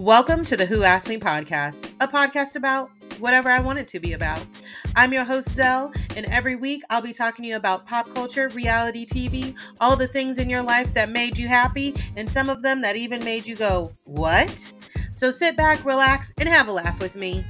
Welcome to the Who Asked Me podcast, a podcast about whatever I want it to be about. I'm your host, Zell, and every week I'll be talking to you about pop culture, reality TV, all the things in your life that made you happy, and some of them that even made you go, What? So sit back, relax, and have a laugh with me.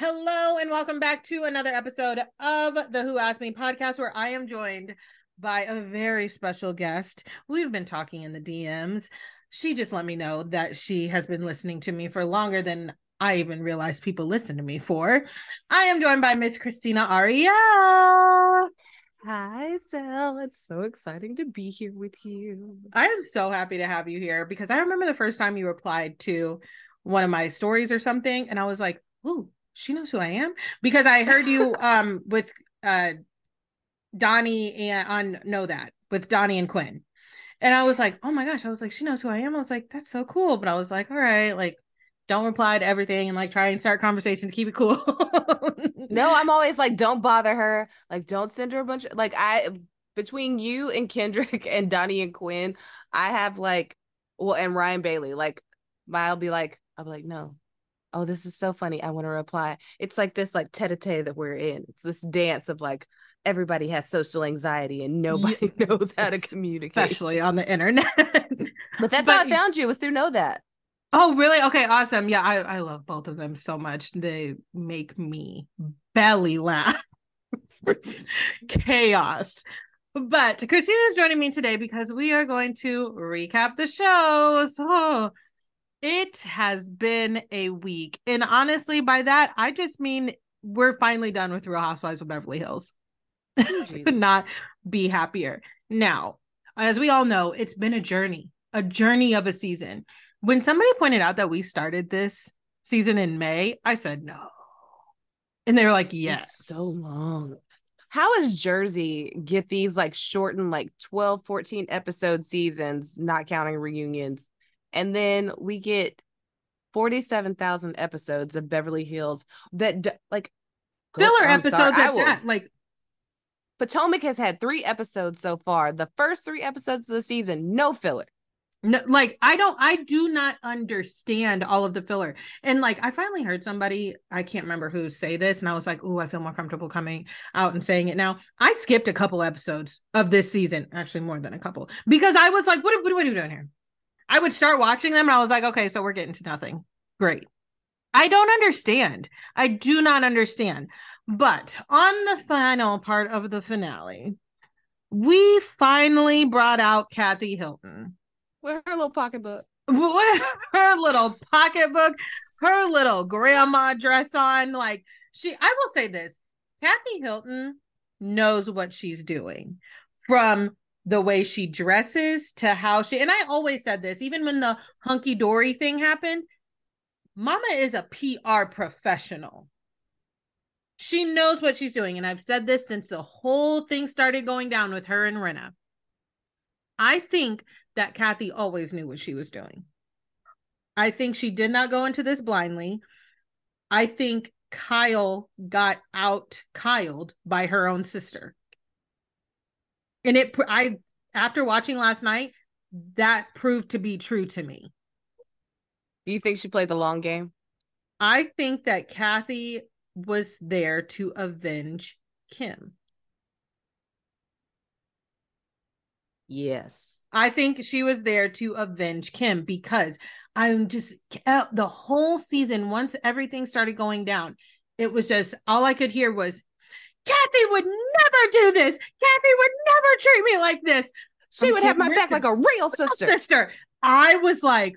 Hello, and welcome back to another episode of the Who Asked Me podcast, where I am joined by a very special guest. We've been talking in the DMs. She just let me know that she has been listening to me for longer than I even realized people listen to me for. I am joined by Miss Christina Aria. Hi, Sel. It's so exciting to be here with you. I am so happy to have you here because I remember the first time you replied to one of my stories or something, and I was like, "Ooh, she knows who I am," because I heard you um with uh Donnie and on Know That with Donnie and Quinn. And I was like, oh my gosh, I was like, she knows who I am. I was like, that's so cool. But I was like, all right, like, don't reply to everything and like try and start conversations, keep it cool. no, I'm always like, don't bother her. Like, don't send her a bunch of like I between you and Kendrick and Donnie and Quinn, I have like well, and Ryan Bailey, like I'll be like, I'll be like, no. Oh, this is so funny. I want to reply. It's like this like tete-a-tete that we're in. It's this dance of like, everybody has social anxiety and nobody yeah, knows how to communicate, especially on the internet. but that's but, how I found you was through Know That. Oh, really? Okay, awesome. Yeah, I, I love both of them so much. They make me belly laugh. Chaos. But Christina is joining me today because we are going to recap the show. So oh, it has been a week. And honestly, by that, I just mean we're finally done with Real Housewives of Beverly Hills. Oh, could not be happier. Now, as we all know, it's been a journey, a journey of a season. When somebody pointed out that we started this season in May, I said no. And they were like, yes. It's so long. How does Jersey get these like shortened, like 12, 14 episode seasons, not counting reunions? And then we get 47,000 episodes of Beverly Hills that like filler episodes sorry, at that. Like Potomac has had three episodes so far. The first three episodes of the season, no filler. No, like I don't, I do not understand all of the filler. And like I finally heard somebody, I can't remember who say this, and I was like, oh, I feel more comfortable coming out and saying it now. I skipped a couple episodes of this season, actually more than a couple, because I was like, what, what, what are you doing here? I would start watching them and I was like, okay, so we're getting to nothing. Great. I don't understand. I do not understand. But on the final part of the finale, we finally brought out Kathy Hilton. With her little pocketbook. With her little pocketbook, her little grandma dress on. Like, she, I will say this Kathy Hilton knows what she's doing from the way she dresses to how she, and I always said this, even when the hunky dory thing happened, Mama is a PR professional. She knows what she's doing. And I've said this since the whole thing started going down with her and Rinna. I think that Kathy always knew what she was doing. I think she did not go into this blindly. I think Kyle got out Kyled by her own sister. And it, I, after watching last night, that proved to be true to me. Do you think she played the long game? I think that Kathy was there to avenge Kim. Yes. I think she was there to avenge Kim because I'm just uh, the whole season, once everything started going down, it was just all I could hear was, Kathy would never do this. Kathy would never treat me like this. She would have my back like a real sister. Sister. I was like,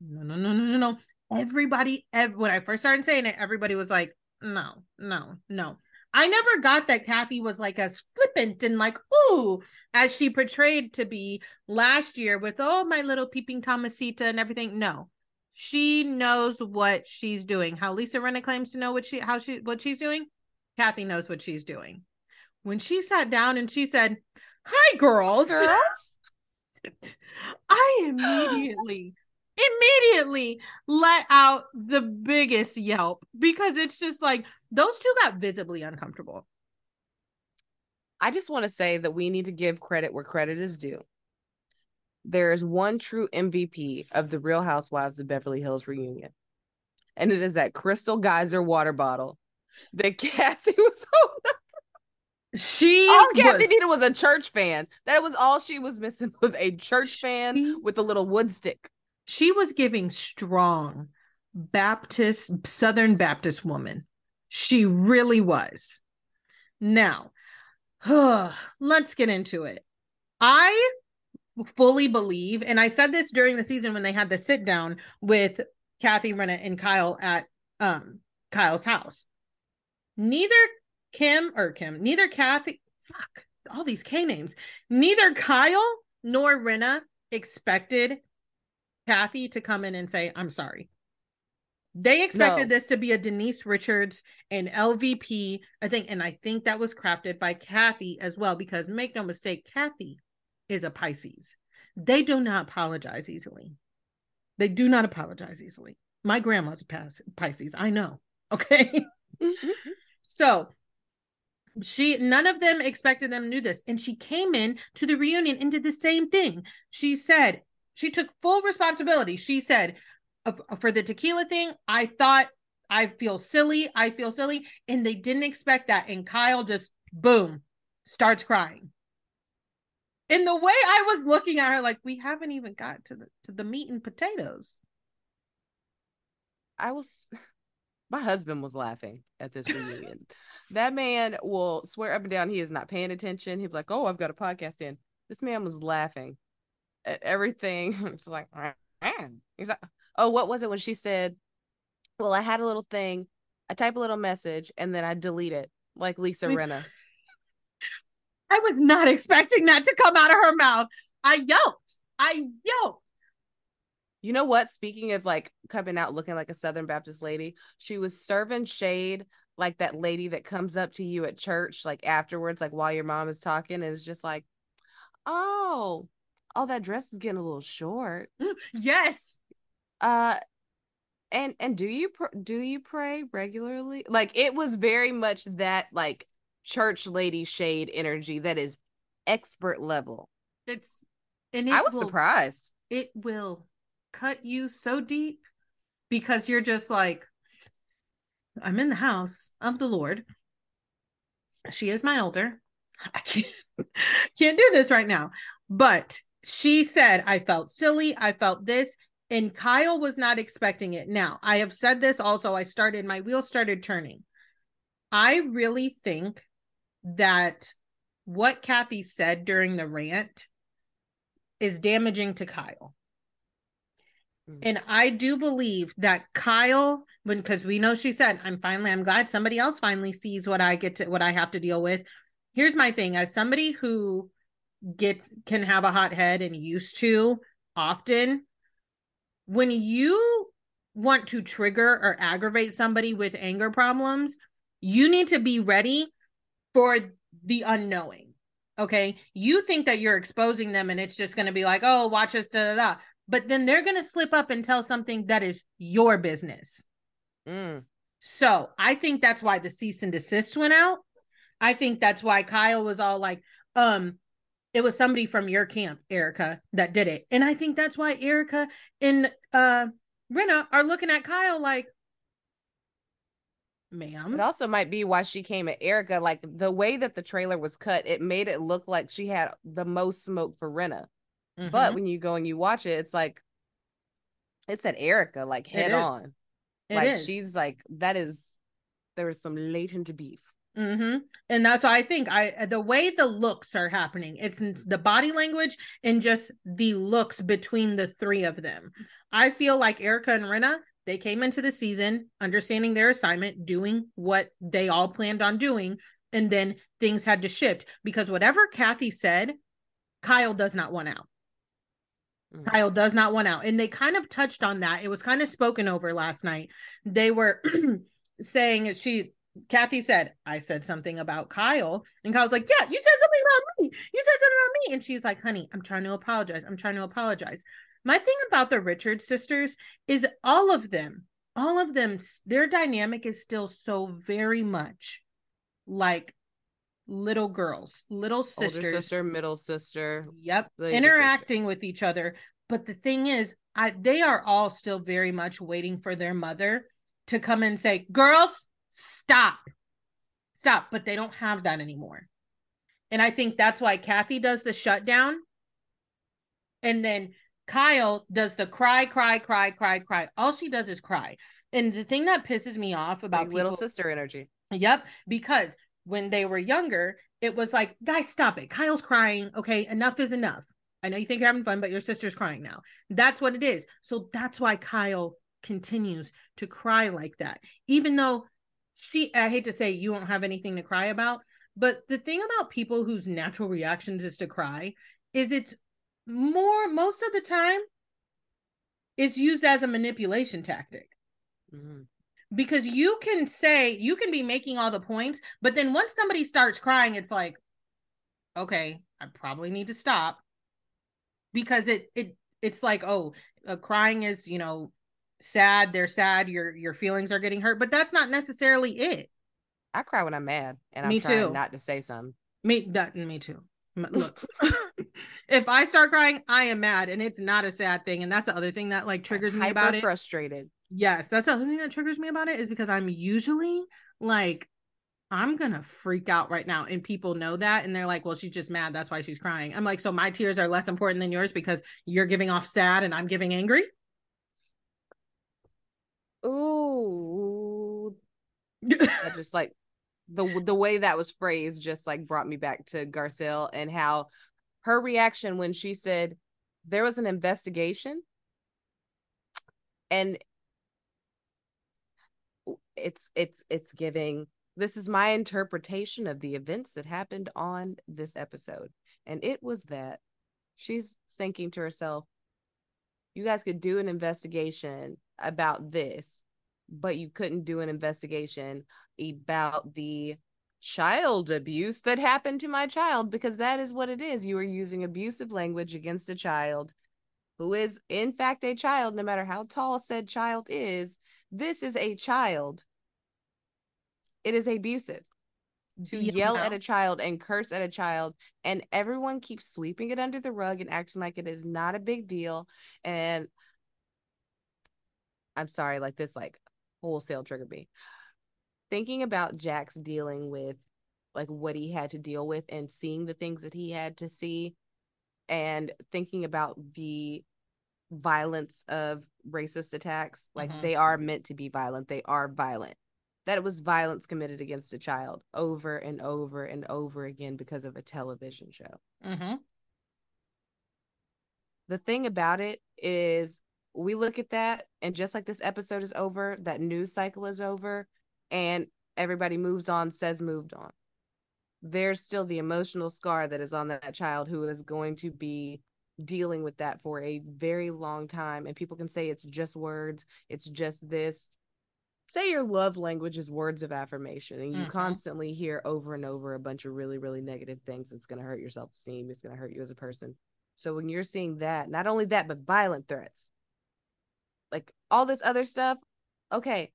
no, no, no, no, no, no. Everybody, ev- when I first started saying it, everybody was like, no, no, no. I never got that Kathy was like as flippant and like, ooh, as she portrayed to be last year with, oh, my little peeping Thomasita and everything. No, she knows what she's doing. How Lisa Rinna claims to know what she, how she, what she's doing. Kathy knows what she's doing. When she sat down and she said, hi, girls. Girls? I immediately immediately let out the biggest yelp because it's just like those two got visibly uncomfortable. I just want to say that we need to give credit where credit is due. There is one true MVP of the Real Housewives of Beverly Hills reunion, and it is that Crystal Geyser water bottle that Kathy was holding. She all Kathy was, needed was a church fan. That was all she was missing was a church fan with a little wood stick. She was giving strong Baptist, Southern Baptist woman. She really was. Now, let's get into it. I fully believe, and I said this during the season when they had the sit down with Kathy Rinna and Kyle at um Kyle's house. Neither Kim or Kim, neither Kathy, fuck, all these K names, neither Kyle nor Rinna expected Kathy to come in and say, I'm sorry. They expected No. this to be a Denise Richards and LVP, I think, and I think that was crafted by Kathy as well, because make no mistake, Kathy is a Pisces. They do not apologize easily. They do not apologize easily. My grandma's a Pisces. I know. Okay. Mm-hmm. So she none of them expected them to do this. And she came in to the reunion and did the same thing. She said she took full responsibility. She said "Uh, for the tequila thing, I thought I feel silly. I feel silly. And they didn't expect that. And Kyle just boom starts crying. In the way I was looking at her, like we haven't even got to the to the meat and potatoes. I was my husband was laughing at this reunion. that man will swear up and down he is not paying attention. He'd be like, Oh, I've got a podcast in. This man was laughing everything. It's like, "Man." he's like, Oh, what was it when she said, Well, I had a little thing, I type a little message and then I delete it, like Lisa Lisa- Rinna. I was not expecting that to come out of her mouth. I yelped. I yelped. You know what? Speaking of like coming out looking like a Southern Baptist lady, she was serving shade like that lady that comes up to you at church, like afterwards, like while your mom is talking, and is just like, "Oh, oh, that dress is getting a little short." Yes. Uh, and and do you pr- do you pray regularly? Like it was very much that like church lady shade energy that is expert level. It's and it I was will, surprised. It will cut you so deep because you're just like, I'm in the house of the Lord. She is my elder. I can't can't do this right now. But she said, I felt silly. I felt this. And Kyle was not expecting it. Now, I have said this also. I started, my wheel started turning. I really think that what Kathy said during the rant is damaging to Kyle. Mm. And I do believe that Kyle, when because we know she said, I'm finally, I'm glad somebody else finally sees what I get to what I have to deal with. Here's my thing as somebody who gets can have a hot head and used to often, when you want to trigger or aggravate somebody with anger problems, you need to be ready for the unknowing. Okay. You think that you're exposing them and it's just going to be like, oh, watch us, da da da. But then they're going to slip up and tell something that is your business. Mm. So I think that's why the cease and desist went out. I think that's why Kyle was all like, um, it was somebody from your camp, Erika, that did it. And I think that's why Erika and uh Rinna are looking at Kyle like, ma'am. It also might be why she came at Erika. Like the way that the trailer was cut, it made it look like she had the most smoke for Rinna. But Mhm. when you go and you watch it, it's like it's at Erika, like head on. It like is. she's like that is there is some latent beef. Mm-hmm. And that's why I think I the way the looks are happening, it's the body language and just the looks between the three of them. I feel like Erika and Rinna, they came into the season understanding their assignment, doing what they all planned on doing, and then things had to shift because whatever Kathy said, Kyle does not want out. Mm. Kyle does not want out. And they kind of touched on that. It was kind of spoken over last night. They were saying she Kathy said, I said something about Kyle. And Kyle's like, Yeah, you said something about me. You said something about me. And she's like, Honey, I'm trying to apologize. I'm trying to apologize. My thing about the Richard sisters is all of them, all of them, their dynamic is still so very much like little girls, little sisters, Older sister, middle sister. Yep. Interacting with each other. But the thing is, I they are all still very much waiting for their mother to come and say, "Girls, stop." Stop, but they don't have that anymore. And I think that's why Kathy does the shutdown. And then Kyle does the cry, cry, cry, cry, cry. All she does is cry. And the thing that pisses me off about Like little people- sister energy. Yep, because when they were younger, it was like, guys, stop it. Kyle's crying. Okay, enough is enough. I know you think you're having fun, but your sister's crying now. That's what it is. So that's why Kyle continues to cry like that, even though she, I hate to say, you won't have anything to cry about. But the thing about people whose natural reactions is to cry is it's more, most of the time, it's used as a manipulation tactic Mhm. because you can say you can be making all the points but then once somebody starts crying it's like okay i probably need to stop because it it it's like oh uh, crying is you know sad they're sad your your feelings are getting hurt but that's not necessarily it I cry when I'm mad and I'm Me trying too. not to say something. me that me too look if i start crying i am mad and it's not a sad thing and that's the other thing that like triggers me Hyper about it frustrated. Yes, that's the other thing that triggers me about it is because I'm usually like, I'm gonna freak out right now, and people know that, and they're like, "Well, she's just mad. That's why she's crying." I'm like, "So my tears are less important than yours because you're giving off sad and I'm giving angry." Ooh. I just like the the way that was phrased just like brought me back to Garcelle and how her reaction when she said there was an investigation. And it's it's it's giving this is my interpretation of the events that happened on this episode. And it was that. She's thinking to herself you guys could do an investigation about this but you couldn't do an investigation about the child abuse that happened to my child because that is what it is. You are using abusive language against a child who is in fact a child no matter how tall said child is this is a child. It is abusive to Beyond yell at a child and curse at a child and everyone keeps sweeping it under the rug and acting like it is not a big deal. And i'm sorry like this like wholesale triggered me thinking about jax's dealing with like what he had to deal with and seeing the things that he had to see and thinking about the violence of racist attacks like Mhm. they are meant to be violent they are violent that it was violence committed against a child over and over and over again because of a television show Mm-hmm. the thing about it is we look at that and just like this episode is over that news cycle is over and everybody moves on says moved on. There's still the emotional scar that is on that child who is going to be dealing with that for a very long time and people can say it's just words it's just this. Say your love language is words of affirmation and you Mhm. constantly hear over and over a bunch of really really negative things it's going to hurt your self-esteem it's going to hurt you as a person. So when you're seeing that not only that but violent threats like all this other stuff okay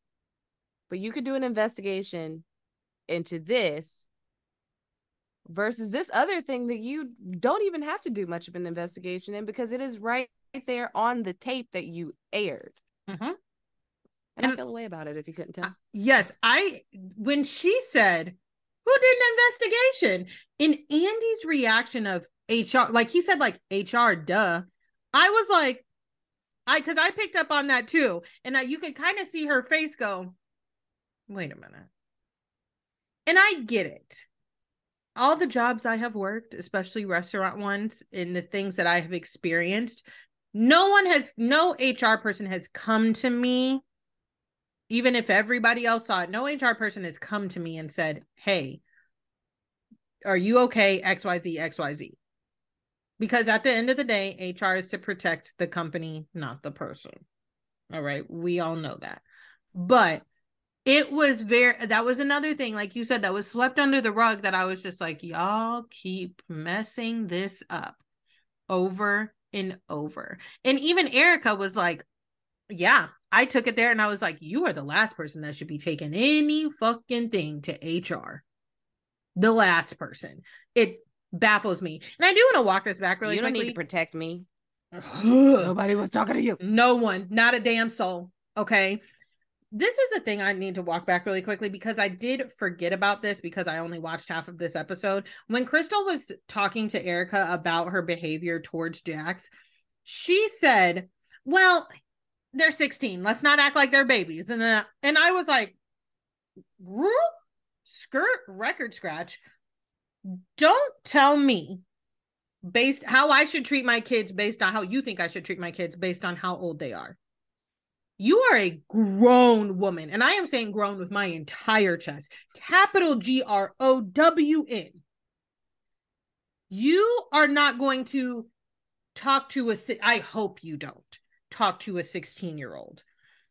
but you could do an investigation into this versus this other thing that you don't even have to do much of an investigation in because it is right there on the tape that you aired Mm-hmm. and, I feel a way about it if you couldn't tell. Yes, I when she said, "Who did an investigation?" in Andy's reaction of HR, like he said, like HR, duh. I was like, I because I picked up on that too, and I, you could kind of see her face go, "Wait a minute," and I get it. All the jobs I have worked, especially restaurant ones, and the things that I have experienced, no one has, no HR person has come to me even if everybody else saw it, no HR person has come to me and said, Hey, are you okay? XYZ, XYZ. Because at the end of the day, HR is to protect the company, not the person. All right. We all know that. But it was very, that was another thing, like you said, that was swept under the rug that I was just like, y'all keep messing this up over and over. And even Erika was like, yeah, I took it there and I was like, you are the last person that should be taking any fucking thing to HR. The last person. It baffles me. And I do want to walk this back really quickly. you don't quickly. need to protect me. Nobody was talking to you. No one, not a damn soul. Okay. This is a thing I need to walk back really quickly because I did forget about this because I only watched half of this episode. When Crystal was talking to Erika about her behavior towards Jax, she said, Well, they're 16. Let's not act like they're babies. And then, and I was like, whoop, skirt record scratch. Don't tell me based how I should treat my kids based on how you think I should treat my kids based on how old they are. You are a grown woman, and I am saying grown with my entire chest. Capital G R O W N. You are not going to talk to a I hope you don't talk to a 16 year old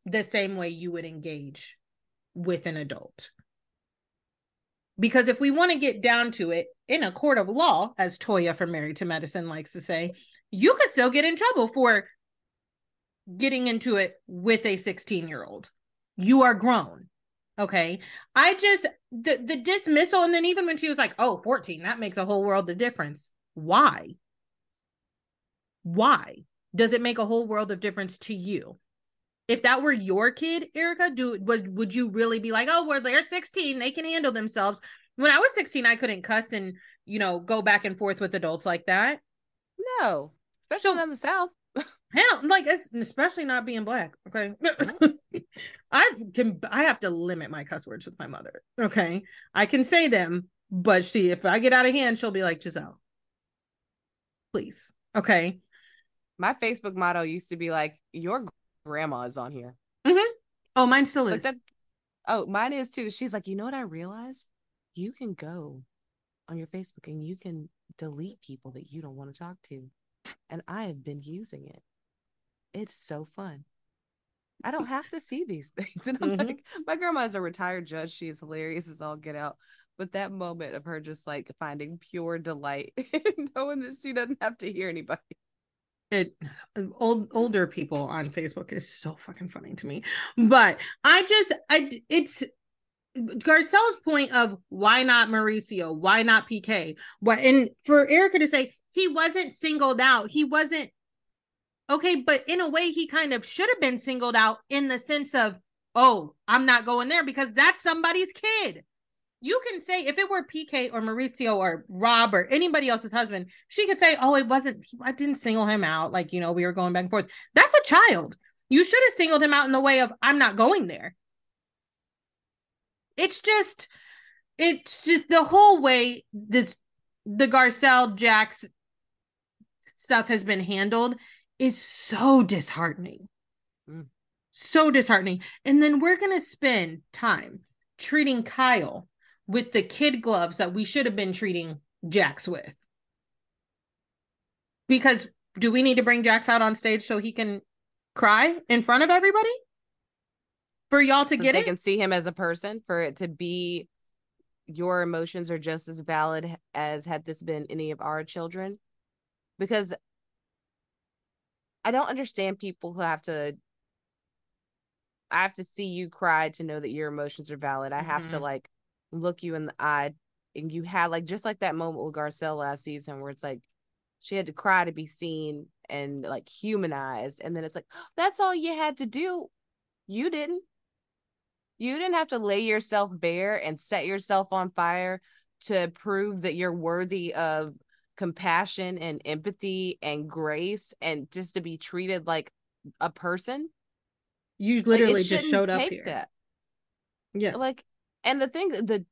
the same way you would engage with an adult. Because if we want to get down to it in a court of law, as Toya from Married to Medicine likes to say, you could still get in trouble for getting into it with a 16 year old. You are grown. Okay. I just, the, the dismissal, and then even when she was like, oh, 14, that makes a whole world of difference. Why? Why? does it make a whole world of difference to you? If that were your kid, Erika, do would would you really be like, oh, well, they're 16, they can handle themselves? When I was 16, I couldn't cuss and you know go back and forth with adults like that. No, especially so, in the South. Hell, like especially not being black. Okay, I can I have to limit my cuss words with my mother. Okay, I can say them, but she if I get out of hand, she'll be like Giselle, please. Okay, my Facebook motto used to be like, "Your grandma is on here." Mm-hmm. Oh, mine still is. That, oh, mine is too. She's like, you know what I realized? You can go on your Facebook and you can delete people that you don't want to talk to, and I have been using it. It's so fun. I don't have to see these things. And I'm mm-hmm. like, my grandma is a retired judge. She is hilarious as all get out. But that moment of her just like finding pure delight knowing that she doesn't have to hear anybody it old older people on Facebook is so fucking funny to me. But I just I it's Garcelle's point of why not Mauricio? Why not PK? What and for Erika to say he wasn't singled out. He wasn't okay, but in a way he kind of should have been singled out in the sense of, oh, I'm not going there because that's somebody's kid you can say if it were PK or Mauricio or Rob or anybody else's husband, she could say, "Oh, it wasn't. I didn't single him out. Like you know, we were going back and forth." That's a child. You should have singled him out in the way of, "I'm not going there." It's just, it's just the whole way this the Garcelle Jax stuff has been handled is so disheartening. Mm. So disheartening. And then we're going to spend time treating Kyle with the kid gloves that we should have been treating Jax with. Because do we need to bring Jax out on stage so he can cry in front of everybody? For y'all to so get they it? can see him as a person, for it to be your emotions are just as valid as had this been any of our children. Because I don't understand people who have to I have to see you cry to know that your emotions are valid. I mm-hmm. have to mm-hmm. like look you in the eye and you had like just like that moment with Garcelle last season where it's like she had to cry to be seen and like humanized and then it's like that's all you had to do. You didn't. You didn't have to lay yourself bare and set yourself on fire to prove that you're worthy of compassion and empathy and grace and just to be treated like a person. You literally like, just showed up here. that. yeah. Like and the thing, the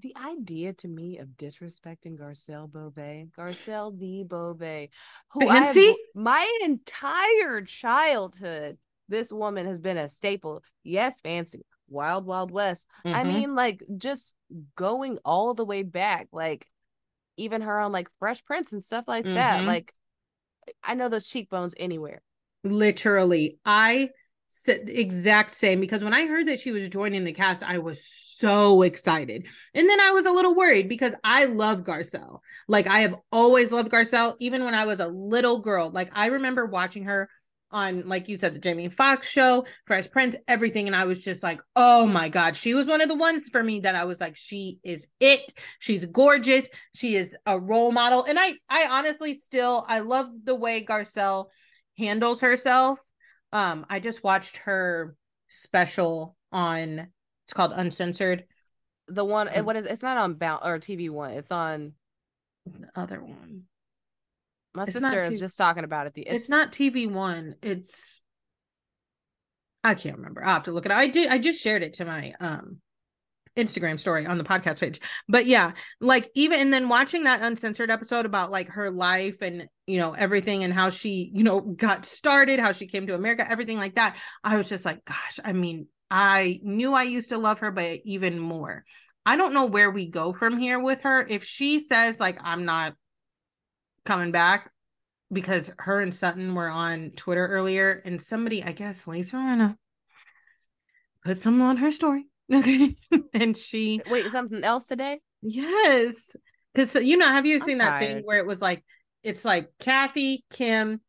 the idea to me of disrespecting Garcelle Beauvais, Garcelle the Beauvais, who Fancy? I have, my entire childhood, this woman has been a staple. Yes, fancy, wild, wild west. Mm-hmm. I mean, like just going all the way back, like even her on like Fresh Prince and stuff like mm-hmm. that. Like I know those cheekbones anywhere. Literally, I said exact same because when I heard that she was joining the cast, I was so excited. And then I was a little worried because I love Garcelle. Like I have always loved Garcelle, even when I was a little girl. Like I remember watching her on, like you said, the Jamie Foxx show, Fresh Prince, everything. And I was just like, oh my God, she was one of the ones for me that I was like, she is it. She's gorgeous. She is a role model. And I, I honestly still, I love the way Garcelle handles herself. Um, I just watched her special on, it's called Uncensored. The one, um, what is it's not on Bounce or TV One. It's on the other one. My it's sister is just talking about it. The it's, it's not TV One. It's I can't remember. I have to look at it. I did. I just shared it to my um Instagram story on the podcast page. But yeah, like even and then watching that uncensored episode about like her life and you know everything and how she you know got started, how she came to America, everything like that. I was just like, gosh, I mean, I knew I used to love her, but even more. I don't know where we go from here with her. If she says like I'm not coming back because her and Sutton were on Twitter earlier and somebody, I guess Lisa Rinna, put something on her story. Okay. and she wait, something else today? Yes. Because you know, have you seen that thing where it was like it's like Kathy, Kim,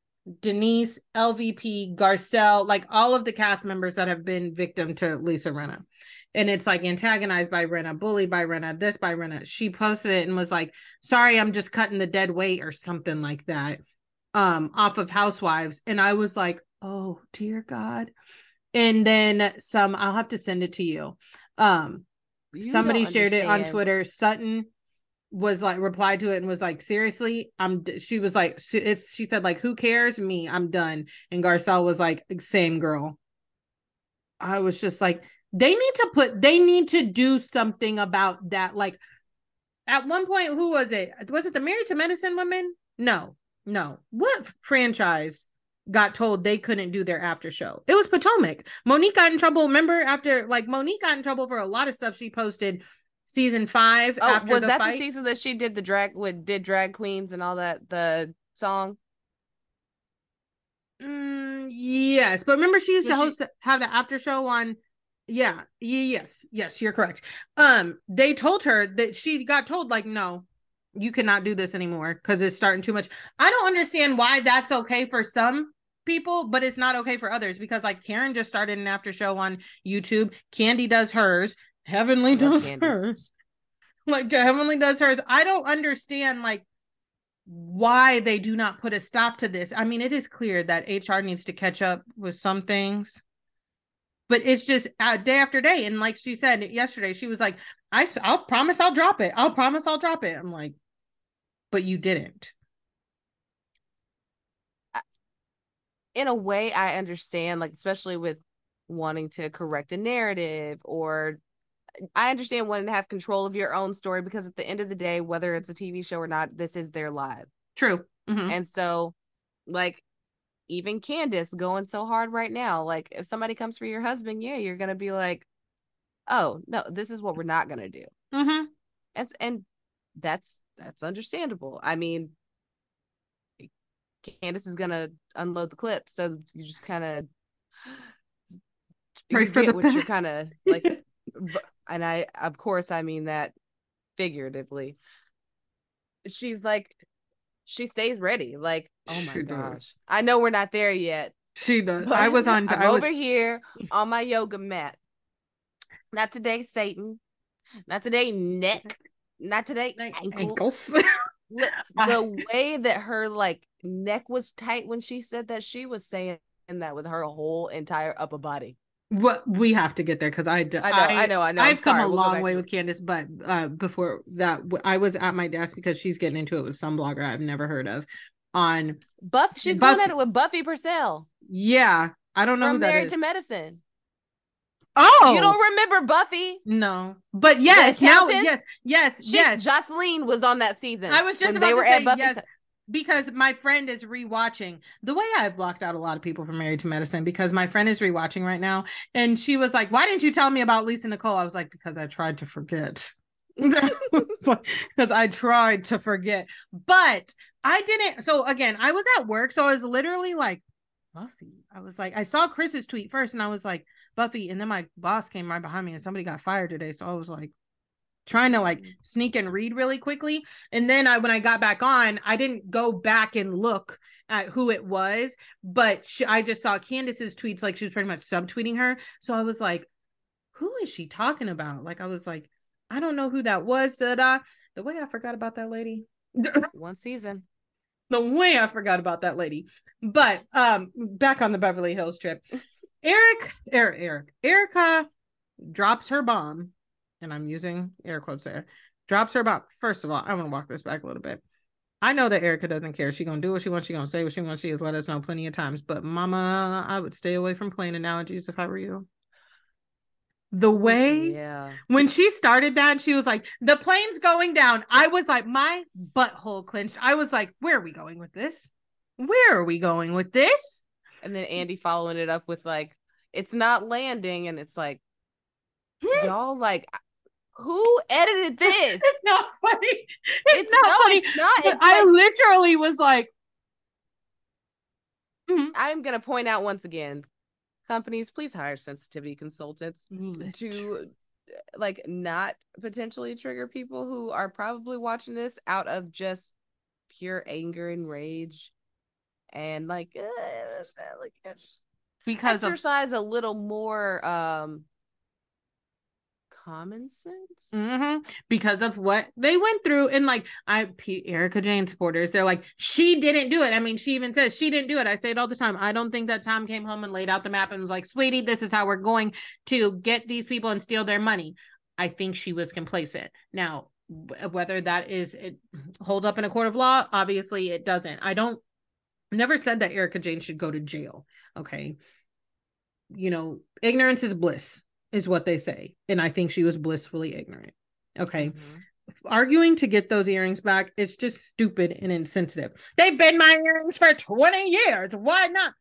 Denise, LVP, Garcelle, like all of the cast members that have been victim to Lisa Rinna and it's like antagonized by Rinna, bullied by Rinna, this by Rinna. She posted it and was like, "Sorry, I'm just cutting the dead weight" or something like that, um, off of Housewives. And I was like, "Oh dear God!" And then some. I'll have to send it to you. Um, you somebody shared it on Twitter. Sutton was like replied to it and was like seriously? I'm she was like it's she said like who cares? Me i'm done. And garcelle was like same girl. I was just like they need to put they need to do something about that like at one point who was it? Was it the married to medicine women no no. What franchise got told they couldn't do their after show? It was potomac. Monique got in trouble. Remember after like monique got in trouble for a lot of stuff she posted season five oh was the that fight. the season that she did the drag with did drag queens and all that the song? Mm, yes but remember she used so to host she... have the after show on yeah yes yes you're correct. Um they told her that she got told like no you cannot do this anymore because it's starting too much. I don't understand why that's okay for some people but it's not okay for others because like karen just started an after show on youtube. Candy does hers heavenly does Candiace. hers. Like heavenly does hers. I don't understand like why they do not put a stop to this. I mean it is clear that hr needs to catch up with some things but it's just uh, day after day. And like she said yesterday she was like I, i'll promise i'll drop it. I'll promise i'll drop it. I'm like but you didn't. In a way i understand like especially with wanting to correct a narrative or i understand wanting to have control of your own story because at the end of the day whether it's a tv show or not this is their live true mm-hmm. and so like even Candiace going so hard right now. Like if somebody comes for your husband, yeah, you're gonna be like, oh no, this is what we're not gonna do. Mm-hmm. And and that's that's understandable. I mean, Candiace is gonna unload the clip, so you just kind of pray for the what you're kind of like. and I, of course, I mean that figuratively. She's like she stays ready. Like, oh my she gosh. Does. I know we're not there yet. She does. I was on I'm I was... over here on my yoga mat. Not today, Satan. Not today, neck. Not today, ankle. ankles. the, the way that her like neck was tight when she said that, she was saying that with her whole entire upper body what we have to get there because I, I know I, I know I know I've come a we'll long way with Candiace, but uh, before that I was at my desk because she's getting into it with some blogger I've never heard of on Buff. She's Buff- going at it with Buffie Purselle. Yeah, I don't know From who that Married is. to Medicine. Oh, you don't remember Buffie? No, but yes, now yes, yes, she, yes. Jocelyn was on that season. I was just about they to were say at Buffie yes because my friend is rewatching the way I've blocked out a lot of people from Married to Medicine because my friend is rewatching right now. And she was like, Why didn't you tell me about Lisa Nicole? I was like, Because I tried to forget. Because I tried to forget. But I didn't. So again, I was at work. So I was literally like, Buffie. I was like, I saw Chris's tweet first and I was like, Buffie. And then my boss came right behind me and somebody got fired today. So I was like, trying to like sneak and read really quickly. And then I when I got back on, I didn't go back and look at who it was, but she, I just saw Candiace's tweets like she was pretty much subtweeting her. So I was like, who is she talking about? Like I was like, I don't know who that was. Da da. The way I forgot about that lady. One season. The way I forgot about that lady. But um, back on the Beverly Hills trip, Eric, Eric, Eric, Erika drops her bomb, and I'm using air quotes there. Drops her about, First of all, I want to walk this back a little bit. I know that Erika doesn't care. She's gonna do what she wants. She's gonna say what she wants. She has let us know plenty of times. But Mama, I would stay away from plane analogies if I were you. The way Yeah. when she started that, she was like, "The plane's going down." I was like, my butthole clenched. I was like, "Where are we going with this? Where are we going with this?" And then Andy following it up with like, it's not landing, and it's like, hmm? y'all like, who edited this? It's not funny. It's, not no, funny. It's not. It's I like- literally was like, Mhm. I'm gonna point out once again, companies, please hire sensitivity consultants to like not potentially trigger people who are probably watching this out of just pure anger and rage and like, uh, like because of exercise a little more um common sense? Mhm. because of what they went through and like i P- erika jayne supporters they're like she didn't do it. I mean she even says she didn't do it. I say it all the time. I don't think that tom came home and laid out the map and was like sweetie this is how we're going to get these people and steal their money. I think she was complacent. Now whether that is it hold up in a court of law obviously it doesn't. I don't never said that erika jayne should go to jail okay? You know ignorance is bliss is what they say and i think she was blissfully ignorant. Okay. Mhm. arguing to get those earrings back it's just stupid and insensitive. They've been my earrings for 20 years. Why not?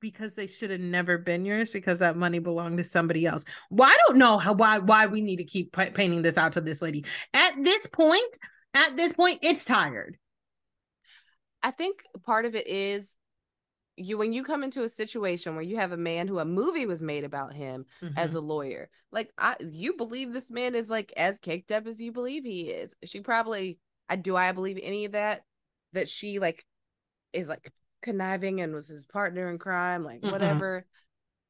Because they should have never been yours because that money belonged to somebody else. Well i don't know how why why we need to keep pa- painting this out to this lady. At this point at this point it's tired. I think part of it is you when you come into a situation where you have a man who a movie was made about him as mm-hmm. a lawyer. Like I you believe this man is like as caked up as you believe he is. She probably I do I believe any of that that she like is like conniving and was his partner in crime like Mm-mm. whatever.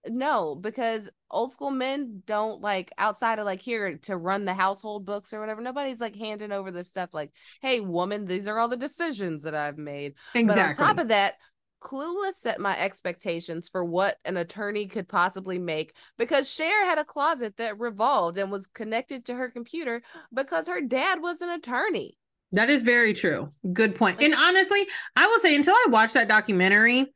No, because old school men don't like outside of like here to run the household books or whatever. Nobody's like handing over this stuff like, "Hey, woman, these are all the decisions that I've made." exactly But on top of that, Clueless set my expectations for what an attorney could possibly make because Cher had a closet that revolved and was connected to her computer because her dad was an attorney. That is very true. Good point. And honestly, I will say until I watched that documentary,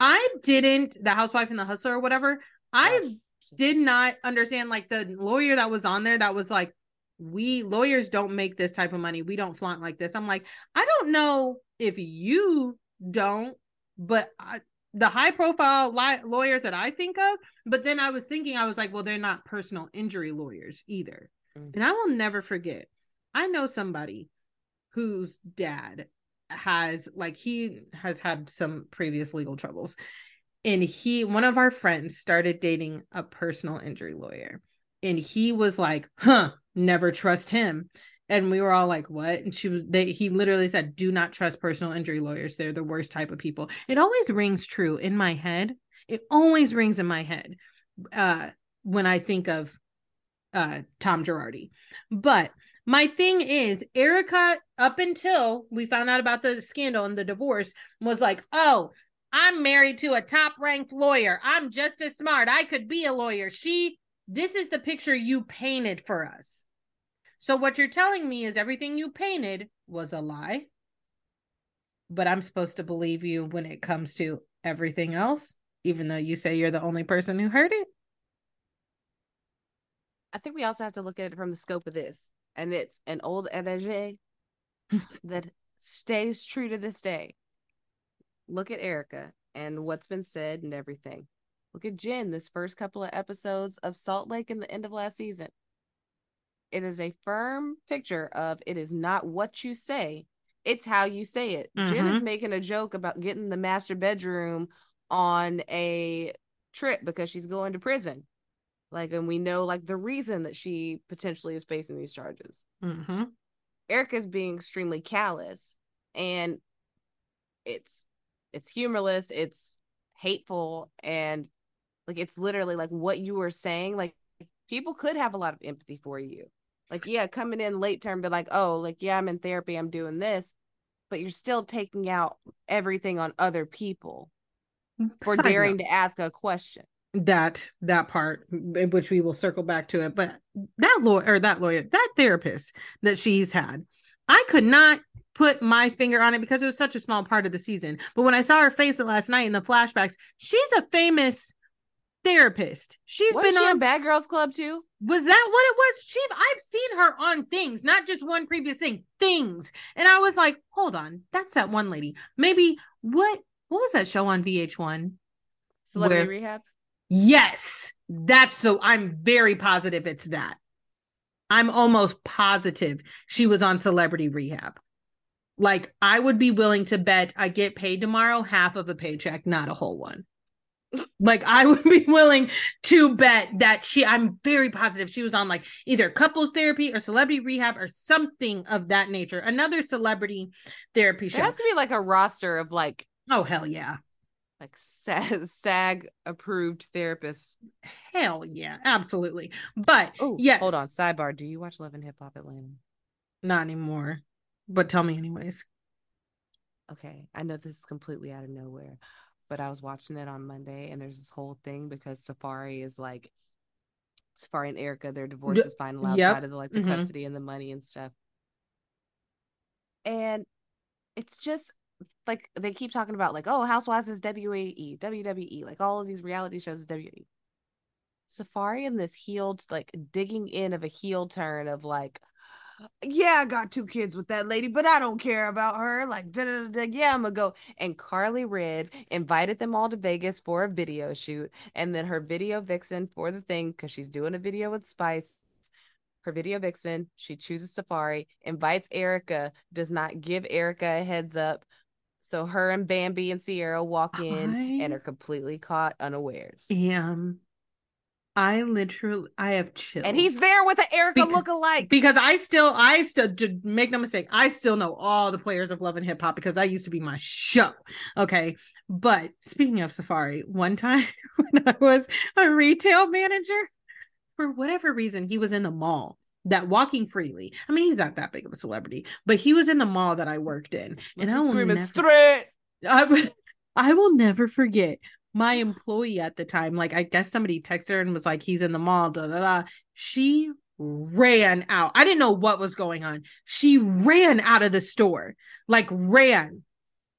I didn't the housewife and the hustler or whatever. I did not understand like the lawyer that was on there that was like we lawyers don't make this type of money. We don't flaunt like this. I'm like, I don't know if you don't, but I, the high profile li- lawyers that I think of, but then I was thinking I was like, well, they're not personal injury lawyers either. Mm. And I will never forget. I know somebody whose dad has like he has had some previous legal troubles and he one of our friends started dating a personal injury lawyer and he was like huh never trust him and we were all like what? And she was they he literally said do not trust personal injury lawyers. They're the worst type of people. It always rings true in my head. It always rings in my head uh when i think of uh tom girardi. But my thing is erika up until we found out about the scandal and the divorce was like oh i'm married to a top ranked lawyer. I'm just as smart. I could be a lawyer. She this is the picture you painted for us so what you're telling me is everything you painted was a lie but i'm supposed to believe you when it comes to everything else even though you say you're the only person who heard it I think we also have to look at it from the scope of this. And it's an old adage that stays true to this day. Look at Erika and what's been said and everything. Look at Jen, this first couple of episodes of Salt Lake in the end of last season. It is a firm picture of it is not what you say, it's how you say it. Jen is making a joke about getting the master bedroom on a trip because she's going to prison. Like, and we know like the reason that she potentially is facing these charges. mm-hmm. Erika's being extremely callous, and it's it's humorless, it's hateful, and like it's literally like what you were saying. Like people could have a lot of empathy for you. Like, yeah, coming in late term, but like, oh, like, yeah, I'm in therapy, I'm doing this, but you're still taking out everything on other people mm, for Side daring note. to ask a question. that that part in which we will circle back to it but that lawyer or that lawyer that therapist that she's had i could not put my finger on it because it was such a small part of the season but when i saw her face it last night in the flashbacks she's a famous therapist she's Was been she on on Bad Girls Club too? was that what it was she i've seen her on things not just one previous thing things and i was like hold on that's that one lady maybe what what was that show on vh1 Celebrity Where- Rehab. Yes, that's the. I'm very positive it's that. I'm almost positive she was on Celebrity Rehab. Like, I would be willing to bet I get paid tomorrow half of a paycheck, not a whole one. Like, I would be willing to bet that she, I'm very positive she was on like either couples therapy or celebrity rehab or something of that nature. Another celebrity therapy show. has to be like a roster of like Oh, hell yeah. like SAG, approved therapists. Hell yeah. Absolutely. But Oh, yes. Hold on. Sidebar. Do you watch Love and Hip Hop Atlanta? Not anymore. But tell me, anyways. Okay. I know this is completely out of nowhere, but I was watching it on Monday and there's this whole thing because Safari is like Safari and Erica, their divorce is final outside yep. of the like the Mhm. custody and the money and stuff. And it's just like they keep talking about like, oh, Housewives is WAE, WWE, like all of these reality shows is WWE. Safari and this healed, like digging in of a heel turn of like, yeah, I got two kids with that lady, but I don't care about her. Like, da, da, da, yeah, I'm gonna go. And Karlie Redd invited them all to Vegas for a video shoot, and then her video vixen for the thing because she's doing a video with Spice. Her video vixen, she chooses Safari, invites Erica, does not give Erica a heads up. So her and Bambi and Sierra walk in and are completely caught unawares. Am I literally I have chills. And he's there with an Erica Because- lookalike. because I still I still make no mistake, I still know all the players of Love and Hip Hop because that used to be my show. Okay. But speaking of Safari, one time when I was a retail manager, for whatever reason, he was in the mall that walking freely. I mean, he's not that big of a celebrity, but he was in the mall that I worked in. And I will screaming never, straight. I, I will never forget my employee at the time. Like, I guess somebody texted her and was like, he's in the mall, da da da. She ran out. I didn't know what was going on. She ran out of the store, like, ran.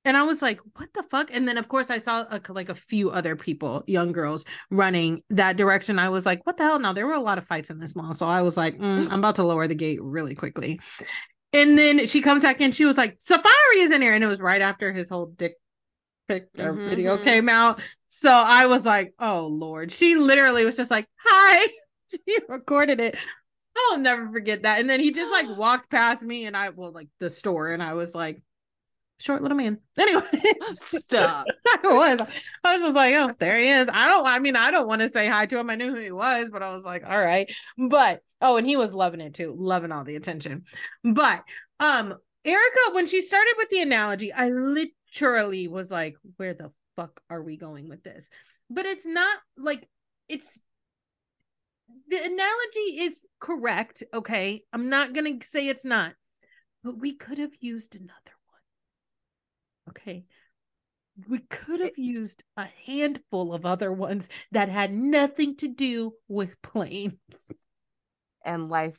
And I was like, what the fuck? And then, of course, I saw a, like a few other people, young girls, running that direction. I was like, what the hell? Now, there were a lot of fights in this mall. So I was like, mm, I'm about to lower the gate really quickly. And then she comes back in. She was like, Safari is in here. And it was right after his whole dick pic or video Mhm. came out. So I was like, oh Lord. She literally was just like, hi. She recorded it. I'll never forget that. And then he just like walked past me and I well, like the store, and I was like, short little man. Anyway. Stop. I was. I was just like, oh, there he is. I don't. I mean, I don't want to say hi to him. I knew who he was, but I was like, all right. But oh, and he was loving it too, loving all the attention. But um, Erika, when she started with the analogy, I literally was like, where the fuck are we going with this? But it's not like it's the analogy is correct. Okay, I'm not gonna say it's not, but we could have used another one. Okay we could have used a handful of other ones that had nothing to do with planes. and life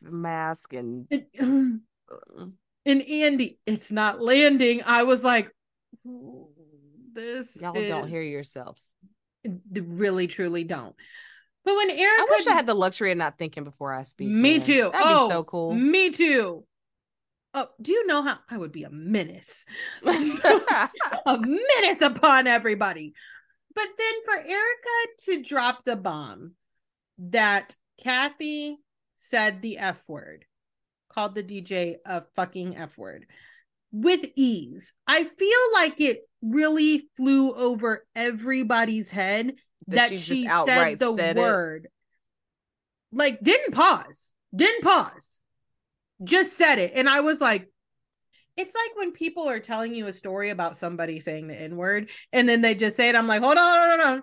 mask and uh, And, and Andy, it's not landing. I was like, this y'all don't hear yourselves. really truly don't. But when Erika, I wish I had the luxury of not thinking before I speak. me man. too. That'd oh, be so cool. Me too. Oh, do you know how I would be a menace? a menace upon everybody. But then for Erika to drop the bomb that Kathy said the F word, called the DJ a fucking F word with ease, I feel like it really flew over everybody's head that, That she she said the said it. word. Like, didn't pause, didn't pause, just said it. And I was like, it's like when people are telling you a story about somebody saying the N word and then they just say it. I'm like, hold on, hold on,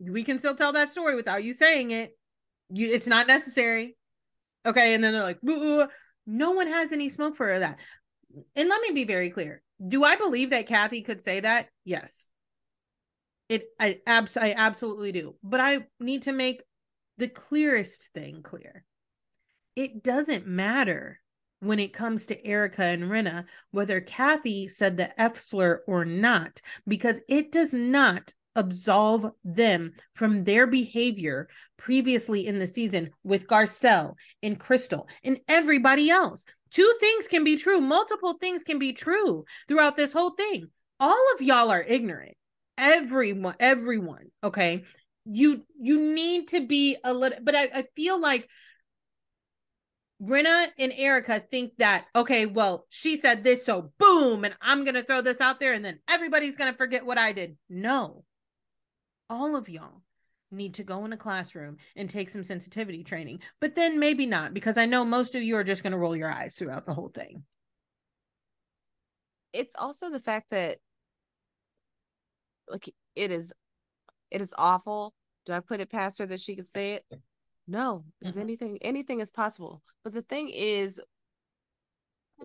We can still tell that story without you saying it. You, it's not necessary. Okay. And then they're like, no one has any smoke for that. And let me be very clear. Do I believe that Kathy could say that? Yes. It I abs I absolutely do. But I need to make the clearest thing clear. It doesn't matter when it comes to Erika and Rinna, whether Kathy said the F slur or not, because it does not absolve them from their behavior previously in the season with Garcelle and Crystal and everybody else. Two things can be true, multiple things can be true throughout this whole thing. All of y'all are ignorant. Everyone, everyone, okay? You you need to be a little but I, I feel like Rinna and Erika think that, okay, well, she said this, so boom, and I'm going to throw this out there, and then everybody's going to forget what I did. No. All of y'all need to go in a classroom and take some sensitivity training, but then maybe not, because I know most of you are just going to roll your eyes throughout the whole thing. It's also the fact that, like, it is, it is awful. Do I put it past her that she could say it? No, because mm-hmm. anything anything is possible. But the thing is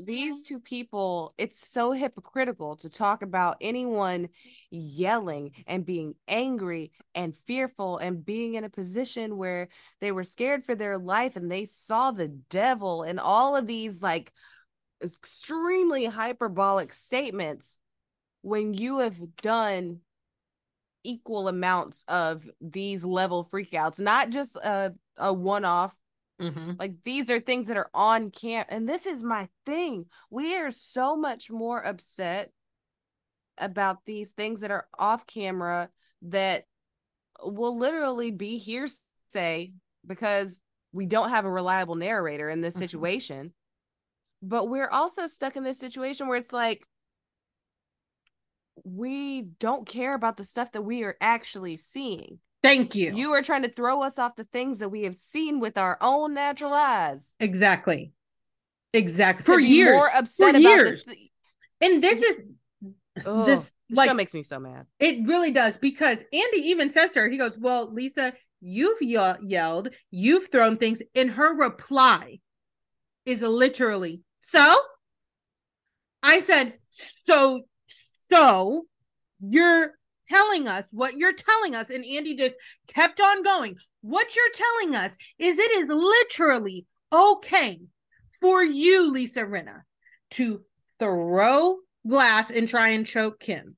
these two people, it's so hypocritical to talk about anyone yelling and being angry and fearful and being in a position where they were scared for their life and they saw the devil and all of these like extremely hyperbolic statements when you have done equal amounts of these level freakouts, not just a, a one off. Mm-hmm. Like these are things that are on camp. And this is my thing. We are so much more upset about these things that are off camera that will literally be hearsay because we don't have a reliable narrator in this mm-hmm. situation. Mm-hmm. But we're also stuck in this situation where it's like, we don't care about the stuff that we are actually seeing. Thank you. You are trying to throw us off the things that we have seen with our own natural eyes. Exactly. Exactly. For years. More upset For years. This. And this is oh, this like show makes me so mad. It really does because Andy even says to her, he goes, "Well, Lisa, you've ye- yelled, you've thrown things." And her reply is literally, "So." I said, "So so you're telling us what you're telling us. And Andy just kept on going. What you're telling us is it is literally okay for you, Lisa Rinna, to throw glass and try and choke Kim,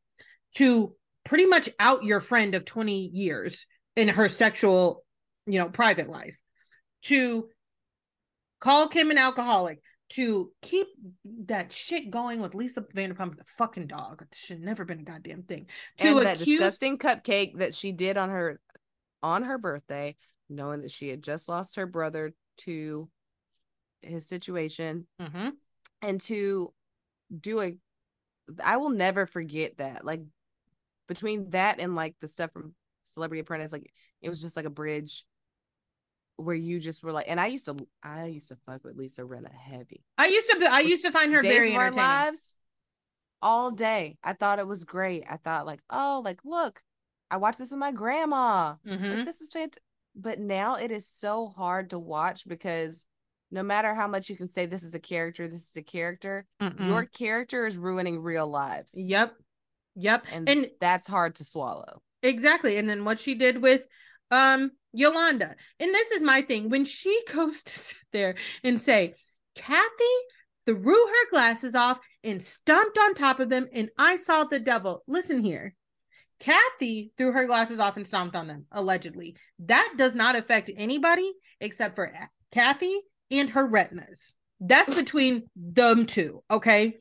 to pretty much out your friend of 20 years in her sexual, you know, private life, to call Kim an alcoholic, to keep that shit going with Lisa Vanderpump, the fucking dog. Should never been a goddamn thing. To and that accuse... disgusting cupcake that she did on her on her birthday, knowing that she had just lost her brother to his situation, mm-hmm. and to do a. I will never forget that. Like between that and like the stuff from Celebrity Apprentice, like it was just like a bridge where you just were like, and I used to, I used to fuck with Lisa Rinna heavy. I used to, be, I used to find her Days very of entertaining. Our lives, all day. I thought it was great. I thought like, oh, like look, I watched this with my grandma. Mm-hmm. Like, this is fantastic. But now it is so hard to watch because no matter how much you can say this is a character, this is a character, Mm-mm. your character is ruining real lives. Yep. Yep. And, and that's hard to swallow. Exactly. And then what she did with um Yolanda. And this is my thing. When she goes to sit there and say, Kathy threw her glasses off and stomped on top of them, and I saw the devil. Listen here. Kathy threw her glasses off and stomped on them, allegedly. That does not affect anybody except for Kathy and her retinas. That's between them two, okay?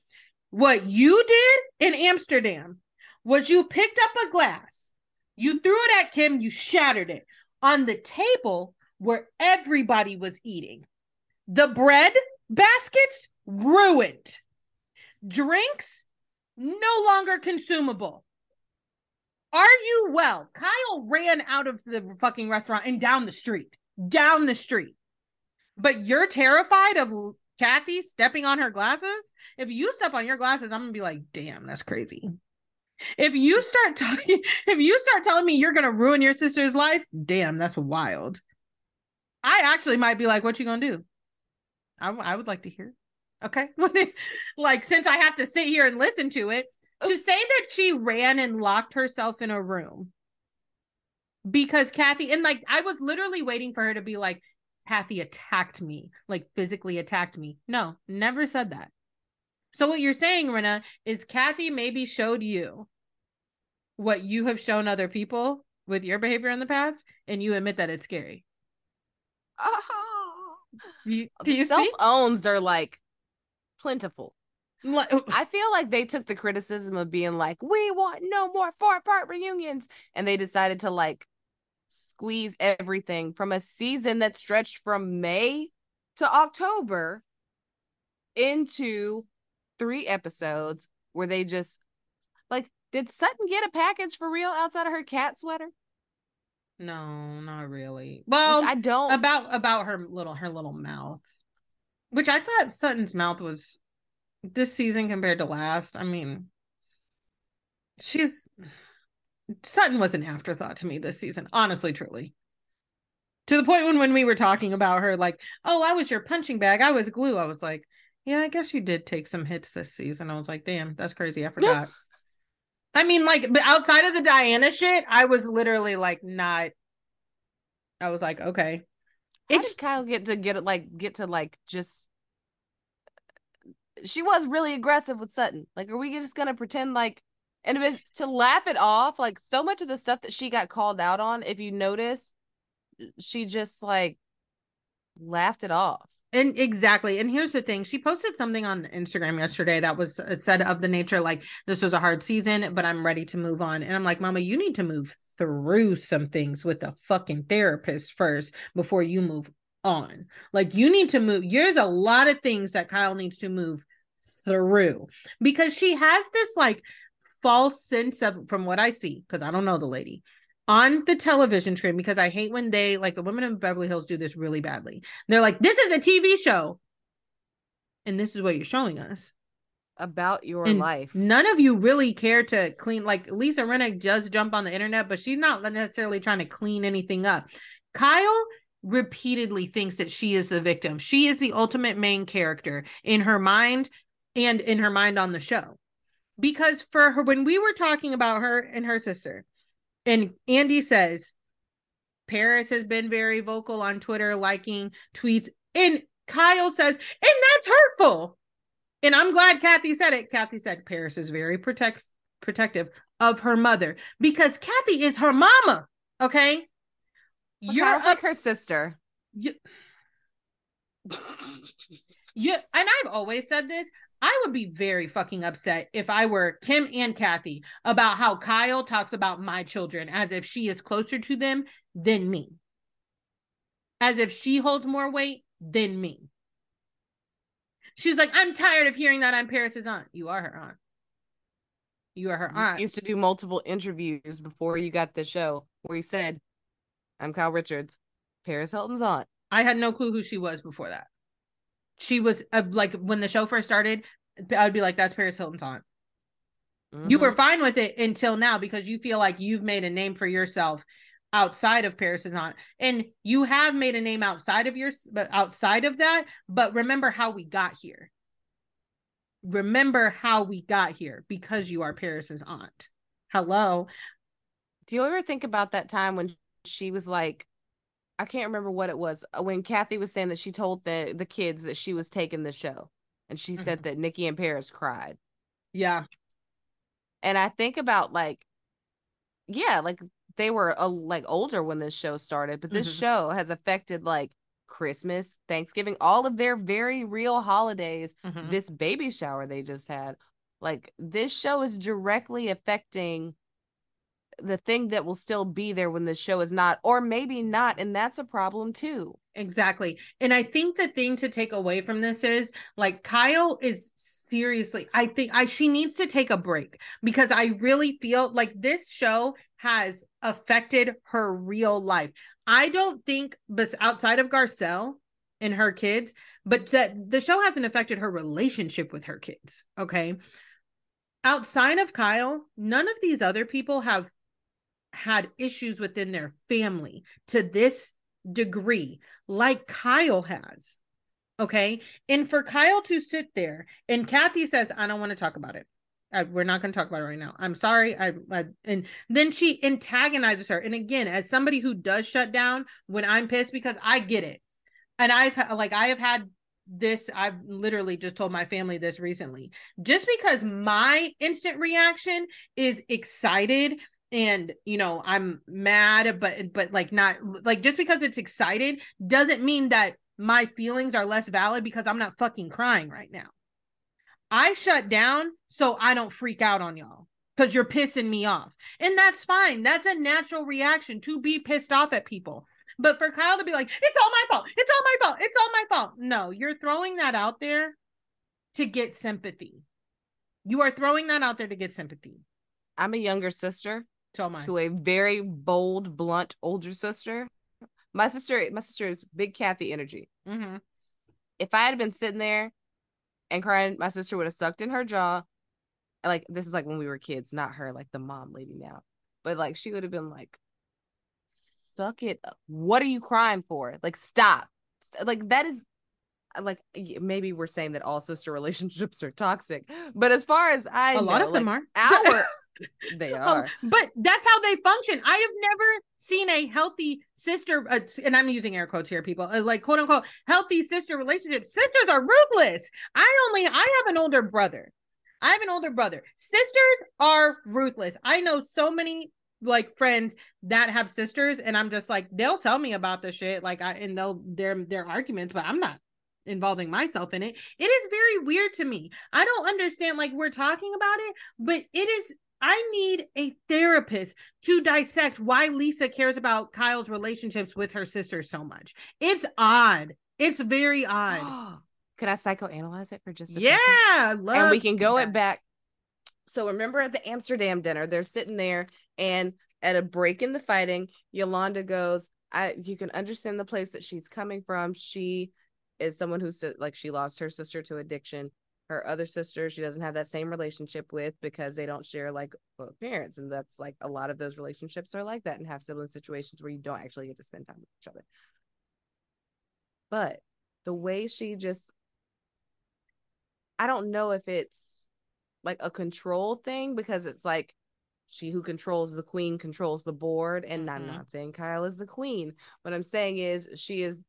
What you did in Amsterdam was you picked up a glass, you threw it at Kim, you shattered it on the table where everybody was eating. The bread baskets ruined. Drinks no longer consumable. Are you well? Kyle ran out of the fucking restaurant and down the street. Down the street. But you're terrified of Kathy stepping on her glasses. If you step on your glasses, I'm gonna be like, damn, that's crazy. If you start talking, if you start telling me you're gonna ruin your sister's life, damn, that's wild. I actually might be like, what you gonna do? I, I would like to hear. Okay. like, since I have to sit here and listen to it, oh. to say that she ran and locked herself in a room because Kathy, and like, I was literally waiting for her to be like, Kathy attacked me, like physically attacked me. No, never said that. So what you're saying, Rinna, is Kathy maybe showed you what you have shown other people with your behavior in the past, and you admit that it's scary. Oh. Do you, do you Self owns are like plentiful. Like, oh. I feel like they took the criticism of being like, we want no more four part reunions. And they decided to like squeeze everything from a season that stretched from May to October into three episodes where they just like, did Sutton get a package for real outside of her cat sweater? No, not really. Well, I don't. about about her little her little mouth, which I thought Sutton's mouth was this season compared to last. I mean, she's Sutton was an afterthought to me this season, honestly, truly. To the point when when we were talking about her, like, oh, I was your punching bag, I was glue. I was like, yeah, I guess you did take some hits this season. I was like, damn, that's crazy. I forgot. I mean, like, but outside of the Diana shit, I was literally like not. I was like, okay. How It's did Kyle get to get it like get to like just she was really aggressive with Sutton. Like, are we just gonna pretend like and it was to laugh it off? Like so much of the stuff that she got called out on, if you notice, she just like laughed it off. And exactly. And here's the thing: she posted something on Instagram yesterday that was uh, said of the nature like, "This was a hard season, but I'm ready to move on." And I'm like, Mama, you need to move through some things with a fucking therapist first before you move on. Like, you need to move. There's a lot of things that Kyle needs to move through because she has this like false sense of, from what I see, because I don't know the lady on the television train because I hate when they like the women of Beverly Hills do this really badly. They're like, this is a TV show. And this is what you're showing us. About your And life. None of you really care to clean. Like Lisa Rennick does jump on the internet, but she's not necessarily trying to clean anything up. Kyle repeatedly thinks that she is the victim. She is the ultimate main character in her mind and in her mind on the show. Because for her, when we were talking about her and her sister, and Andy says, Paris has been very vocal on Twitter, liking tweets. And Kyle says, and that's hurtful. And I'm glad Kathy said it. Kathy said Paris is very protect protective of her mother because Kathy is her mama. Okay. Well, You're up, like her sister. you, you, and I've always said this. I would be very fucking upset if I were Kim and Kathy about how Kyle talks about my children as if she is closer to them than me. As if she holds more weight than me. She's like, I'm tired of hearing that I'm Paris's aunt. You are her aunt. You are her aunt. used to do multiple interviews before you got the show where he said, I'm Kyle Richards, Paris Hilton's aunt. I had no clue who she was before that. She was uh, like when the show first started, I'd be like, "That's Paris Hilton's aunt." You Mhm. were fine with it until now because you feel like you've made a name for yourself outside of Paris's aunt, and you have made a name outside of your but outside of that. But remember how we got here. Remember how we got here because you are Paris's aunt. Hello, Do you ever think about that time when she was like, I can't remember what it was, uh, when Kathy was saying that she told the the kids that she was taking the show, and she said that Nicky and Paris cried, yeah, and I think about like, yeah, like they were uh, like older when this show started, but this Mhm. show has affected like Christmas, Thanksgiving, all of their very real holidays. Mhm. This baby shower they just had, like this show is directly affecting the thing that will still be there when the show is not, or maybe not, and that's a problem too. Exactly. And I think the thing to take away from this is like Kyle is seriously, I think I she needs to take a break because I really feel like this show has affected her real life. I don't think but outside of Garcelle, and her kids, but that the show hasn't affected her relationship with her kids. Okay. Outside of Kyle, none of these other people have had issues within their family to this degree, like Kyle has. Okay. And for Kyle to sit there and Kathy says, I don't want to talk about it. I, we're not going to talk about it right now. I'm sorry. I, I and then she antagonizes her. And again, as somebody who does shut down when I'm pissed because I get it. And I've like I have had this I've literally just told my family this recently. Just because my instant reaction is excited and you know I'm mad but but like not like just because it's excited doesn't mean that my feelings are less valid because I'm not fucking crying right now. I shut down so I don't freak out on y'all because you're pissing me off. And that's fine. That's a natural reaction to be pissed off at people. But for Kyle to be like, it's all my fault. It's all my fault. It's all my fault. No, you're throwing that out there to get sympathy. You are throwing that out there to get sympathy. I'm a younger sister. Am I. To a very bold, blunt older sister. My sister, my sister is big Kathy energy. Mm-hmm. If I had been sitting there and crying, my sister would have sucked in her jaw. Like this is like when we were kids, not her, like the mom lady now. But like she would have been like, "Suck it. What are you crying for? Like stop. Like that is like maybe we're saying that all sister relationships are toxic, but as far as I a know, lot of them are. Our they Um, are. but that's how they function. I have never seen a healthy sister, uh, and I'm using air quotes here, people, uh, like quote unquote healthy sister relationship. Sisters are ruthless. I only, I have an older brother. I have an older brother. Sisters are ruthless. I know so many like friends that have sisters, and I'm just like, they'll tell me about the shit, like I and they'll their their arguments, but I'm not involving myself in it. It is very weird to me. I don't understand, like we're talking about it, but it is I need a therapist to dissect why Lisa cares about Kyle's relationships with her sister so much. It's odd. It's very odd. Can I psychoanalyze it for just a yeah, second? love and we can go that. it back. So remember at the Amsterdam dinner, they're sitting there, and at a break in the fighting, Yolanda goes, "I you can understand the place that she's coming from. She is someone who said like she lost her sister to addiction. Her other sister, she doesn't have that same relationship with because they don't share like both parents, and that's like a lot of those relationships are like that and have sibling situations where you don't actually get to spend time with each other. But the way she just I don't know if it's like a control thing because it's like she who controls the queen controls the board. And I'm Mhm. not saying Kyle is the queen. What I'm saying is she is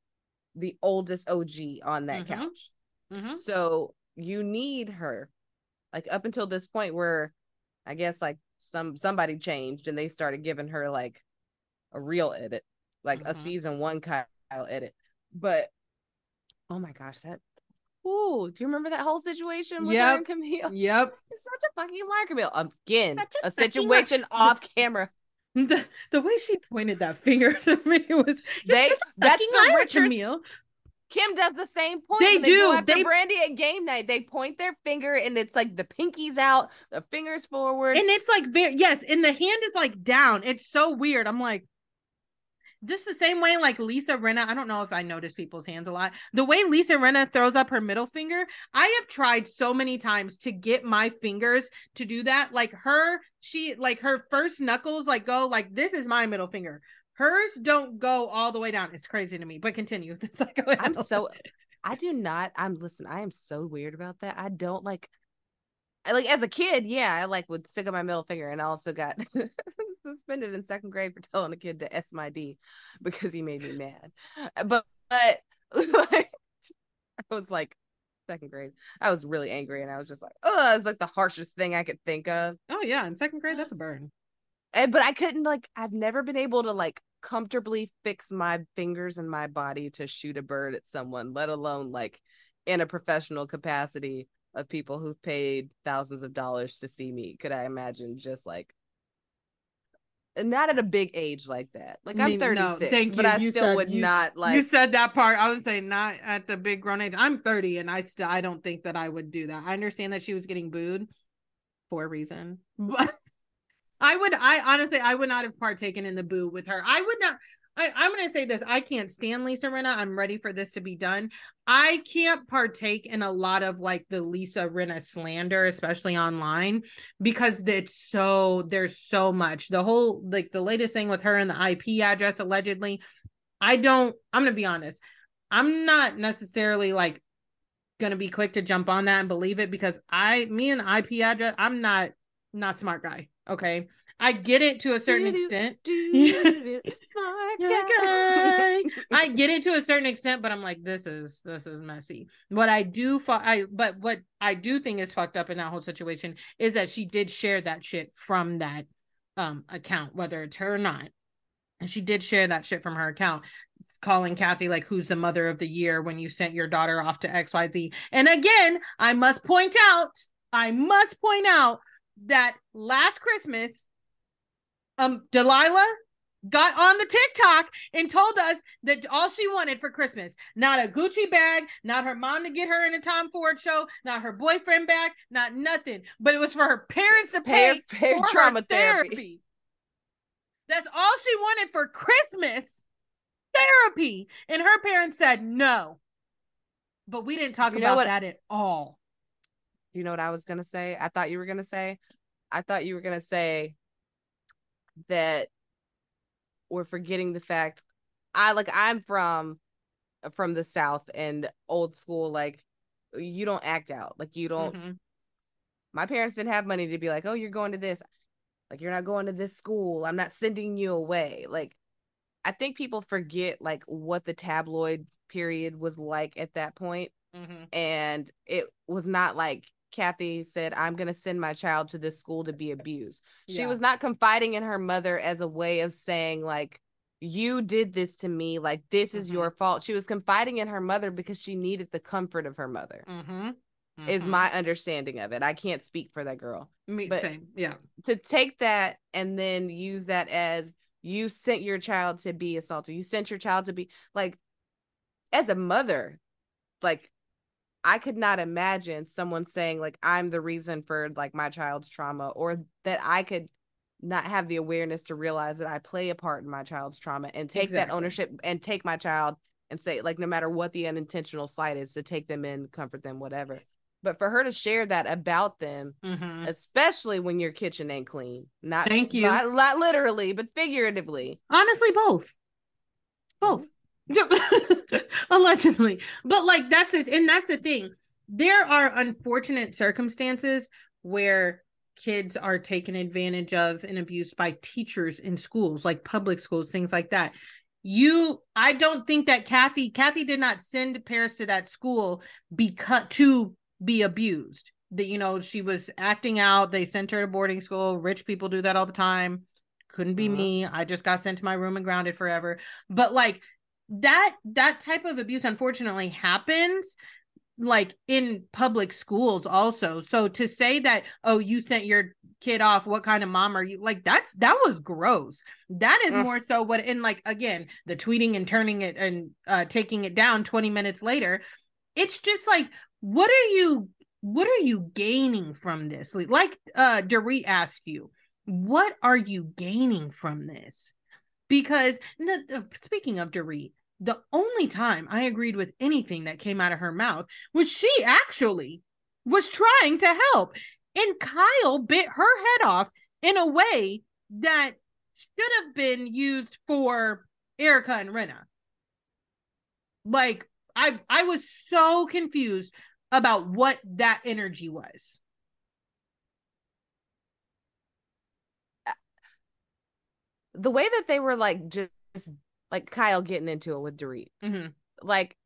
the oldest OG on that Mhm. couch. Mhm. So you need her. Like up until this point where I guess like some somebody changed and they started giving her like a real edit, like a Mhm. season one Kyle edit. But oh my gosh, that Ooh, do you remember that whole situation with her Yep. and Camille? Yep. It's such a fucking lie, Camille. Again, a a situation off camera. The, the way she pointed that finger to me was They "You're such a that's fucking the liar, Richards. Camille. Kim does the same point. They they do. after They- Brandi at game night. They point their finger and it's like the pinky's out, the fingers forward. And it's like very yes, and the hand is like down. It's so weird. I'm like, just the same way like Lisa Rinna. I don't know if I notice people's hands a lot. The way Lisa Rinna throws up her middle finger, I have tried so many times to get my fingers to do that. Like her, she like her first knuckles like go like this is my middle finger. Hers don't go all the way down. It's crazy to me. But continue. I'm so I do not. I'm listen. I am so weird about that. I don't like. I like as a kid, yeah, I like would stick up my middle finger, and I also got suspended in second grade for telling a kid to S my D because he made me mad. But but like, I was like second grade. I was really angry, and I was just like, oh, it's like the harshest thing I could think of. Oh yeah, in second grade, that's a burn. And, but I couldn't like. I've never been able to like comfortably fix my fingers and my body to shoot a bird at someone, let alone like in a professional capacity of people who've paid thousands of dollars to see me. Could I imagine just like not at a big age like that? Like I'm Me- no, 36, thank but. I You still said- would you- not like you said that part. I would say not at the big grown age. I'm 30 and I still I don't think that I would do that. I understand that she was getting booed for a reason. But I would I honestly I would not have partaken in the boo with her. I would not I, I'm to say this. I can't stand Lisa Rinna. I'm ready for this to be done. I can't partake in a lot of like the Lisa Rinna slander, especially online, because it's so, there's so much. The whole, like the latest thing with her and the IP address allegedly, I don't, I'm to be honest. I'm not necessarily like to be quick to jump on that and believe it because I, me and IP address, I'm not, not smart guy. Okay. I get it to a certain extent. Smart guy. I get it to a certain extent, but I'm like, this is this is messy. What I do, fu- I but what I do think is fucked up in that whole situation is that she did share that shit from that um account, whether it's her or not. And she did share that shit from her account, calling Kathy like, "Who's the mother of the year?" When you sent your daughter off to X Y Z. And again, I must point out, I must point out that last Christmas um Delilah got on the TikTok and told us that all she wanted for Christmas, not a Gucci bag, not her mom to get her in a Tom Ford show, not her boyfriend back, not nothing, but it was for her parents to pay, pay for trauma her therapy. That's all she wanted for Christmas. Therapy. And her parents said no. But we didn't talk you about that at all. You know what I was gonna say? I thought you were gonna say. I thought you were gonna say that we're forgetting the fact. I like I'm from from the south and old school. Like you don't act out. Like you don't. Mhm. My parents didn't have money to be like, oh, you're going to this. Like you're not going to this school. I'm not sending you away. Like I think people forget like what the tabloid period was like at that point Mhm. and it was not like Kathy said, I'm going to send my child to this school to be abused. She Yeah. was not confiding in her mother as a way of saying, like, you did this to me. Like, this is Mhm. your fault. She was confiding in her mother because she needed the comfort of her mother, Mhm. is Mhm. my understanding of it. I can't speak for that girl. me but- same. Yeah. To take that and then use that as you sent your child to be assaulted, you sent your child to be like, as a mother, like, I could not imagine someone saying like I'm the reason for like my child's trauma or that I could not have the awareness to realize that I play a part in my child's trauma and take that ownership and take my child and say like no matter what the unintentional slight is to take them in, comfort them, whatever. But for her to share that about them, Mhm. especially when your kitchen ain't clean, not Thank you. not, not literally, but figuratively. Honestly, both. Both. Allegedly. But like that's it. And that's the thing. There are unfortunate circumstances where kids are taken advantage of and abused by teachers in schools, like public schools, things like that. You, I don't think that Kathy, Kathy did not send Paris to that school because to be abused. That you know, she was acting out. They sent her to boarding school. Rich people do that all the time. Couldn't be Uh-huh. me. I just got sent to my room and grounded forever. But like that, that type of abuse unfortunately happens like in public schools also. So to say that, oh, you sent your kid off, what kind of mom are you? Like that's that was gross. That is more so what and like again, the tweeting and turning it and uh taking it down 20 minutes later. It's just like, what are you what are you gaining from this? Like- uh Dorit asked you, what are you gaining from this? Because the- uh, speaking of Dorit, the only time I agreed with anything that came out of her mouth was she actually was trying to help. And Kyle bit her head off in a way that should have been used for Erika and Rinna. Like I I was so confused about what that energy was. The way that they were like just like Kyle getting into it with Dorit. Mhm. like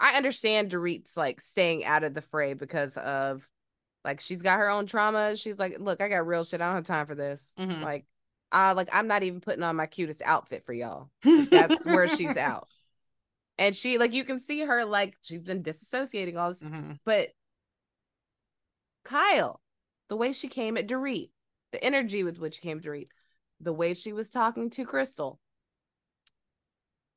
I understand Dorit's like staying out of the fray because of like she's got her own trauma. She's like, look, I got real shit. I don't have time for this. Mhm. Like, uh, like I'm not even putting on my cutest outfit for y'all. That's where she's out. And she like you can see her like she's been disassociating all this, Mhm. but Kyle, the way she came at Dorit, the energy with which she came to Dorit, the way she was talking to Crystal,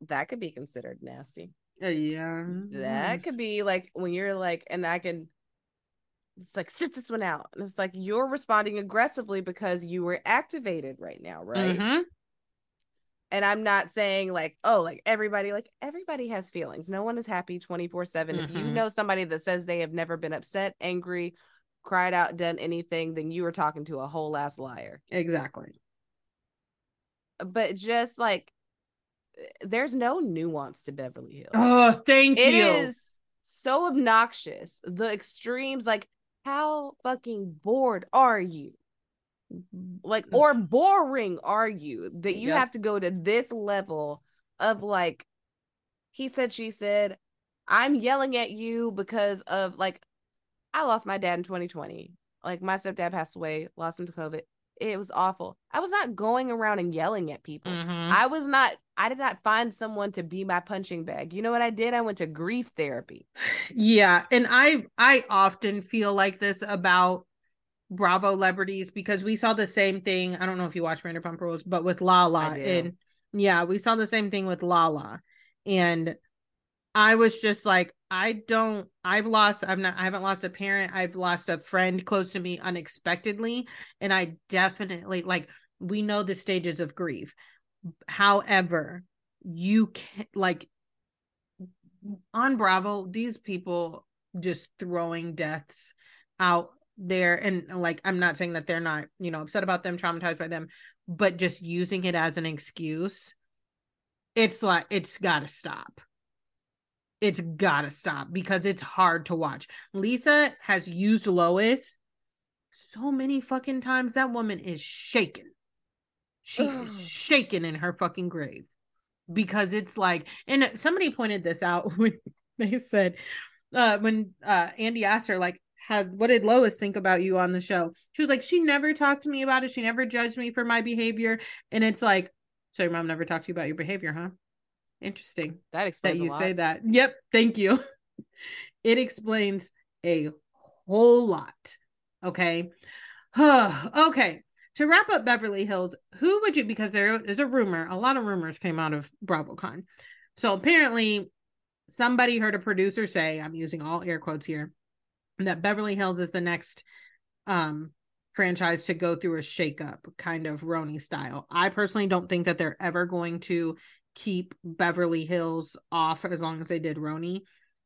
that could be considered nasty. Uh, yeah. That could be like when you're like, and I can, it's like, sit this one out. And it's like you're responding aggressively because you were activated right now, right? Mhm. and I'm not saying like, oh, like everybody, like everybody has feelings. No one is happy 24 7. If you know somebody that says they have never been upset, angry, cried out, done anything, then you are talking to a whole ass liar. Exactly. But just like, eh, there's no nuance to Beverly Hills. Oh, thank It you. is so obnoxious. The extremes, like, how fucking bored are you? Like, mm. or boring are you that you Yep. have to go to this level of like, he said, she said, I'm yelling at you because of like, I lost my dad in 2020. Like, my stepdad passed away, lost him to COVID. It was awful. I was not going around and yelling at people. Mhm. I was not, I did not find someone to be my punching bag. You know what I did? I went to grief therapy. Yeah, and I I often feel like this about Bravo celebrities because we saw the same thing. I don't know if you watch Vanderpump Rules, but with Lala and yeah, we saw the same thing with Lala. And I was just like, I don't I've lost I'm not I haven't lost a parent. I've lost a friend close to me unexpectedly and I definitely like we know the stages of grief. However, you can like on Bravo, these people just throwing deaths out there. And like, I'm not saying that they're not, you know, upset about them, traumatized by them, but just using it as an excuse. It's like, it's got to stop. It's got to stop because it's hard to watch. Lisa has used Lois so many fucking times. That woman is shaken. She Ugh. is shaken in her fucking grave because it's like and somebody pointed this out when they said uh when uh Andy asked her like has what did Lois think about you on the show she was like she never talked to me about it she never judged me for my behavior and it's like so your mom never talked to you about your behavior huh interesting That that you a lot. say that yep thank you it explains a whole lot okay okay to wrap up Beverly Hills, who would you because there is a rumor, a lot of rumors came out of BravoCon. So apparently somebody heard a producer say, I'm using all air quotes here, that Beverly Hills is the next um franchise to go through a shakeup, kind of RHONY style. I personally don't think that they're ever going to keep Beverly Hills off as long as they did RHONY,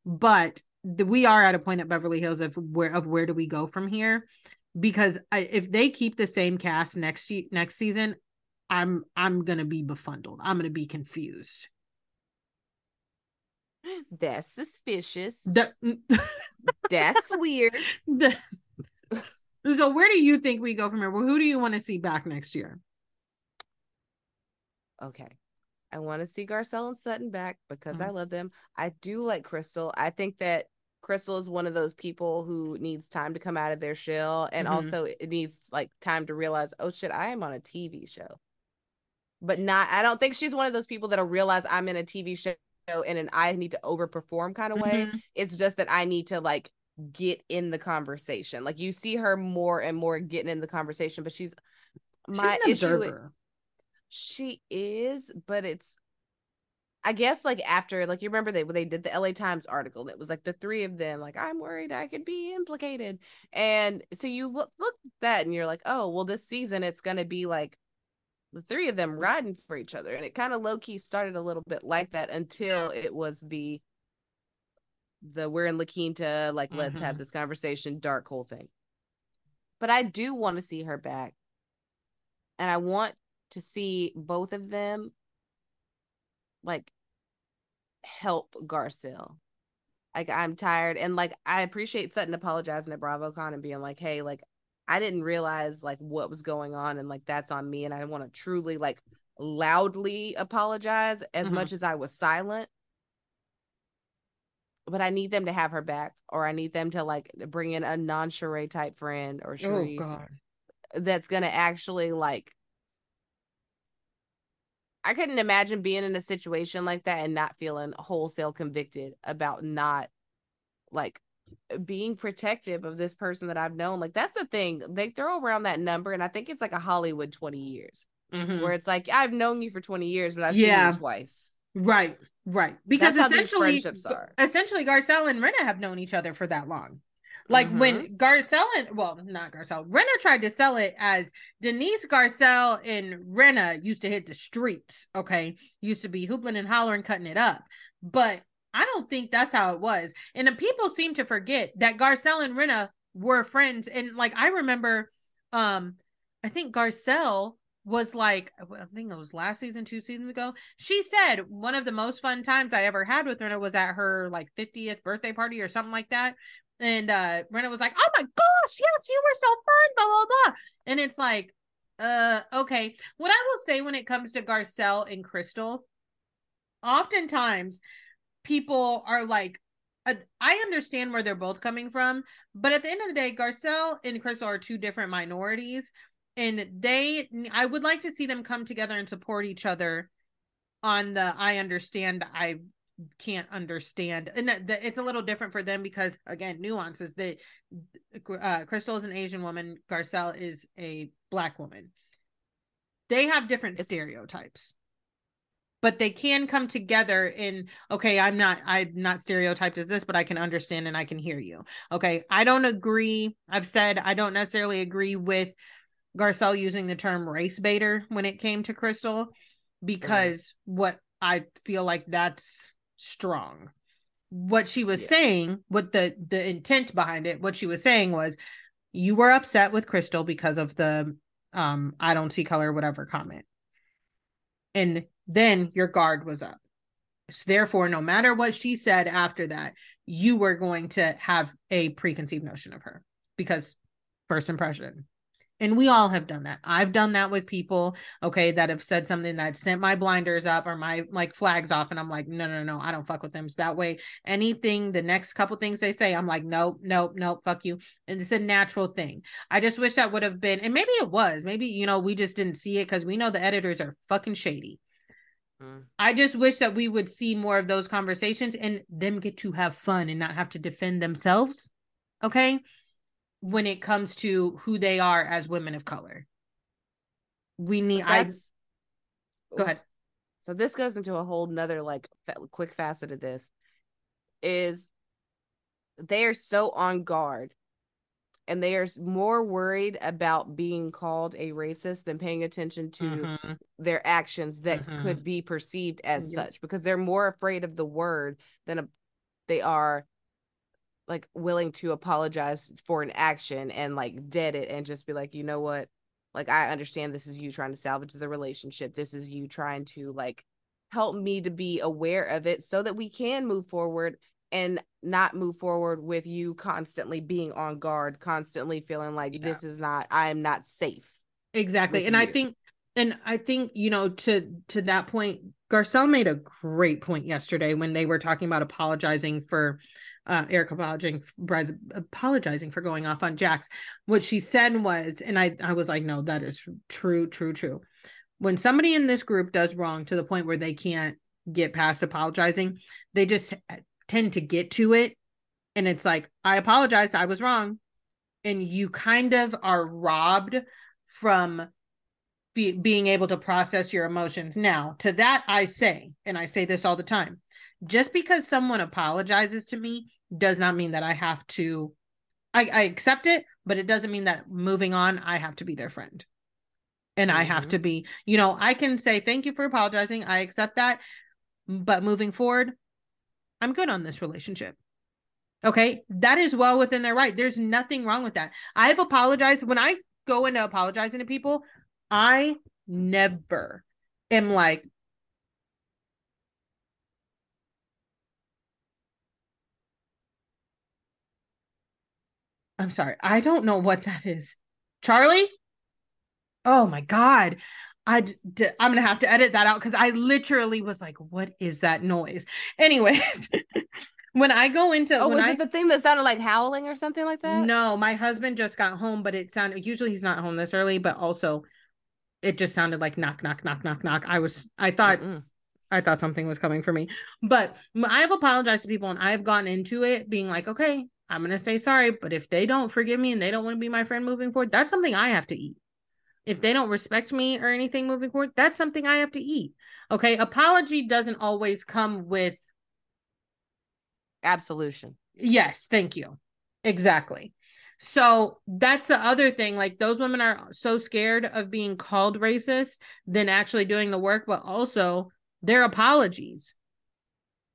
but the, we are at a point at Beverly Hills of where of where do we go from here? Because I, if they keep the same cast next next season, I'm I'm gonna be befuddled. I'm gonna be confused. That's suspicious. That's weird. the, so where do you think we go from here? Well, who do you want to see back next year? Okay. I want to see Garcelle and Sutton back because I Mhm. love them. I do like Crystal. I think that Crystal is one of those people who needs time to come out of their shell and Mhm. also it needs like time to realize, oh shit, I am on a TV show. But not I don't think she's one of those people that'll realize I'm in a TV show in an I need to overperform kind of way. Mhm. It's just that I need to like get in the conversation. Like you see her more and more getting in the conversation, but she's She's my an issue observer. She is, but it's I guess like after like you remember they they did the LA Times article and it was like the three of them like I'm worried I could be implicated. And so you look look at that and you're like, "Oh, well this season it's going to be like the three of them riding for each other." And it kind of low key started a little bit like that until it was the the we're in La Quinta like let's have Mhm. this conversation dark hole thing. But I do want to see her back. And I want to see both of them like help Garcelle. Like I'm tired and like I appreciate Sutton apologizing at BravoCon and being like, "Hey, like I didn't realize like what was going on and like that's on me and I want to truly like loudly apologize as Mhm. much as I was silent." But I need them to have her back or I need them to like bring in a non-Sheree type friend or Oh Sheree God. that's gonna actually like I couldn't imagine being in a situation like that and not feeling wholesale convicted about not like being protective of this person that I've known. Like that's the thing. They throw around that number and I think it's like a Hollywood 20 years Mhm. where it's like I've known you for 20 years, but I've seen you twice. Right, right. Because That's essentially, friendships are. essentially, Garcelle and Rinna have known each other for that long. Like mm-hmm. when Garcelle and well, not Garcelle, Rinna tried to sell it as Denise Garcelle and Rinna used to hit the streets. Okay, used to be hooping and hollering, cutting it up. But I don't think that's how it was. And the people seem to forget that Garcelle and Rinna were friends. And like I remember, um, I think Garcelle was like I think it was last season, two seasons ago. She said one of the most fun times I ever had with Rinna was at her like 50th birthday party or something like that. And uh Rinna was like, Oh my gosh, yes, you were so fun, blah blah blah. And it's like, uh, okay. What I will say when it comes to Garcelle and Crystal, oftentimes people are like, uh, I understand where they're both coming from, but at the end of the day, Garcelle and Crystal are two different minorities and they i would like to see them come together and support each other on the i understand i can't understand and that, it's a little different for them because again nuances that uh, crystal is an asian woman garcelle is a black woman. They have different it's- stereotypes but they can come together in okay i'm not i'm not stereotyped as this but i can understand and i can hear you. Okay i don't agree i've said i don't necessarily agree with Garcelle using the term race baiter when it came to Crystal because what I feel like that's strong. What she was yeah. saying, what the the intent behind it, what she was saying was you were upset with Crystal because of the um I don't see color whatever comment. And then your guard was up. So therefore, no matter what she said after that, you were going to have a preconceived notion of her because first impression and we all have done that. I've done that with people okay that have said something that sent my blinders up or my like flags off and i'm like no no no i don't fuck with them. So that way anything the next couple things they say i'm like nope nope nope fuck you. And it's a natural thing. I just wish that would have been and maybe it was maybe you know we just didn't see it because we know the editors are fucking shady. Mm. I just wish that we would see more of those conversations and them get to have fun and not have to defend themselves. Okay when it comes to who they are as women of color. We need I go ahead. So this goes into a whole nother like quick facet of this is they are so on guard and they are more worried about being called a racist than paying attention to mm-hmm. their actions that mm-hmm. could be perceived as yep. such because they're more afraid of the word than a, they are like willing to apologize for an action and like dead it and just be like, you know what? Like I understand this is you trying to salvage the relationship. This is you trying to like help me to be aware of it so that we can move forward and not move forward with you constantly being on guard, constantly feeling like yeah. this is not I am not safe. Exactly. And you. I think and I think, you know, to to that point, Garcelle made a great point yesterday when they were talking about apologizing for uh, Eric apologizing, apologizing for going off on Jax. What she said was, and I, I was like, no, that is true, true, true. When somebody in this group does wrong to the point where they can't get past apologizing, they just tend to get to it. And it's like, I apologize, I was wrong. And you kind of are robbed from be, being able to process your emotions. Now, to that, I say, and I say this all the time just because someone apologizes to me does not mean that I have to I, I accept it, but it doesn't mean that moving on, I have to be their friend. And mm-hmm. I have to mm-hmm. be, you know, I can say thank you for apologizing. I accept that. But moving forward, I'm good on this relationship. Okay. That is well within their right. There's nothing wrong with that. I've apologized. When I go into apologizing to people, I never am like, I'm sorry. I don't know what that is. Charlie? Oh my God. I d- I'm gonna have to edit that out because I literally was like, "What is that noise?" Anyways, when I go into oh, was I, it the thing that sounded like howling or something like that? No, my husband just got home, but it sounded. Usually he's not home this early, but also it just sounded like knock, knock, knock, knock, knock. I was, I thought, Mm-mm. I thought something was coming for me, but I've apologized to people and I've gone into it being like, okay, I'm going to say sorry, but if they don't forgive me and they don't want to be my friend moving forward, that's something I have to eat. If they don't respect me or anything moving forward, that's something I have to eat. Okay. Apology doesn't always come with absolution. Yes. Thank you. Exactly. So that's the other thing. Like those women are so scared of being called racist than actually doing the work, but also their apologies.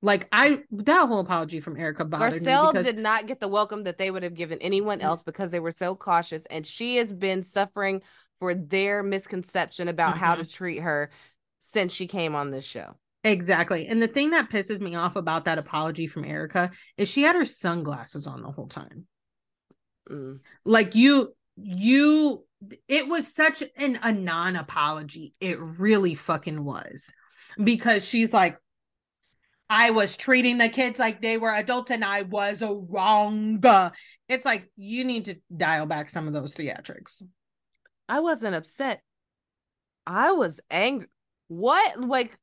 Like I that whole apology from Erika bothered Garcelle me because did not get the welcome that they would have given anyone else because they were so cautious, and she has been suffering for their misconception about how Mm-hmm. to treat her since she came on this show. exactly. And the thing that pisses me off about that apology from Erika is she had her sunglasses on the whole time. Mm. like you you it was such an a non-apology it really fucking was because she's like i was treating the kids like they were adults and i was wrong it's like you need to dial back some of those theatrics I wasn't upset. I was angry. What? Like,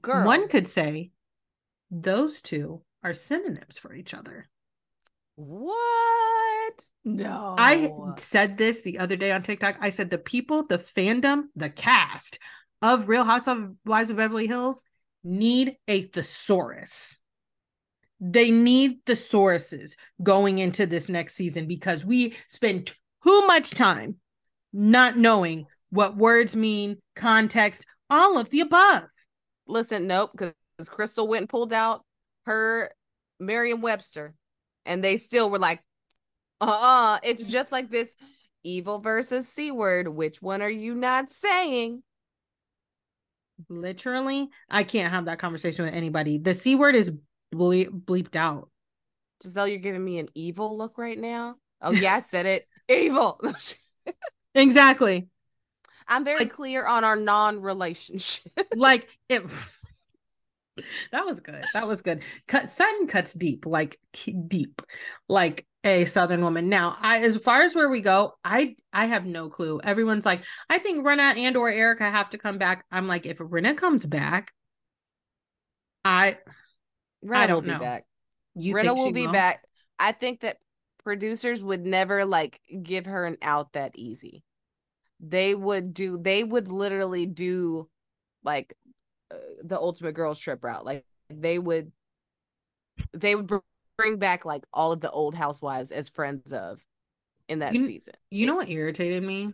girl. one could say those two are synonyms for each other What? No. I said this the other day on TikTok. I said the people, the fandom, the cast of Real Housewives of Beverly Hills need a thesaurus. They need thesauruses going into this next season because we spend too much time not knowing what words mean, context, all of the above. Listen, nope, because Crystal went and pulled out her Merriam Webster, and they still were like, uh uh it's just like this evil versus C word. Which one are you not saying? Literally, I can't have that conversation with anybody. The C word is ble- bleeped out. Giselle, you're giving me an evil look right now. Oh, yeah, I said it. Evil. Exactly. I'm very Like- clear on our non relationship. like it that was good that was good cut sun cuts deep like deep like a southern woman now i as far as where we go i i have no clue everyone's like i think Rinna and or erika have to come back i'm like if Rinna comes back i Rinna don't will be know. back. you will be back. I think that producers would never like give her an out that easy. They would do. They would literally do like uh, the ultimate girls trip route. Like they would. They would bring back like all of the old housewives as friends of in that You- season. you know what irritated me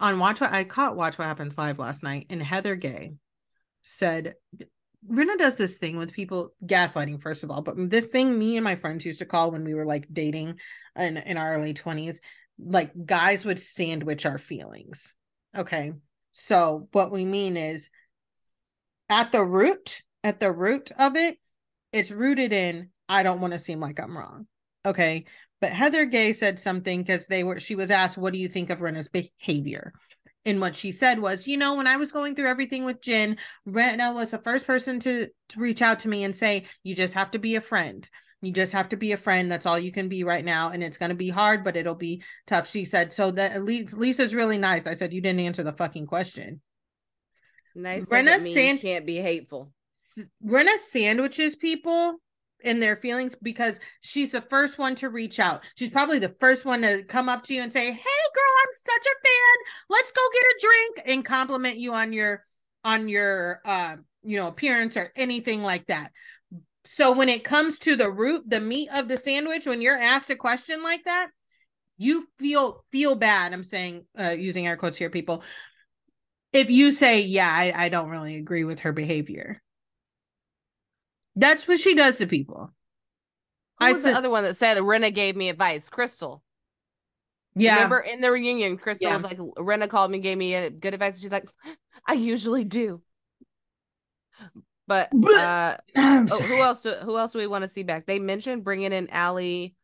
on watch what i caught watch what happens live last night and heather gay said Rinna does this thing with people gaslighting, first of all, but this thing me and my friends used to call when we were like dating in, in our early 20s, like guys would sandwich our feelings. Okay. So what we mean is at the root, at the root of it, it's rooted in I don't want to seem like I'm wrong. Okay. But Heather Gay said something because they were she was asked, What do you think of Rinna's behavior? And what she said was, you know, when I was going through everything with Jen, Rinna was the first person to, to reach out to me and say, you just have to be a friend. You just have to be a friend. That's all you can be right now. And it's going to be hard, but it'll be tough. She said, so that Lisa, Lisa's really nice. I said, you didn't answer the fucking question. Nice. Brenna San- can't be hateful. Rinna sandwiches people in their feelings because she's the first one to reach out. She's probably the first one to come up to you and say, "Hey, girl, I'm such a fan. Let's go get a drink," and compliment you on your on your uh, you know appearance or anything like that. So when it comes to the root, the meat of the sandwich, when you're asked a question like that, you feel feel bad. I'm saying uh, using air quotes here, people. If you say, "Yeah, I, I don't really agree with her behavior," That's what she does to people. Who I was said- the other one that said Rinna gave me advice? Crystal. Yeah. Remember in the reunion, Crystal Yeah. was like, Rinna called me, gave me good advice. She's like, I usually do. But uh oh, who else do, who else do we want to see back? They mentioned bringing in Ali.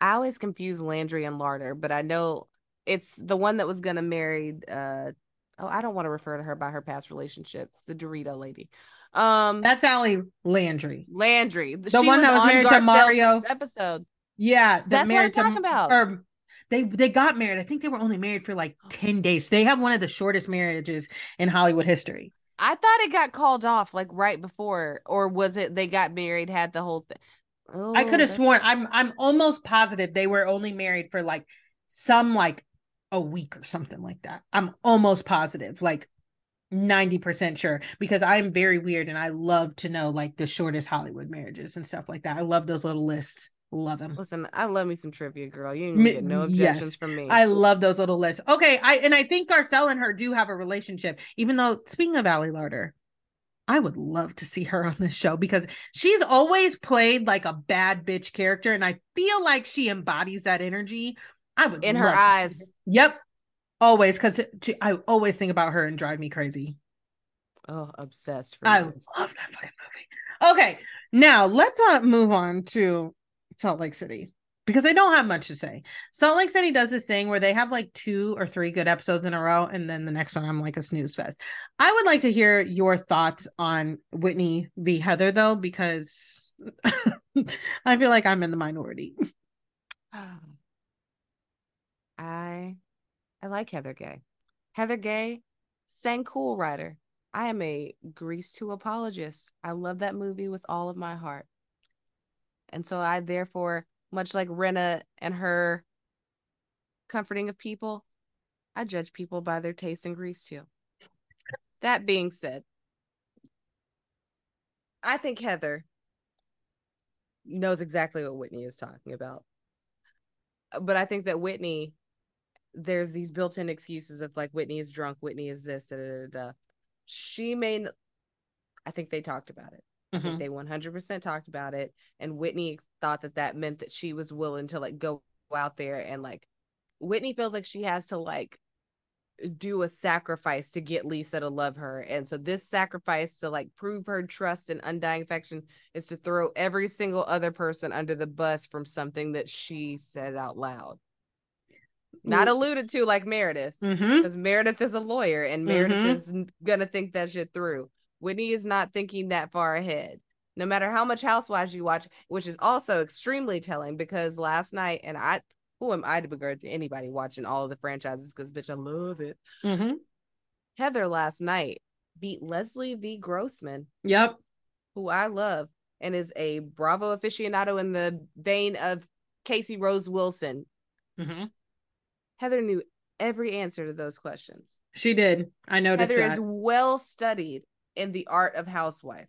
I always confuse Landry and Larter, but I know it's the one that was gonna marry uh oh, I don't want to refer to her by her past relationships, the Dorito lady. Um That's Ali Landry. Landry. The one that was married to Mario. episode. Yeah. that That's what I'm married to- talking about. Or they they got married. I think they were only married for like 10 days. They have one of the shortest marriages in Hollywood history. I thought it got called off like right before, or was it they got married, had the whole thing? Oh, I could have sworn I'm I'm almost positive they were only married for like some like a week or something like that. I'm almost positive, like 90% sure because I'm very weird and I love to know like the shortest Hollywood marriages and stuff like that. I love those little lists. Love them. Listen, I love me some trivia, girl. You ain't get no objections yes. from me. I love those little lists. Okay, I and I think Garcelle and her do have a relationship. Even though, speaking of Ali Larter, I would love to see her on this show because she's always played like a bad bitch character, and I feel like she embodies that energy. I would in her eyes. Yep, always because I always think about her and drive me crazy. Oh, obsessed! I love that fucking movie. Okay, now let's uh, move on to Salt Lake City because they don't have much to say. Salt Lake City does this thing where they have like two or three good episodes in a row, and then the next one I'm like a snooze fest. I would like to hear your thoughts on Whitney v. Heather though, because I feel like I'm in the minority. I I like Heather Gay. Heather Gay sang Cool Rider. I am a Grease 2 apologist. I love that movie with all of my heart. And so I therefore, much like Rinna and her comforting of people, I judge people by their taste in grease 2. That being said, I think Heather knows exactly what Whitney is talking about. But I think that Whitney, there's these built-in excuses of like Whitney is drunk, Whitney is this, da da da. da. She may, I think they talked about it. Mm-hmm. I think mm-hmm. they 100% talked about it. And Whitney thought that that meant that she was willing to like go out there and like, Whitney feels like she has to like do a sacrifice to get Lisa to love her. And so this sacrifice to like prove her trust and undying affection is to throw every single other person under the bus from something that she said out loud. Not alluded to like Meredith, because mm-hmm. Meredith is a lawyer and Meredith mm-hmm. is gonna think that shit through. Whitney is not thinking that far ahead. No matter how much Housewives you watch, which is also extremely telling because last night, and I, who am I to begrudge anybody watching all of the franchises? Because bitch, I love it. Mm-hmm. Heather last night beat Leslie V. Grossman. Yep. Who I love and is a Bravo aficionado in the vein of Casey Rose Wilson. Mm-hmm. Heather knew every answer to those questions. She did. I noticed Heather that. is well studied in the art of housewife.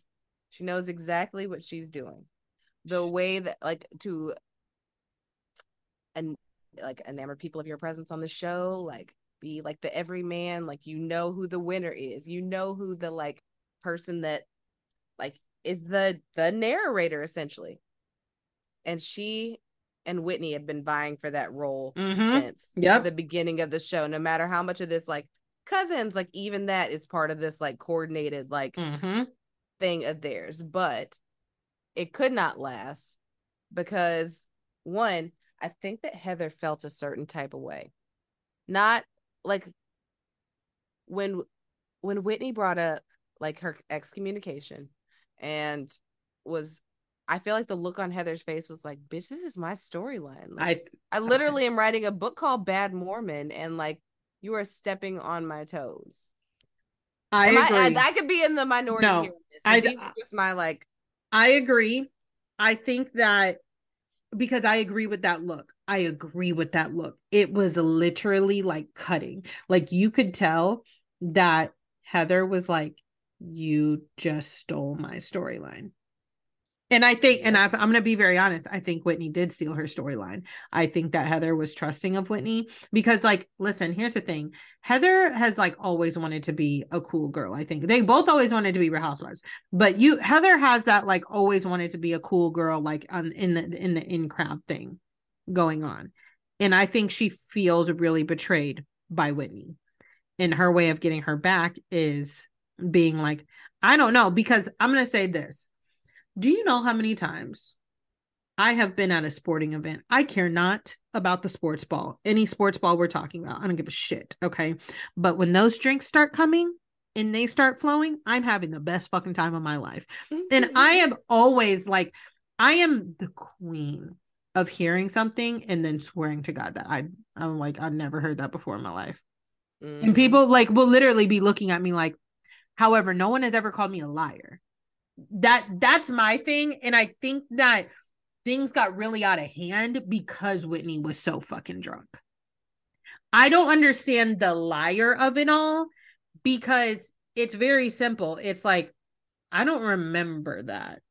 She knows exactly what she's doing. The way that like to and like enamor people of your presence on the show, like be like the everyman, like you know who the winner is. You know who the like person that like is the the narrator essentially. And she and Whitney have been vying for that role mm-hmm. since yep. the beginning of the show. No matter how much of this like cousins like even that is part of this like coordinated like mm-hmm. thing of theirs but it could not last because one i think that heather felt a certain type of way not like when when whitney brought up like her excommunication and was I feel like the look on Heather's face was like, "Bitch, this is my storyline." Like, I I literally am writing a book called Bad Mormon, and like you are stepping on my toes. I Am agree. I, I, could be in the minority no, here. I just my like. I agree. I think that because I agree with that look. I agree with that look. It was literally like cutting. Like you could tell that Heather was like, "You just stole my storyline." And I think, and i am going to be very honest, I think Whitney did steal her storyline. I think that Heather was trusting of Whitney because, like, listen, here's the thing Heather has, like, always wanted to be a cool girl. I think they both always wanted to be Real Housewives, but you, Heather has that, like, always wanted to be a cool girl, like, on, in the, in the in crowd thing going on. And I think she feels really betrayed by Whitney. And her way of getting her back is being like, I don't know, because I'm going to say this do you know how many times I have been at a sporting event? I care not about the sports ball, any sports ball we're talking about. I don't give a shit. Okay. But when those drinks start coming, and they start flowing, I'm having the best fucking time of my life. and I am always like, I am the queen of hearing something and then swearing to God that I I'm like I've never heard that before in my life. Mm. And people like will literally be looking at me like, however, no one has ever called me a liar that that's my thing and i think that things got really out of hand because whitney was so fucking drunk i don't understand the liar of it all because it's very simple it's like i don't remember that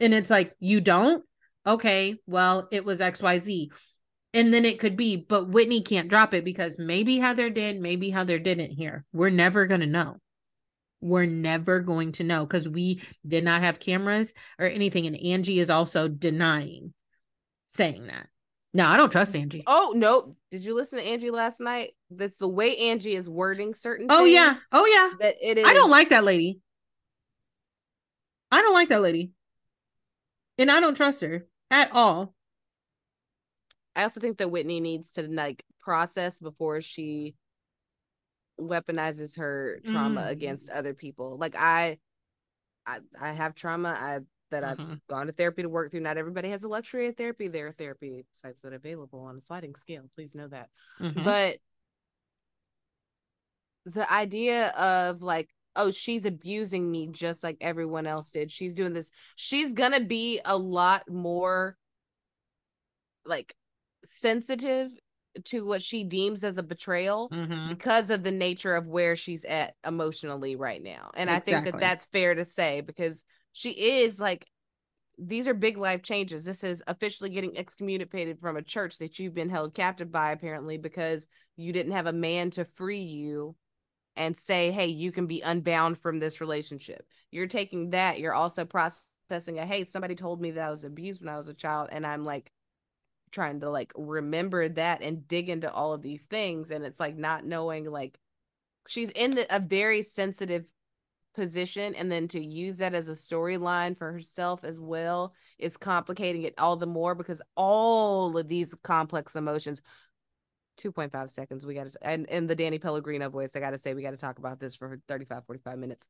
and it's like you don't okay, well, it was XYZ. And then it could be, but Whitney can't drop it because maybe Heather did, maybe Heather didn't here. We're never going to know. We're never going to know because we did not have cameras or anything. And Angie is also denying saying that. No, I don't trust Angie. Oh no! Did you listen to Angie last night? That's the way Angie is wording certain. Oh yeah. Oh yeah. That it is. I don't like that lady. I don't like that lady. And I don't trust her at all. I also think that Whitney needs to like process before she weaponizes her trauma Mm. against other people. Like I, I, I have trauma. I that I've Mhm. gone to therapy to work through. Not everybody has the luxury of therapy. There are therapy sites that are available on a sliding scale. Please know that. Mhm. But the idea of like, oh, she's abusing me just like everyone else did. She's doing this. She's gonna be a lot more like sensitive to what she deems as a betrayal Mhm. because of the nature of where she's at emotionally right now. And I think that that's fair to say because she is like these are big life changes. This is officially getting excommunicated from a church that you've been held captive by apparently because you didn't have a man to free you and say, "Hey, you can be unbound from this relationship." You're taking that, you're also processing a, "Hey, somebody told me that I was abused when I was a child." And I'm like trying to like remember that and dig into all of these things and it's like not knowing like she's in the, a very sensitive position and then to use that as a storyline for herself as well is complicating it all the more because all of these complex emotions 2.5 seconds we got to and in the Danny Pellegrino voice I got to say we got to talk about this for 35 45 minutes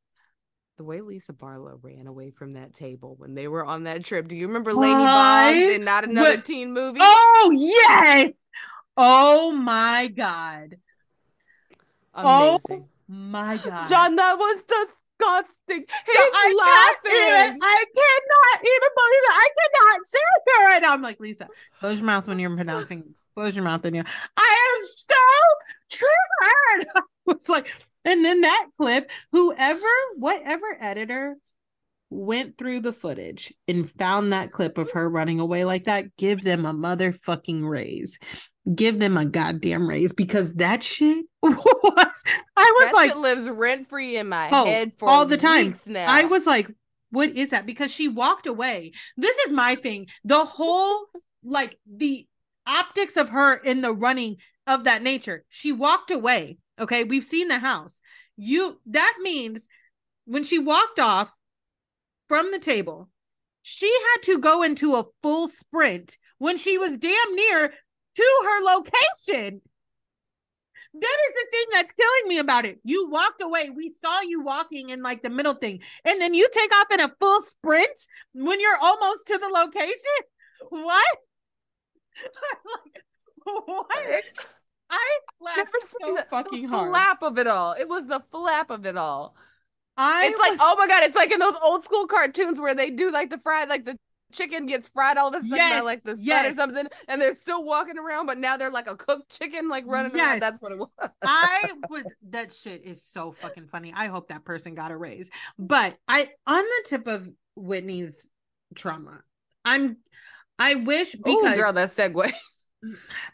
the way Lisa Barlow ran away from that table when they were on that trip. Do you remember Lady I Boggs in Not Another would- Teen Movie? Oh yes. Oh my god. Amazing. Oh my god. John, that was disgusting. He's I laughing. can't even, I cannot even believe it. I cannot sit here right now. I'm like, Lisa, close your mouth when you're pronouncing. Close your mouth when you're. I am so triggered. I was like, and then that clip, whoever, whatever editor went through the footage and found that clip of her running away like that, give them a motherfucking raise. Give them a goddamn raise because that shit was. I was that like, shit lives rent free in my Oh, head for all the time. weeks now. I was like, what is that? Because she walked away. This is my thing. The whole, like, the optics of her in the running of that nature. She walked away. Okay. We've seen the house. You, that means when she walked off from the table, she had to go into a full sprint when she was damn near to her location. That is the thing that's killing me about it. You walked away. We saw you walking in like the middle thing. And then you take off in a full sprint when you're almost to the location? What? Like, what? I Never laughed seen so the, fucking the hard. flap of it all. It was the flap of it all. I it's like, oh my god, it's like in those old school cartoons where they do like the fried, like the chicken gets fried all of a sudden by like the sun or something, and they're still walking around, but now they're like a cooked chicken, like running Yes. around. That's what it was. I was that shit is so fucking funny. I hope that person got a raise. But I on the tip of Whitney's trauma, I'm I wish Ooh, because girl, that segue.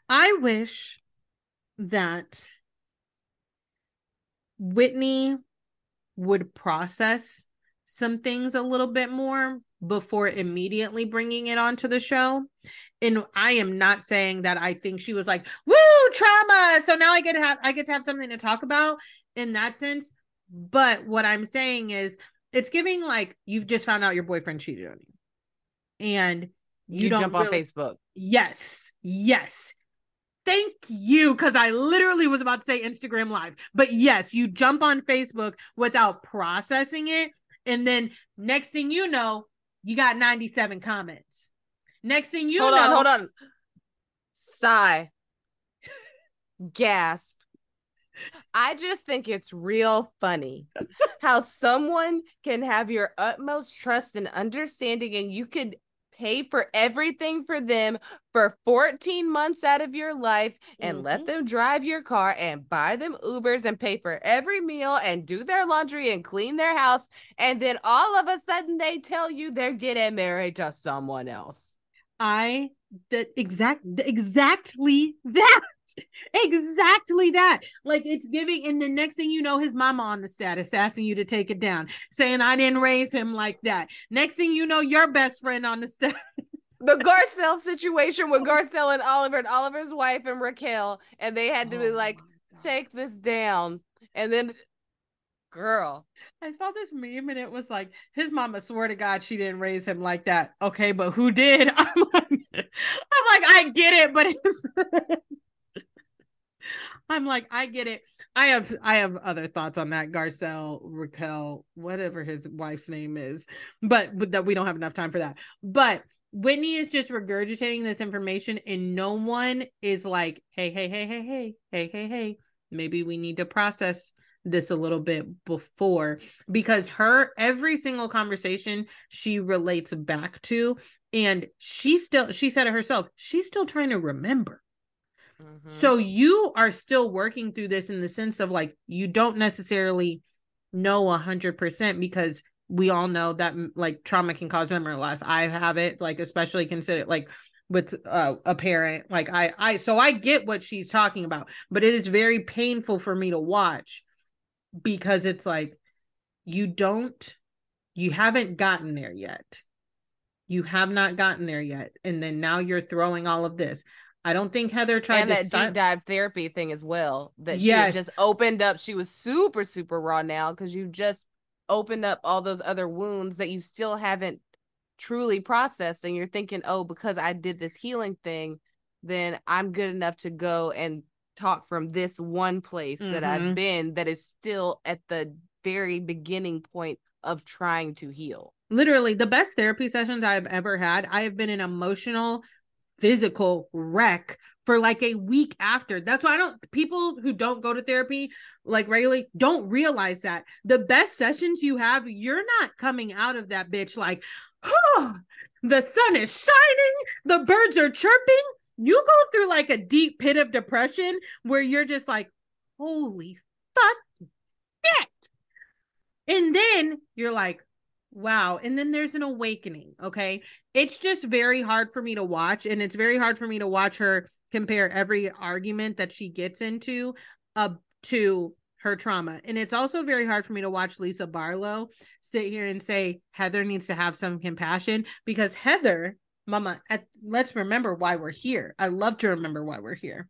I wish that Whitney would process some things a little bit more before immediately bringing it onto the show. And I am not saying that I think she was like, "Woo, trauma!" So now I get to have I get to have something to talk about in that sense. But what I'm saying is, it's giving like you've just found out your boyfriend cheated on you, and you, You, jump on Facebook. Yes, yes. Thank you, because I literally was about to say Instagram Live. But yes, you jump on Facebook without processing it. And then next thing you know, you got 97 comments. Next thing you hold know, on, hold on. Sigh. Gasp. I just think it's real funny how someone can have your utmost trust and understanding, and you could pay for everything for them for 14 months out of your life and let Mhm. them drive your car and buy them Ubers and pay for every meal and do their laundry and clean their house. And then all of a sudden they tell you they're getting married to someone else. I that exact exactly that exactly that like it's giving and the next thing you know his mama on the status asking you to take it down saying i didn't raise him like that next thing you know your best friend on the status the Garcelle situation with oh. Garcelle and Oliver and Oliver's wife and Raquel, and they had to oh be like, take this down. And then, girl. I saw this meme and it was like, his mama swore to God she didn't raise him like that. Okay, but who did? I'm like, I'm like, I get it, but it's I'm like, I get it. I have I have other thoughts on that Garcelle, Raquel, whatever his wife's name is, but, but that we don't have enough time for that. But Whitney is just regurgitating this information, and no one is like, hey, hey, hey, hey, hey, hey, hey, hey, maybe we need to process this a little bit before because her every single conversation she relates back to and she still she said it herself she's still trying to remember mm-hmm. so you are still working through this in the sense of like you don't necessarily know a hundred percent because we all know that like trauma can cause memory loss. I have it like especially consider like with uh, a parent. Like i i so i get what she's talking about but it is very painful for me to watch because it's like you don't you haven't gotten there yet. You have not gotten there yet and then now you're throwing all of this i don't think heather tried and that deep dive therapy thing as well that yes. she just opened up she was super super raw now because you just opened up all those other wounds that you still haven't truly processed and you're thinking oh because i did this healing thing then i'm good enough to go and talk from this one place mm-hmm. that i've mm-hmm. been that is still at the very beginning point of trying to heal literally the best therapy sessions i've ever had i have been an emotional physical wreck for like a week after. That's why I don't people who don't go to therapy like regularly don't realize that the best sessions you have, you're not coming out of that bitch like, oh, the sun is shining, the birds are chirping. You go through like a deep pit of depression where you're just like, holy fuck shit. And then you're like, Wow. And then there's an awakening. Okay. It's just very hard for me to watch. And it's very hard for me to watch her compare every argument that she gets into uh, to her trauma. And it's also very hard for me to watch Lisa Barlow sit here and say Heather needs to have some compassion because Heather, mama, at, let's remember why we're here. I love to remember why we're here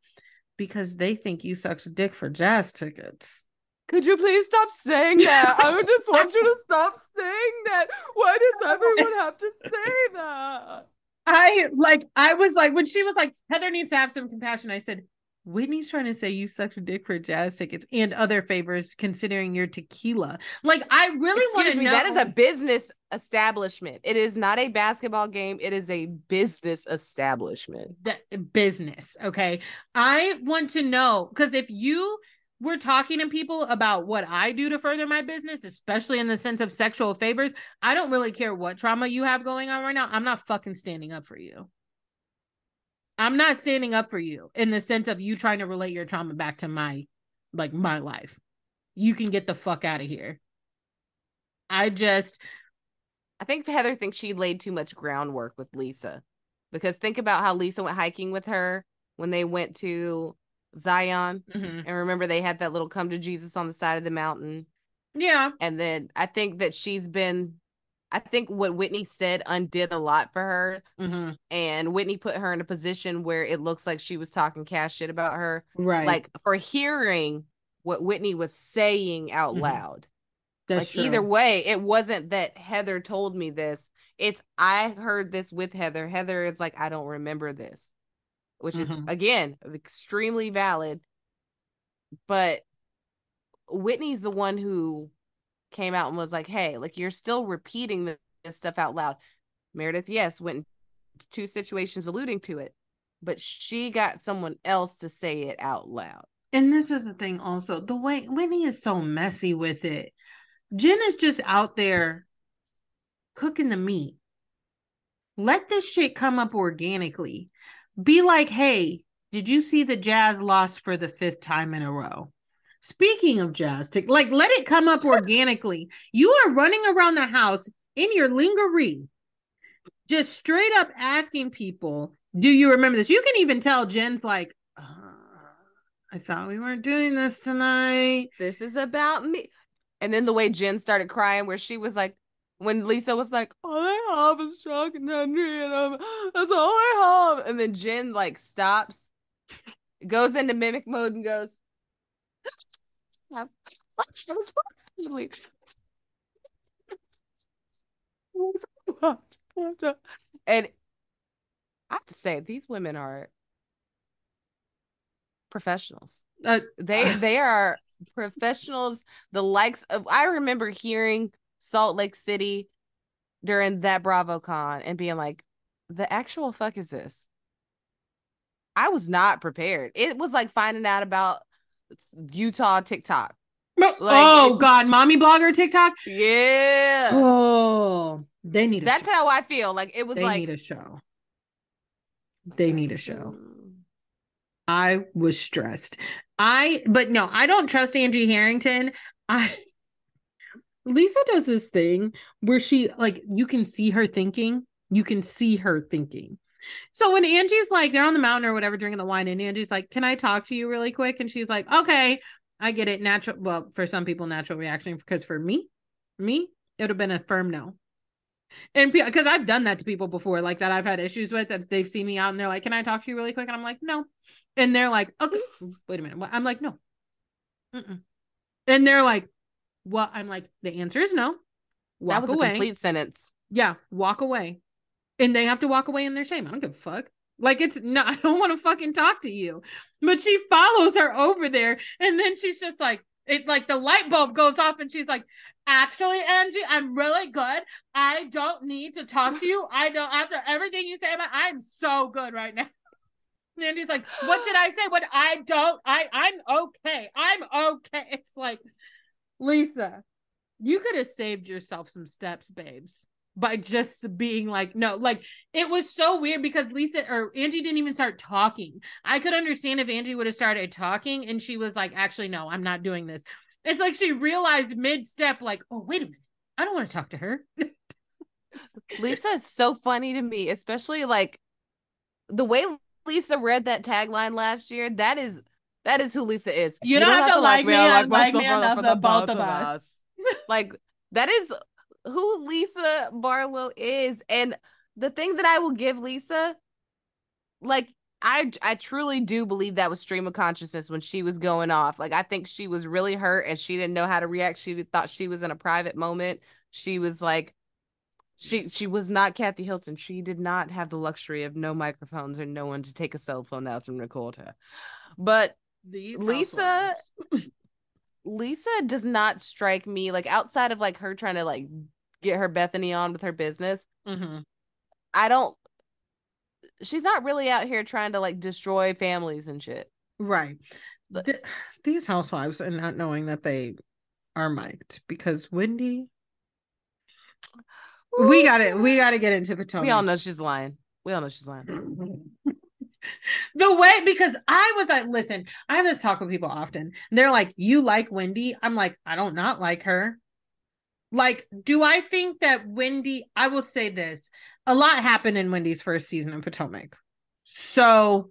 because they think you sucked dick for jazz tickets. Could you please stop saying that? I would just want you to stop saying that. Why does everyone have to say that? I like I was like when she was like Heather needs to have some compassion. I said Whitney's trying to say you sucked a dick for jazz tickets and other favors considering your tequila. Like I really want to know that is a business establishment. It is not a basketball game. It is a business establishment. That business. Okay. I want to know because if you we're talking to people about what I do to further my business, especially in the sense of sexual favors, I don't really care what trauma you have going on right now. I'm not fucking standing up for you. I'm not standing up for you in the sense of you trying to relate your trauma back to my like my life. You can get the fuck out of here. I just I think Heather thinks she laid too much groundwork with Lisa. Because think about how Lisa went hiking with her when they went to Zion. Mm-hmm. And remember, they had that little come to Jesus on the side of the mountain. Yeah. And then I think that she's been, I think what Whitney said undid a lot for her. Mm-hmm. And Whitney put her in a position where it looks like she was talking cash shit about her. Right. Like for hearing what Whitney was saying out mm-hmm. loud. That's like true. either way, it wasn't that Heather told me this. It's I heard this with Heather. Heather is like, I don't remember this which mm-hmm. is again extremely valid. But Whitney's the one who came out and was like, "Hey, like you're still repeating this stuff out loud." Meredith, yes, went two situations alluding to it, but she got someone else to say it out loud. And this is the thing, also the way Whitney is so messy with it. Jen is just out there cooking the meat. Let this shit come up organically be like, hey, did you see the Jazz lost for the fifth time in a row? Speaking of Jazz, to, like let it come up organically. You are running around the house in your lingerie, just straight up asking people, "Do you remember this?" You can even tell Jen's like, uh, "I thought we weren't doing this tonight." This is about me. And then the way Jen started crying, where she was like, when Lisa was like, "All I have is Chuck and Henry, and I'm, that's all I have," and then Jen like stops, goes into mimic mode, and goes, and I have to say, these women are professionals. Uh, They they are professionals. The likes of I remember hearing Salt Lake City during that BravoCon and being like, the actual fuck is this? I was not prepared. It was like finding out about Utah TikTok. no- oh God, mommy blogger TikTok. Yeah. Oh, they need. A That's show. how I feel. Like it was they like need a show. They need a show. I was stressed. I but no, I don't trust Angie Harrington. I Lisa does this thing where she like you can see her thinking. You can see her thinking. So when Angie's like they're on the mountain or whatever drinking the wine and Angie's like, "Can I talk to you really quick?" and she's like, "Okay." I get it. Natural well, for some people natural reaction because for me, me, it would have been a firm no. And because I've done that to people before, like that I've had issues with, if they've seen me out and they're like, "Can I talk to you really quick?" and I'm like, "No," and they're like, "Okay, wait a minute." I'm like, "No," Mm-mm. and they're like, "Well," I'm like, "The answer is no." Walk that was away. a complete sentence. Yeah, walk away, and they have to walk away in their shame. I don't give a fuck. Like it's no, I don't want to fucking talk to you. But she follows her over there, and then she's just like, it like the light bulb goes off, and she's like, actually, Angie, I'm really good. I don't need to talk to you. I know after everything you say about, I'm so good right now. And Andy's like, what did I say? What I don't, I, I'm okay. I'm okay. It's like, Lisa, you could have saved yourself some steps, babes, by just being like, no, like it was so weird because Lisa or Angie didn't even start talking. I could understand if Angie would have started talking and she was like, actually, no, I'm not doing this. It's like she realized mid step, like, oh, wait a minute. I don't want to talk to her. Lisa is so funny to me, especially like the way Lisa read that tagline last year. That is that is who Lisa is. You don't have to like me, I like me myself enough for for both of us. like that is who Lisa Barlow is. And the thing that I will give Lisa, like I I truly do believe that was stream of consciousness when she was going off. Like I think she was really hurt and she didn't know how to react. She thought she was in a private moment. She was like she she was not Kathy Hilton. She did not have the luxury of no microphones or no one to take a cell phone out and record her. But These Lisa Lisa does not strike me like outside of like her trying to like get her Bethenny on with her business. hmm I don't she's not really out here trying to like destroy families and shit. Right. But- Th- these housewives and not knowing that they are mic'd because Wendy, we got it. We got to get into Potomac. We all know she's lying. We all know she's lying. the way because I was like, listen, I have this talk with people often. They're like, "You like Wendy?" I'm like, "I don't not like her." Like, do I think that Wendy? I will say this: a lot happened in Wendy's first season of Potomac. So,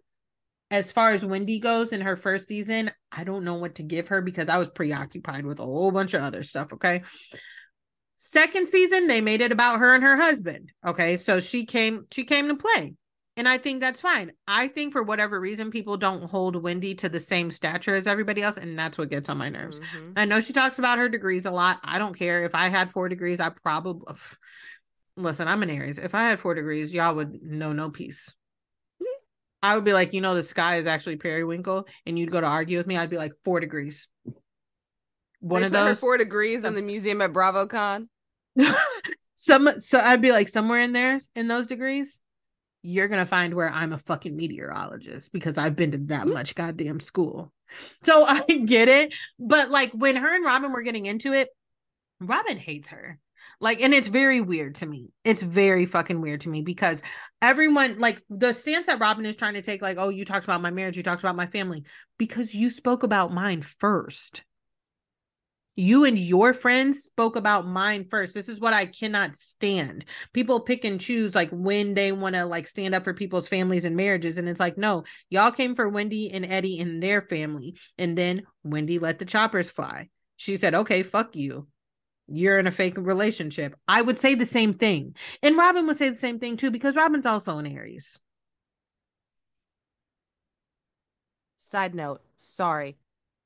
as far as Wendy goes in her first season, I don't know what to give her because I was preoccupied with a whole bunch of other stuff. Okay. Second season, they made it about her and her husband. Okay. So she came, she came to play. And I think that's fine. I think for whatever reason, people don't hold Wendy to the same stature as everybody else. And that's what gets on my nerves. Mhm. I know she talks about her degrees a lot. I don't care. If I had four degrees, I probably listen, I'm an Aries. If I had four degrees, y'all would know no peace. I would be like, you know, the sky is actually periwinkle, and you'd go to argue with me. I'd be like, four degrees. One They of those. four degrees in the museum at BravoCon. Some so I'd be like somewhere in there in those degrees, you're gonna find where I'm a fucking meteorologist because I've been to that Mm. much goddamn school. So I get it, but like when her and Robyn were getting into it, Robyn hates her. Like, and it's very weird to me. It's very fucking weird to me because everyone, like, the stance that Robyn is trying to take, like, oh, you talked about my marriage, you talked about my family, because you spoke about mine first. You and your friends spoke about mine first. This is what I cannot stand. People pick and choose like when they want to like stand up for people's families and marriages. And it's like, no, y'all came for Wendy and Eddie and their family. And then Wendy let the choppers fly. She said, okay, fuck you. You're in a fake relationship. I would say the same thing. And Robyn would say the same thing too, because Robyn's also an Aries. Side note, sorry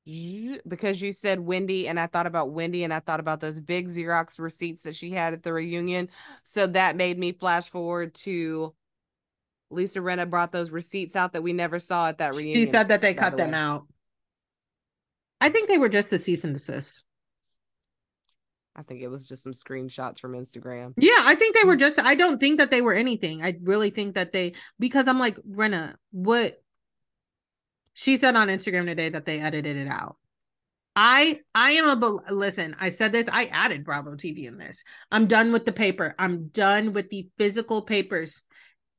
because you said Wendy and I thought about Wendy and I thought about those big Xerox receipts that she had at the reunion. So that made me flash forward to Lisa Rinna brought those receipts out that we never saw at that reunion. She said that they cut the them way. out. I think they were just the cease and desist. I think it was just some screenshots from Instagram. Yeah, I think they were mm. just I don't think that they were anything. I really think that they because I'm like, Rinna, what she said on Instagram today that they edited it out. I I am a listen, I said this, I added Bravo TV in this. I'm done with the paper. I'm done with the physical papers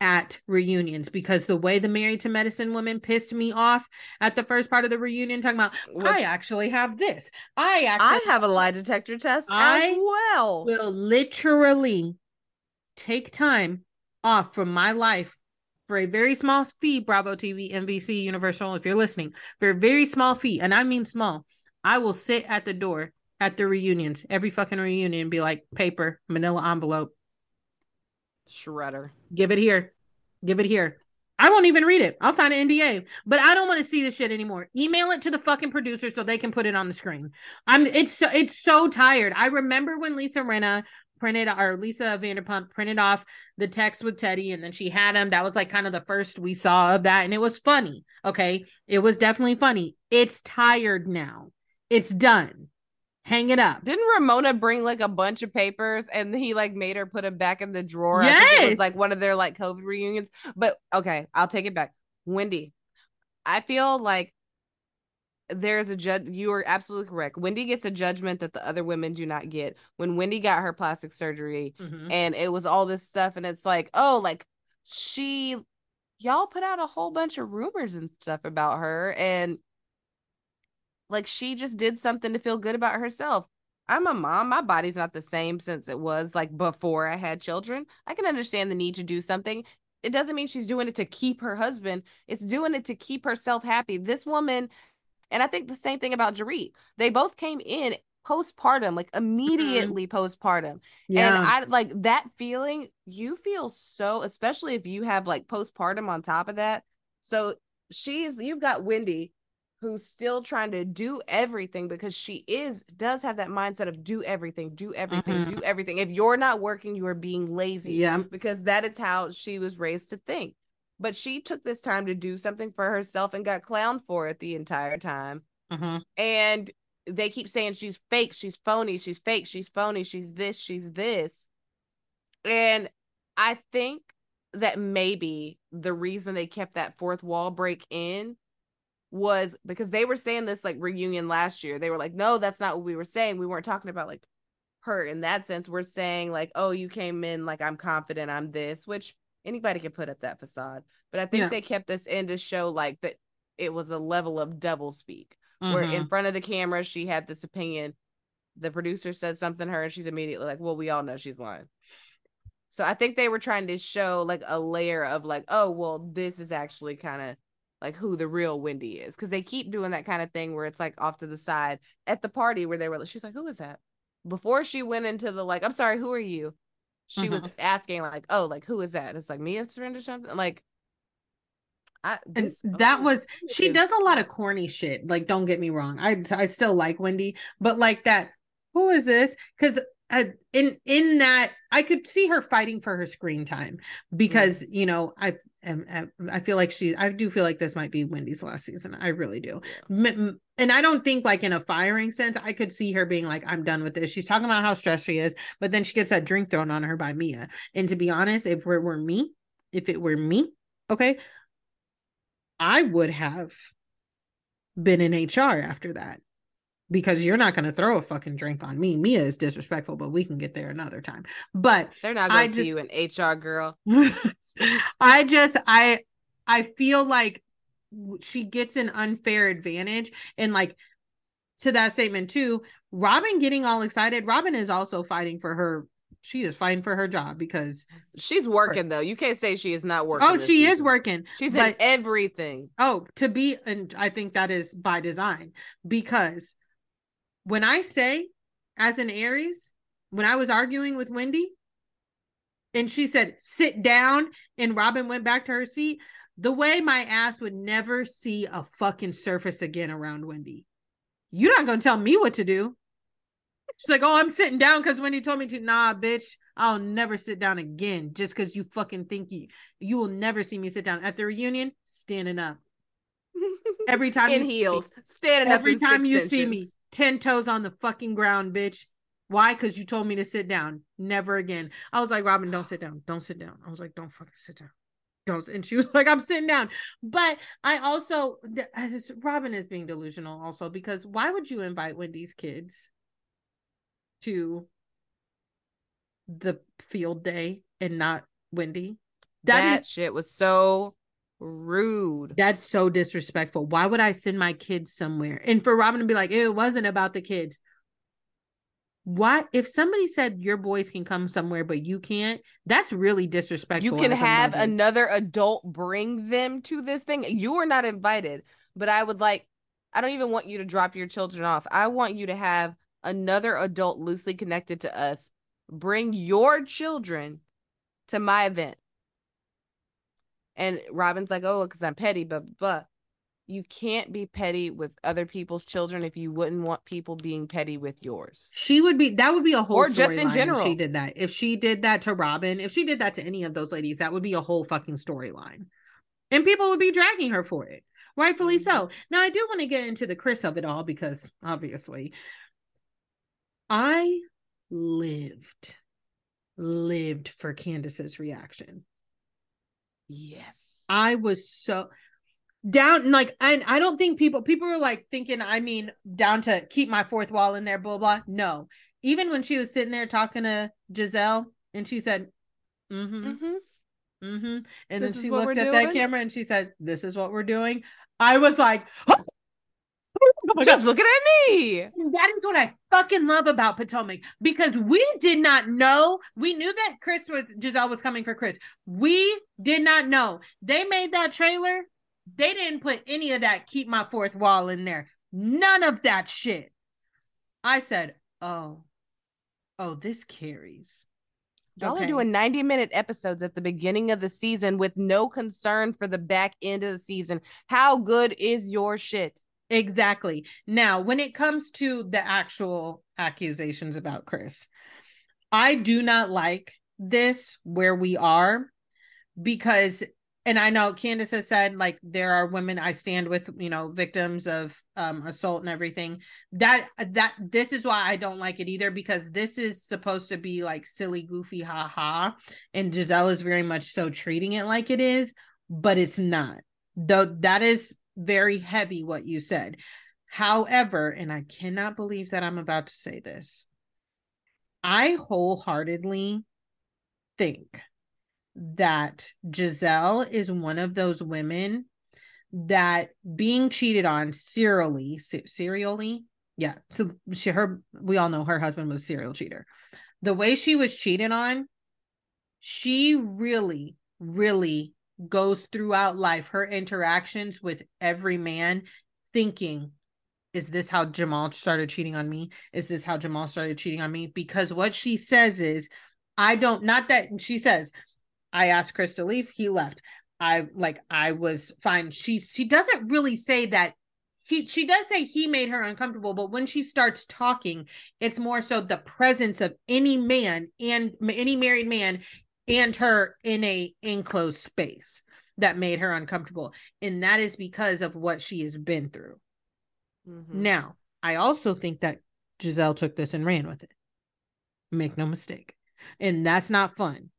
at reunions because the way the married to medicine woman pissed me off at the first part of the reunion talking about I actually have this. I actually I have a lie detector test I as well. Will literally take time off from my life for a very small fee, Bravo TV, NBC, Universal, if you're listening, for a very small fee, and I mean small, I will sit at the door at the reunions, every fucking reunion, be like, paper, manila envelope, shredder. Give it here. Give it here. I won't even read it. I'll sign an NDA, but I don't want to see this shit anymore. Email it to the fucking producer so they can put it on the screen. I'm it's so it's so tired. I remember when Lisa Rinna printed or Lisa Vanderpump printed off the text with Teddy and then she had him. That was like kind of the first we saw of that. And it was funny. Okay. It was definitely funny. It's tired now. It's done. Hang it up. Didn't Ramona bring like a bunch of papers and he like made her put them back in the drawer? Yes. it was like one of their like COVID reunions. But okay, I'll take it back. Wendy, I feel like there's a judge you are absolutely correct. Wendy gets a judgment that the other women do not get. When wendy got her plastic surgery mm-hmm. and it was all this stuff and it's like oh like she y'all put out a whole bunch of rumors and stuff about her and like she just did something to feel good about herself. I'm a mom. My body's not the same since it was like before i had children. I can understand the need to do something. It doesn't mean she's doing it to keep her husband. It's doing it to keep herself happy. This woman and I think the same thing about Dorit. They both came in postpartum, like mm-hmm. immediately postpartum. Yeah. And I like that feeling, you feel so, especially if you have like postpartum on top of that. So she's you've got Wendy who's still trying to do everything because she is does have that mindset of do everything, do everything, mm-hmm. do everything. If you're not working, you are being lazy. Yeah. Because that is how she was raised to think but she took this time to do something for herself and got clowned for it the entire time. Mm-hmm. And they keep saying she's fake, she's phony, she's fake, she's phony, she's this, she's this. And I think that maybe the reason they kept that fourth wall break in was because they were saying this like reunion last year. They were like, no, that's not what we were saying. We weren't talking about like her in that sense. We're saying like, oh, you came in like I'm confident I'm this, which anybody can put up that facade. But I think yeah. they kept this in to show like that it was a level of double speak mm-hmm. where in mm-hmm. front of the camera she had this opinion. The producer said something to her and she's immediately like, Well, we all know she's lying. So I think they were trying to show like a layer of like, oh, well, this is actually kind of like who the real Wendy is. Cause they keep doing that kind of thing where it's like off to the side at the party where they were like, she's like, who is that? Before she went into the like, I'm sorry, who are you? She mm-hmm. was asking like, "Oh, like who is that?" It's like Mia Surrender something like. I, this, and that oh, was she is, does a lot of corny shit. Like, don't get me wrong, I I still like Wendy, but like that, who is this? Because uh, in in that I could see her fighting for her screen time because mm-hmm. you know I am I feel like she I do feel like this might be Wendy's last season. I really do. Yeah and I don't think like in a firing sense, I could see her being like, I'm done with this. She's talking about how stressed she is, but then she gets that drink thrown on her by Mia. And to be honest, if it were me, if it were me, okay, I would have been in HR after that because you're not going to throw a fucking drink on me. Mia is disrespectful, but we can get there another time. But they're not going to see you an HR girl. I just, I, I feel like she gets an unfair advantage and like to that statement too Robyn getting all excited. Robyn is also fighting for her. She is fighting for her job because she's working though. You can't say she is not working. Oh, she season. is working. She's but, in everything. Oh, to be and I think that is by design because when I say as an Aries, when I was arguing with Wendy and she said, sit down, and Robyn went back to her seat, the way my ass would never see a fucking surface again around Wendy. You're not gonna tell me what to do. She's like, oh, I'm sitting down because Wendy told me to. Nah, bitch, I'll never sit down again just because you fucking think you you will never see me sit down at the reunion, standing up. Every time in heels, standing every up. Every time you inches. see me, ten toes on the fucking ground, bitch. Why? Because you told me to sit down. Never again. I was like, Robyn, don't sit down. Don't sit down. I was like, don't fucking sit down. Don't. And she was like, I'm sitting down. But I also, Robyn is being delusional also because why would you invite Wendy's kids to the field day and not Wendy? that, that is, shit was so rude. That's so disrespectful. Why would I send my kids somewhere? And for Robyn to be like, it wasn't about the kids why if somebody said your boys can come somewhere but you can't that's really disrespectful you can have another adult bring them to this thing you are not invited but i would like i don't even want you to drop your children off i want you to have another adult loosely connected to us bring your children to my event and robyn's like oh because i'm petty but but you can't be petty with other people's children if you wouldn't want people being petty with yours. She would be that would be a whole or just in general. she did that. If she did that to Robyn, if she did that to any of those ladies, that would be a whole fucking storyline. And people would be dragging her for it. Rightfully so. Mm-hmm. Now I do want to get into the Chris of it all because obviously I lived lived for Candiace's reaction. Yes. I was so down like and I don't think people people were like thinking I mean down to keep my fourth wall in there blah blah no even when she was sitting there talking to Gizelle and she said mm-hmm mm-hmm, mm-hmm. and this then she looked at doing? that camera and she said this is what we're doing I was like oh, oh just looking at me that is what I fucking love about Potomac because we did not know we knew that Chris was Gizelle was coming for Chris we did not know they made that trailer they didn't put any of that keep my fourth wall in there. None of that shit. I said, oh, oh, this carries. Y'all okay. are doing 90 minute episodes at the beginning of the season with no concern for the back end of the season. How good is your shit? Exactly. Now, when it comes to the actual accusations about Chris, I do not like this where we are because and I know Candiace has said like there are women I stand with, you know, victims of um assault and everything. That that this is why I don't like it either because this is supposed to be like silly, goofy, ha ha, and Gizelle is very much so treating it like it is, but it's not. Though that is very heavy what you said. However, and I cannot believe that I'm about to say this. I wholeheartedly think that Gizelle is one of those women that being cheated on serially, serially, yeah. So she, her, we all know her husband was a serial cheater. The way she was cheated on, she really, really goes throughout life, her interactions with every man, thinking, is this how Jamal started cheating on me? Is this how Jamal started cheating on me? Because what she says is, I don't, not that she says, I asked Chris to leave. He left. I like I was fine. She she doesn't really say that he she does say he made her uncomfortable, but when she starts talking, it's more so the presence of any man and any married man and her in a enclosed space that made her uncomfortable. And that is because of what she has been through. Mm-hmm. Now, I also think that gizelle took this and ran with it. Make no mistake. And that's not fun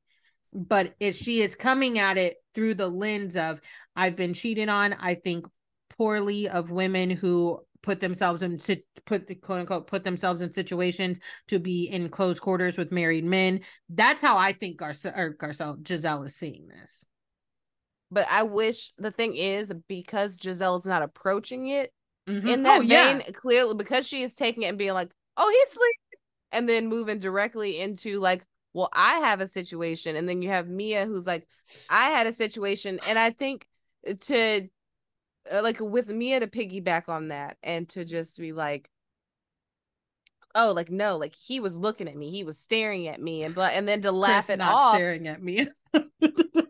but if she is coming at it through the lens of I've been cheated on, I think poorly of women who put themselves in put quote unquote put themselves in situations to be in close quarters with married men. That's how I think Garcelle or Garcelle Gizelle is seeing this. But I wish the thing is because Gizelle is not approaching it mm-hmm. in that oh, vein, yeah. clearly because she is taking it and being like, oh, he's sleeping. And then moving directly into like, well, I have a situation. And then you have Mia who's like, I had a situation. And I think to like with Mia to piggyback on that and to just be like, oh, like no, like he was looking at me, he was staring at me, and but and then to laugh Chris it not off, staring at me.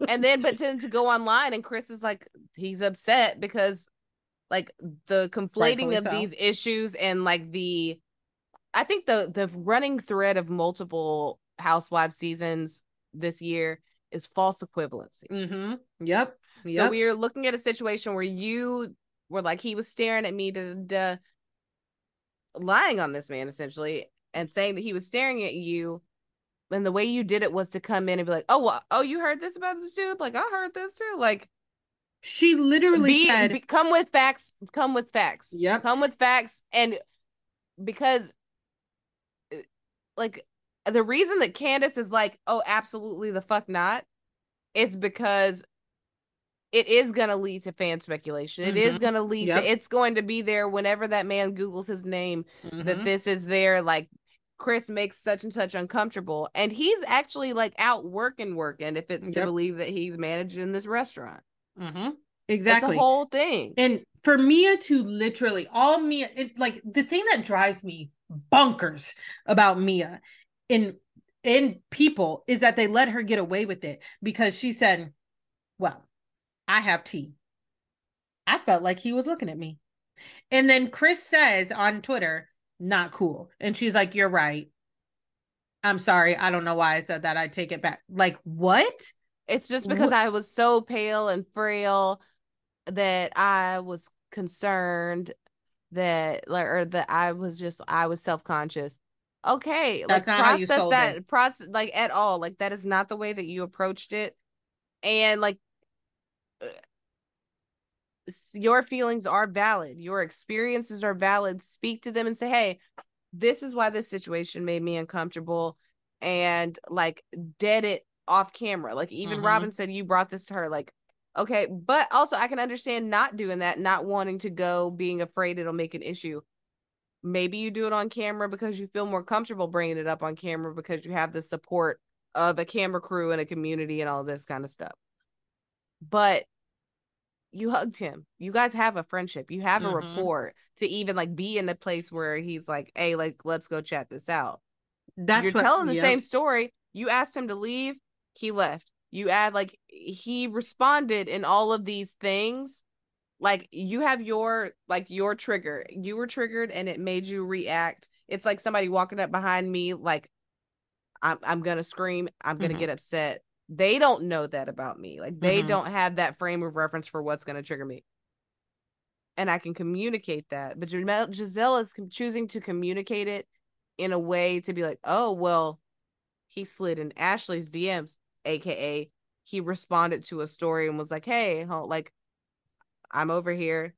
and then but then to go online and Chris is like he's upset because like the conflating Rightfully of so. these issues and like the I think the the running thread of multiple housewives seasons this year is false equivalency. mm-hmm. Yep. So we are looking at a situation where you were like he was staring at me to, to lying on this man essentially and saying that he was staring at you. And the way you did it was to come in and be like oh well, oh you heard this about this dude? Like I heard this too. Like she literally be, said, be- come with facts come with facts. Yep. come with facts. And because uh, like the reason that Candiace is like oh absolutely the fuck not is because it is going to lead to fan speculation It is Mhm. going to lead Yep. to it's going to be there whenever that man googles his name that Mhm. this is there like Chris makes such and such uncomfortable and he's actually like out working working if it's to believe that he's managing this restaurant Mhm. it's exactly. a whole thing And for Mia to literally all Mia, it, like the thing that drives me bonkers about Mia in in people is that they let her get away with it because she said, "Well, I have tea." I felt like he was looking at me, and then Chris says on Twitter, "Not cool," and she's like, "You're right." I'm sorry. I don't know why I said that. I take it back. Like what? It's just because Wh- I was so pale and frail that I was concerned that like or that I was just I was self-conscious. Okay, That's like not how you process that it. process like at all. Like that is not the way that you approached it. And like your feelings are valid. Your experiences are valid. Speak to them and say, "Hey, this is why this situation made me uncomfortable." And like dead it off camera. Like even Mhm. Robyn said you brought this to her like okay, but also I can understand not doing that, not wanting to go, being afraid it'll make an issue. Maybe you do it on camera because you feel more comfortable bringing it up on camera because you have the support of a camera crew and a community and all this kind of stuff. But you hugged him. You guys have a friendship. You have a Mhm. rapport to even like be in the place where he's like, "Hey, like let's go chat this out." That's You're what, telling the yep. same story. You asked him to leave, he left. You add like he responded in all of these things. Like you have your like your trigger. You were triggered and it made you react. It's like somebody walking up behind me like I'm I'm going to scream, I'm going to Mhm. get upset. They don't know that about me. Like they Mhm. don't have that frame of reference for what's going to trigger me. And I can communicate that. But Gizelle is choosing to communicate it in a way to be like, oh, well, he slid in Ashley's DMs, aka he responded to a story and was like, hey, like, I'm over here.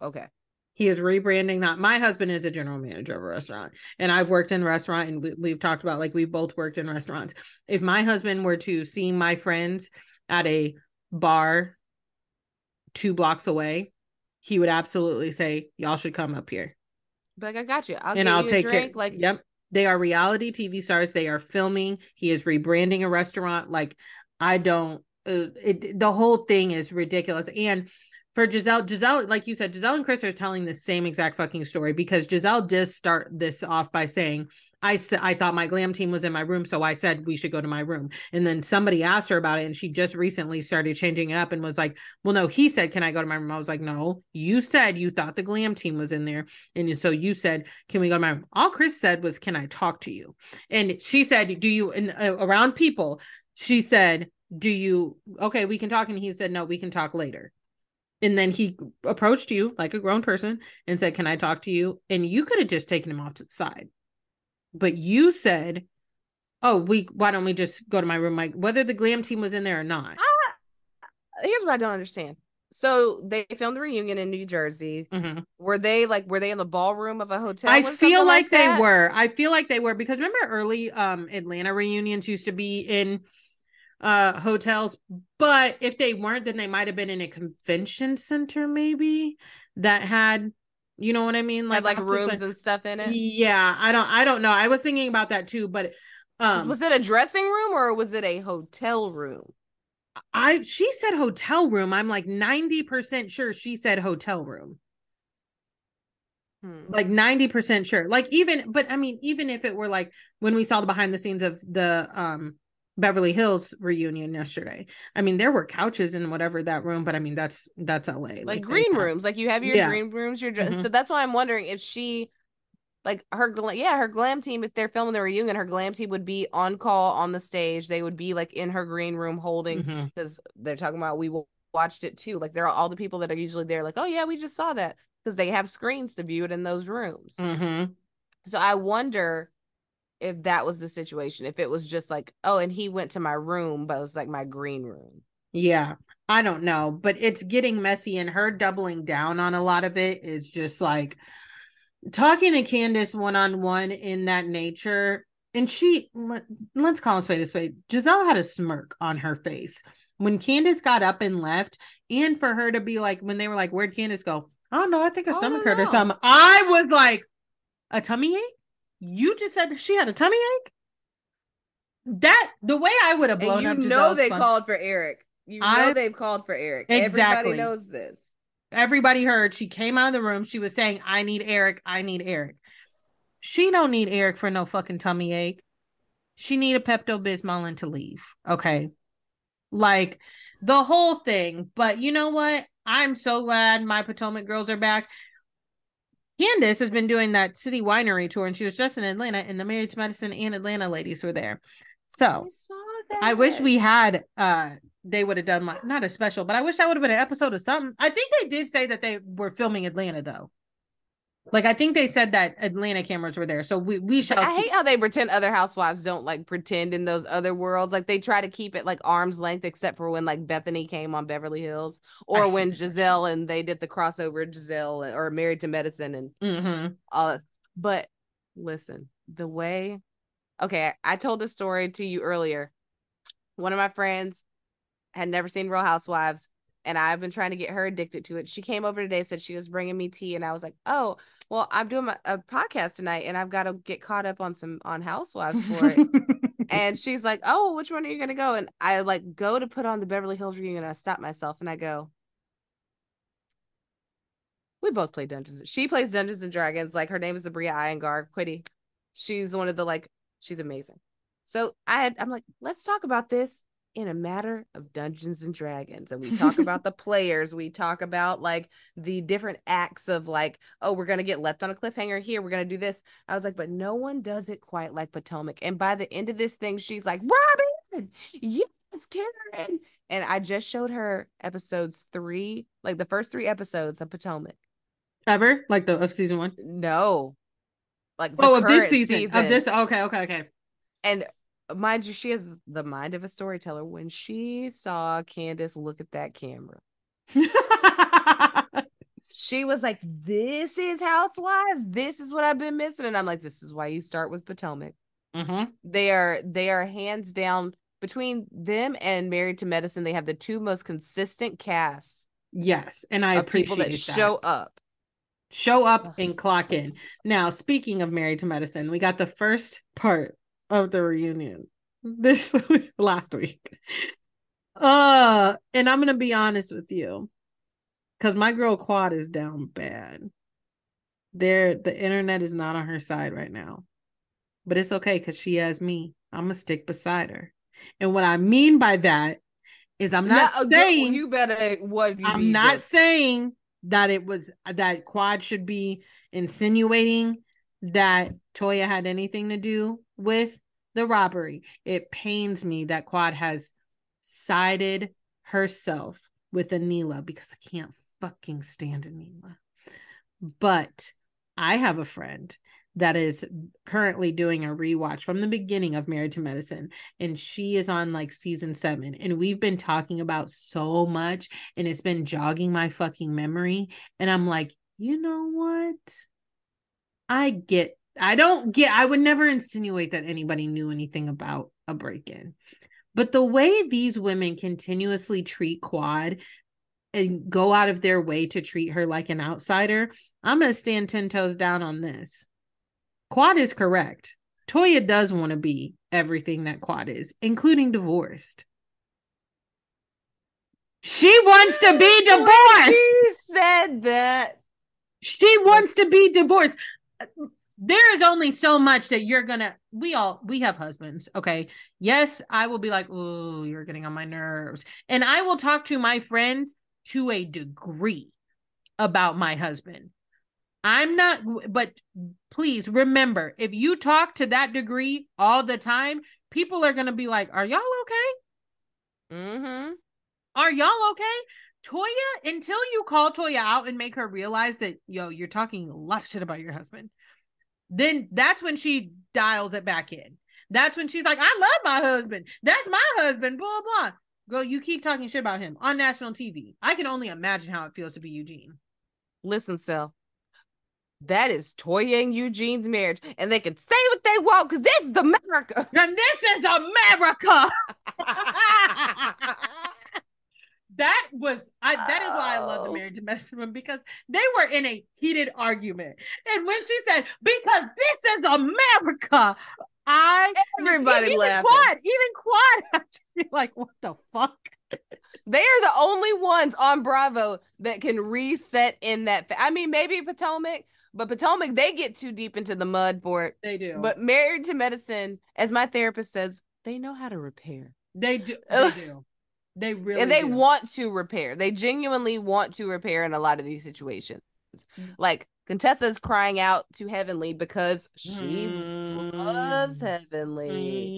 Okay. He is rebranding that. My husband is a general manager of a restaurant, and I've worked in restaurant, and we, we've talked about like we've both worked in restaurants. If my husband were to see my friends at a bar two blocks away, he would absolutely say, "Y'all should come up here." But like, I got you. I'll and I'll you take a drink. care. Like, yep, they are reality TV stars. They are filming. He is rebranding a restaurant. Like I don't. Uh, it the whole thing is ridiculous. And for Gizelle, Gizelle, like you said, Gizelle and Chris are telling the same exact fucking story because Gizelle did start this off by saying. I said I thought my glam team was in my room, so I said we should go to my room. And then somebody asked her about it, and she just recently started changing it up and was like, "Well, no." He said, "Can I go to my room?" I was like, "No." You said you thought the glam team was in there, and so you said, "Can we go to my room?" All Chris said was, "Can I talk to you?" And she said, "Do you?" And uh, around people, she said, "Do you?" Okay, we can talk, and he said, "No, we can talk later." And then he approached you like a grown person and said, "Can I talk to you?" And you could have just taken him off to the side, but you said, "Oh, we why don't we just go to my room?" Like whether the glam team was in there or not. here's what I don't understand. So they filmed the reunion in New Jersey. Mhm. Were they like were they in the ballroom of a hotel? I feel something like, they were. I feel like they were because remember early um Atlanta reunions used to be in uh hotels, but if they weren't, then they might have been in a convention center, maybe that had You know what I mean? Like, like to the rooms and stuff in it. Yeah, I don't I don't know. I was thinking about that too, but um was it a dressing room or was it a hotel room? I she said hotel room. I'm like 90% sure she said hotel room. Hmm. Like 90% sure. Like even but I mean even if it were like when we saw the behind the scenes of the um Beverly Hills reunion yesterday. I mean there were couches in whatever that room, but I mean that's that's LA. Like, they green rooms. Like you have your Yeah. green rooms, your dre- Mhm. so that's why I'm wondering if she like her gla- yeah, her glam team if they're filming the reunion, her glam team would be on call on the stage. They would be like in her green room holding because they're talking about we watched it too. Like there are all the people that are usually there like, "Oh yeah, we just saw that." Because they have screens to view it in those rooms. Mhm. So I wonder if that was the situation. If it was just like, oh, and he went to my room, but it was like my green room. Yeah, I don't know, but it's getting messy, and her doubling down on a lot of it is just like talking to Candiace one on one in that nature. And she, let, let's call it spade a spade. Gizelle had a smirk on her face when Candiace got up and left, and for her to be like, when they were like, "Where'd Candiace go?" Oh no, I think a Oh, stomach don't hurt or something. I was like, a tummy ache. You just said she had a tummy ache. That the way I would have blown And you up. know they fun- called for Eric. You know I- they've called for Eric. Exactly. Everybody knows this. everybody heard she came out of the room she was saying i need eric i need eric she don't need eric for no fucking tummy ache she need a pepto-bismol and to leave okay like the whole thing but you know what i'm so glad my potomac girls are back candiace has been doing that city winery tour and she was just in atlanta and the married to medicine and atlanta ladies were there so I. I wish we had uh they would have done like not a special, but I wish that would have been an episode of something. I think they did say that they were filming Atlanta though. Like I think they said that Atlanta cameras were there. So we we shall I see. hate how they pretend other housewives don't like pretend in those other worlds. Like they try to keep it like arm's length, except for when like Bethenny came on Beverly Hills, or when Giselle and they did the crossover Giselle or Married to Medicine and Mhm. uh but listen the way okay i told the story to you earlier one of my friends had never seen real housewives and i've been trying to get her addicted to it she came over today said she was bringing me tea and i was like oh well i'm doing my, a podcast tonight and i've got to get caught up on some on housewives for it and she's like oh which one are you gonna go and i like go to put on the beverly hills reunion and i stop myself and i go we both play Dungeons. She plays Dungeons and Dragons. Like her name is Aabria Iyengar. Quitty. She's one of the like. She's amazing. So I had. I'm like, let's talk about this in a matter of Dungeons and Dragons, and we talk about the players. We talk about like the different acts of like, oh, we're gonna get left on a cliffhanger here. We're gonna do this. I was like, but no one does it quite like Potomac. And by the end of this thing, she's like, Robyn, yes, Karen. And I just showed her episodes three, like the first three episodes of Potomac. Ever like the of season one? No. Like the Oh, of this current season, Of this. Okay, okay, okay. And mind you, she has the mind of a storyteller. When she saw Candiace look at that camera, she was like, This is Housewives. This is what I've been missing. And I'm like, This is why you start with Potomac. hmm They are they are hands down between them and Married to Medicine, they have the two most consistent casts Yes, and I of people appreciate that that. show up. show up and clock in. Now, speaking of Married to Medicine, we got the first part of the reunion this last week. Uh, and I'm gonna be honest with you, because my girl Quad is down bad. There, the internet is not on her side right now, but it's okay because she has me. I'm gonna stick beside her, and what I mean by that is I'm not No, saying you better what you I'm not this. saying that it was that Quad should be insinuating that Toya had anything to do with the robbery. It pains me that Quad has sided herself with Anila because I can't fucking stand Anila. But I have a friend that is currently doing a rewatch from the beginning of Married to Medicine, and she is on like season seven. And we've been talking about so much, and it's been jogging my fucking memory. And I'm like, you know what? I get, I don't get, I would never insinuate that anybody knew anything about a break in. But the way these women continuously treat Quad and go out of their way to treat her like an outsider, I'm going to stand 10 toes down on this. Quad is correct. Toya does want to be everything that Quad is, including divorced. She wants to be divorced. She said that. She wants to be divorced. There is only so much that you're gonna. We all we have husbands, okay? Yes, I will be like, oh, you're getting on my nerves, and I will talk to my friends to a degree about my husband. I'm not, but please remember if you talk to that degree all the time, people are to be like, Are y'all okay? Mm-hmm. Are y'all okay? Toya, until you call Toya out and make her realize that, yo, you're talking a lot of shit about your husband, then that's when she dials it back in. That's when she's like, I love my husband. That's my husband, blah, blah. Girl, you keep talking shit about him on national TV. I can only imagine how it feels to be Eugene. Listen, Sel. That is Toya and Eugene's marriage, and they can say what they want because this is America. And this is America. that was I that is why I love the married to medicine because they were in a heated argument. And when she said, because this is America, I Everybody even laughing. Quad, even Quad had to be like, what the fuck? They are the only ones on Bravo that can reset in that. Fa- I mean, maybe Potomac, but Potomac they get too deep into the mud for it. They do. But Married to Medicine, as my therapist says, they know how to repair. they do they do. They really and they do. want to repair. They genuinely want to repair in a lot of these situations. Mm. Like Contessa's crying out to Heavenly because she Mm. loves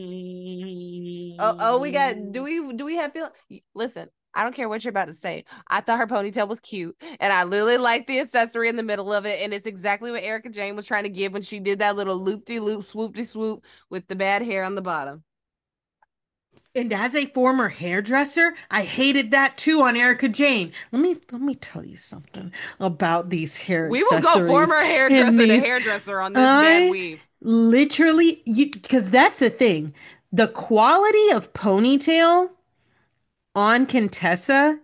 Heavenly. Oh, oh, we got. Do we? Do we have feel? Listen, I don't care what you're about to say. I thought her ponytail was cute, and I literally liked the accessory in the middle of it, and it's exactly what Erika Jayne was trying to give when she did that little loop de loop, swoop de swoop with the bad hair on the bottom. And as a former hairdresser, I hated that too on Erika Jayne. Let me let me tell you something about these hair. We will go former hairdresser to hairdresser on this I- bad weave. literally because that's the thing the quality of ponytail on contessa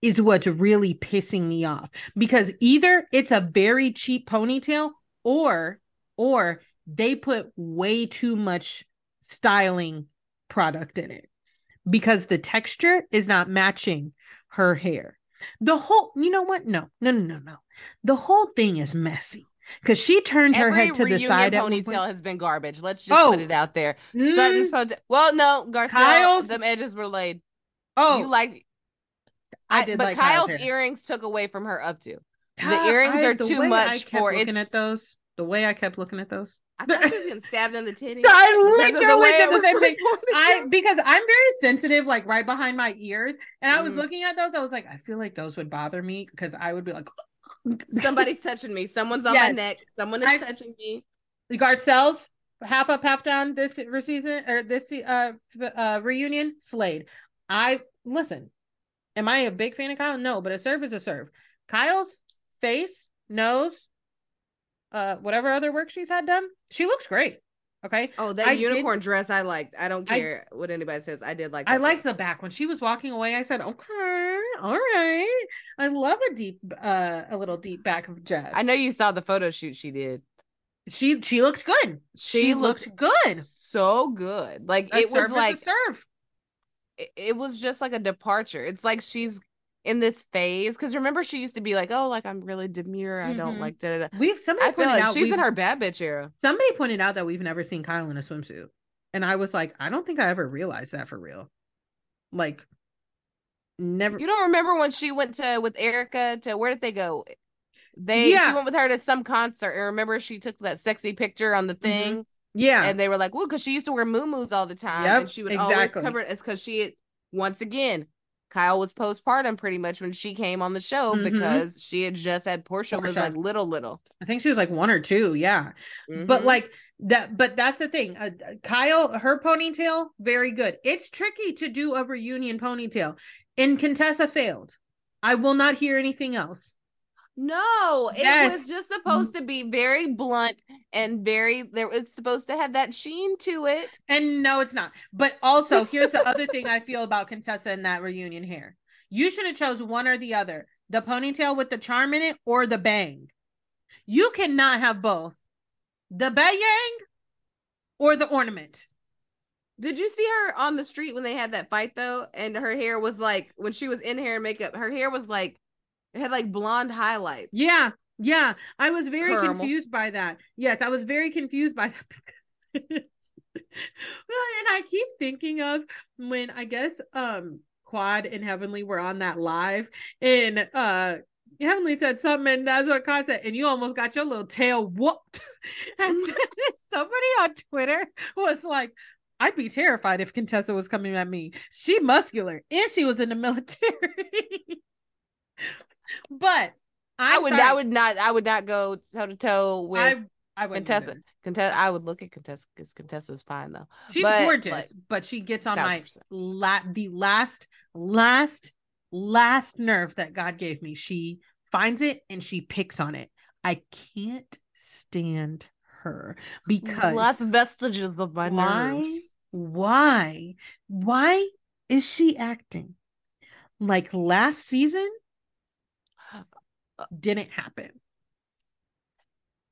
is what's really pissing me off because either it's a very cheap ponytail or or they put way too much styling product in it because the texture is not matching her hair the whole you know what no no no no no the whole thing is messy because she turned her head to the side ponytail has been garbage. Let's just Oh. put it out there. Mm, Sutton's ponytail. Well, no, Garcelle, them edges were laid. oh you like, I did but like Kyle's Kyle's earrings took away from her updo. The earrings I- are the too way I much kept for looking it's- at those. The way I kept looking at those. I thought she was getting stabbed in the titty. So I because of the way literally it did the same thing. I because I'm very sensitive, like right behind my ears, and I was Mhm. looking at those. I was like, I feel like those would bother me because I would be like, Somebody's touching me. Someone's on my neck. Someone is I- touching me. the Garcelle's half up, half down this season or this uh, uh reunion. Slade. I listen. Am I a big fan of Kyle? No, but a serve is a serve. Kyle's face, nose, uh, whatever other work she's had done, she looks great. Okay. Oh, that I did- unicorn dress I liked. I don't I- care what anybody says. I did like I liked dress. the back when she was walking away. I said, "Okay, all right." I love a deep, uh, a little deep back of dress. I know you saw the photo shoot she did. she she looked good. She, looked, good. So good. Like A it was like serve. it, it was just like a departure. It's like she's in this phase because remember she used to be like, oh, like I'm really demure. I don't Mhm. like that. We've somebody I pointed like out she's in her bad bitch era. Somebody pointed out that we've never seen Kyle in a swimsuit, and I was like, I don't think I ever realized that for real. Like, never. You don't remember when she went to with Erica to where did they go? They Yeah. she went with her to some concert and remember she took that sexy picture on the thing yeah, and they were like, well, because she used to wear moo all the time Yep, and she would exactly. always cover it. It's because she once again, Kyle was postpartum pretty much when she came on the show Mhm. because she had just had Portia, was like little little. I think she was like one or two. Yeah, but Mhm. like that. But that's the thing. Uh, Kyle, her ponytail, very good. It's tricky to do a reunion ponytail, and Contessa failed. I will not hear anything else. No, it Yes. was just mm-hmm. supposed to be very blunt and very there it's supposed to have that sheen to it. And no, it's not. But also, here's the other thing I feel about Contessa and that reunion hair. You should have chose one or the other. The ponytail with the charm in it or the bang. You cannot have both. The bayang or the ornament. Did you see her on the street when they had that fight though? And her hair was like when she was in hair and makeup, her hair was like it had like blonde highlights. Yeah, yeah. I was very Caramel. confused by that. Yes, I was very confused by that. well, and I keep thinking of when I guess um Quad and Heavenly were on that live and uh Heavenly said something and that's what Quad said, and you almost got your little tail whooped. and somebody on Twitter was like, I'd be terrified if Contessa was coming at me. She muscular and she was in the military. But I I'm would sorry. I would not I would not go toe to toe with I I would Contessa. Contessa I would look at Contessa because Contessa's fine though. She's But, gorgeous, like, but she gets on thousand my percent. la- the last last last nerve that God gave me. She finds it and she picks on it. I can't stand her because Last vestiges of my why nerves. why why is she acting like last season didn't happen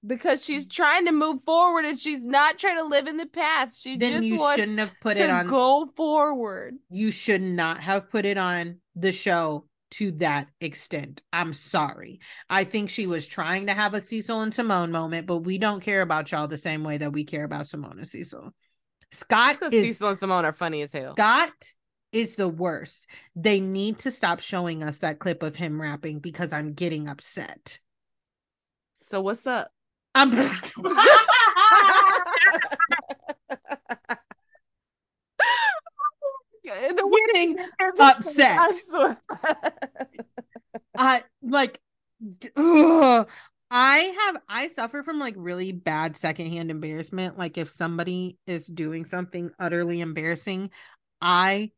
Because she's mm. trying to move forward and she's not trying to live in the past. She then just wants shouldn't have put to it on go forward. you should not have put it on the show to that extent. I'm sorry. I think she was trying to have a Cecil and Simone moment, but we don't care about y'all the same way that we care about Simone and Cecil. Scott is Cecil and Simone are funny as hell. Scott is the worst. They need to stop showing us that clip of him rapping because I'm getting upset. So what's up? I'm getting upset. I. I like ugh. I have I suffer from like really bad secondhand embarrassment. Like if somebody is doing something utterly embarrassing, I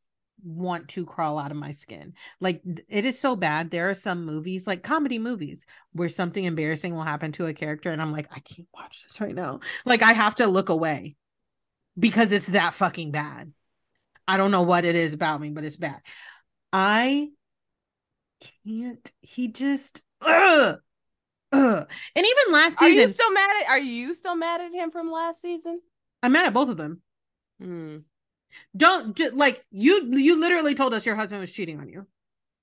want to crawl out of my skin. Like it is so bad. There are some movies, like comedy movies, where something embarrassing will happen to a character, and I'm like, I can't watch this right now. Like I have to look away because it's that fucking bad. I don't know what it is about me, but it's bad. I can't. He just ugh, ugh. And even last season, Are you still mad at are you still mad at him from last season? I'm mad at both of them. Hmm. Don't ju- like you. You literally told us your husband was cheating on you.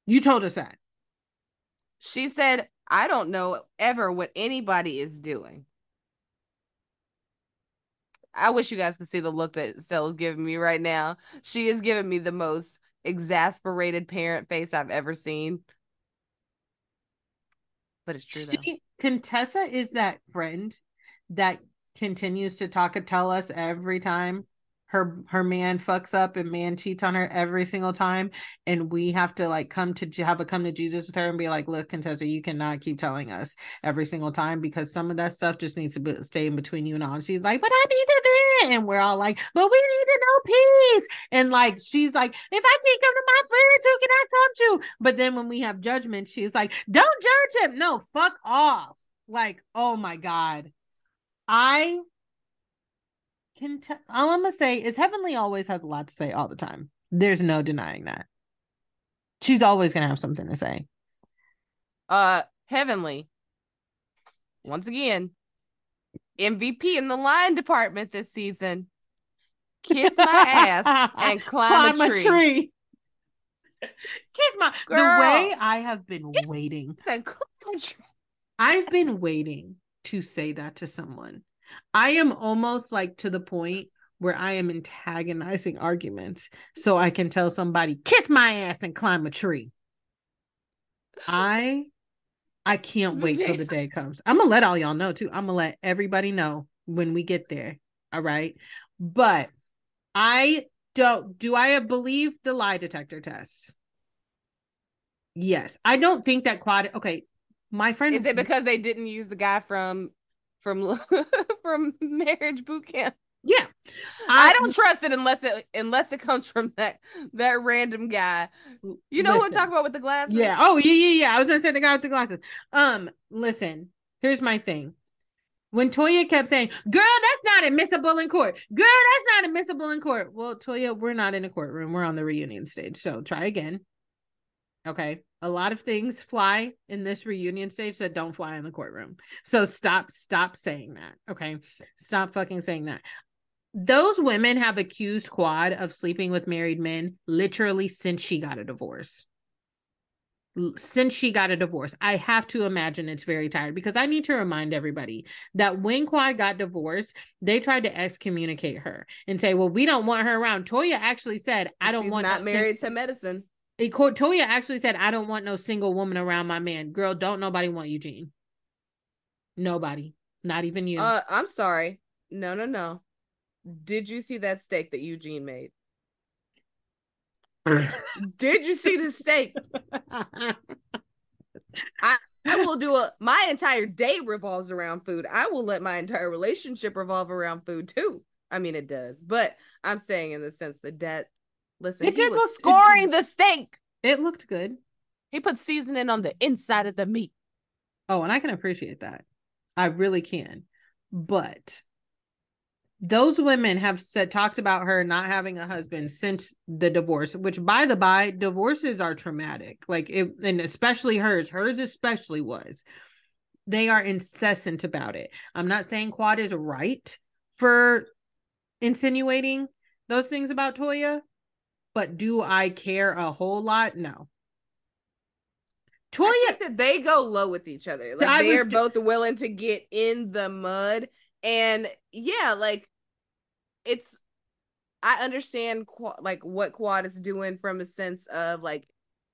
You told us that. She said, I don't know ever what anybody is doing. I wish you guys could see the look that Stella's giving me right now. She is giving me the most exasperated parent face I've ever seen. But it's true though. Contessa is that friend that continues to talk and tell us every time her her man fucks up and man cheats on her every single time. And we have to like come to have a come to jesus with her and be like look contessa you cannot keep telling us every single time because some of that stuff just needs to be, stay in between you and all and she's like but i need to it. And we're all like but we need to know peace. And like she's like if i can't come to my friends who can i come to? But then when we have judgment she's like don't judge him. No fuck off. Like oh my god. I can t- all I'm gonna say is Heavenly always has a lot to say all the time. There's no denying that. She's always gonna have something to say. Uh Heavenly. Once again, MVP in the line department this season. Kiss my ass and climb, a tree. Kiss my the Girl. way I have been waiting. Climb a tree. I've been waiting to say that to someone. I am almost like to the point where I am antagonizing arguments so I can tell somebody, kiss my ass and climb a tree. I I can't wait till the day comes. I'm gonna let all y'all know too. I'm gonna let everybody know when we get there. All right. But I don't do I believe the lie detector tests? Yes. I don't think that quad okay. My friend Is it because they didn't use the guy from from from marriage boot camp? yeah. I, don't trust it unless it unless it comes from that that random guy. You know what I'm talking about with the glasses? Yeah. Oh, yeah, yeah, yeah. I was gonna say the guy with the glasses. Um, listen, here's my thing. When Toya kept saying, Girl, that's not admissible in court. Girl, that's not admissible in court. Well, Toya, we're not in a courtroom. We're on the reunion stage. So try again. Okay. A lot of things fly in this reunion stage that don't fly in the courtroom. So stop, stop saying that. Okay. Stop fucking saying that. Those women have accused Quad of sleeping with married men literally since she got a divorce. Since she got a divorce, I have to imagine it's very tired because I need to remind everybody that when Quad got divorced, they tried to excommunicate her and say, "Well, we don't want her around." Toya actually said, "I don't She's want not no married to medicine. Toya actually said, I don't want no single woman around my man. Girl, don't nobody want Eugene. Nobody. Not even you. Uh, I'm sorry. No, no, no. Did you see that steak that Eugene made? Did you see the steak? I, I will do a my entire day revolves around food. I will let my entire relationship revolve around food too. I mean it does, but I'm saying in the sense that that listen, It did was look- scoring the steak. it looked good. He put seasoning on the inside of the meat. Oh, and I can appreciate that. I really can. But those women have said talked about her not having a husband since the divorce, which by the by, divorces are traumatic. Like it and especially hers, hers especially was. They are incessant about it. I'm not saying Quad is right for insinuating those things about Toya, but do I care a whole lot? No. Toya I think that they go low with each other. Like they're both willing to get in the mud. And yeah, like it's I understand like what Quad is doing from a sense of like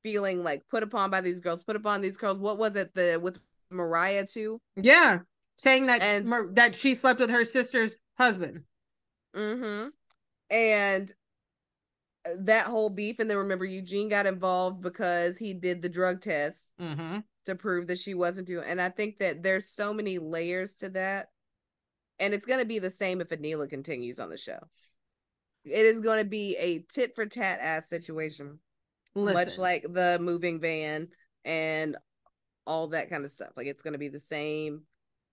feeling like put upon by these girls, put upon these girls. What was it the with Mariah too? Yeah, saying that And- that she slept with her sister's husband. Mm-hmm. And that whole beef, and then remember Eugene got involved because he did the drug test Mm-hmm. to prove that she wasn't doing. And I think that there's so many layers to that, and it's gonna be the same if Anila continues on the show. It is gonna be a tit for tat ass situation, much like the moving van and all that kind of stuff. Like it's gonna be the same,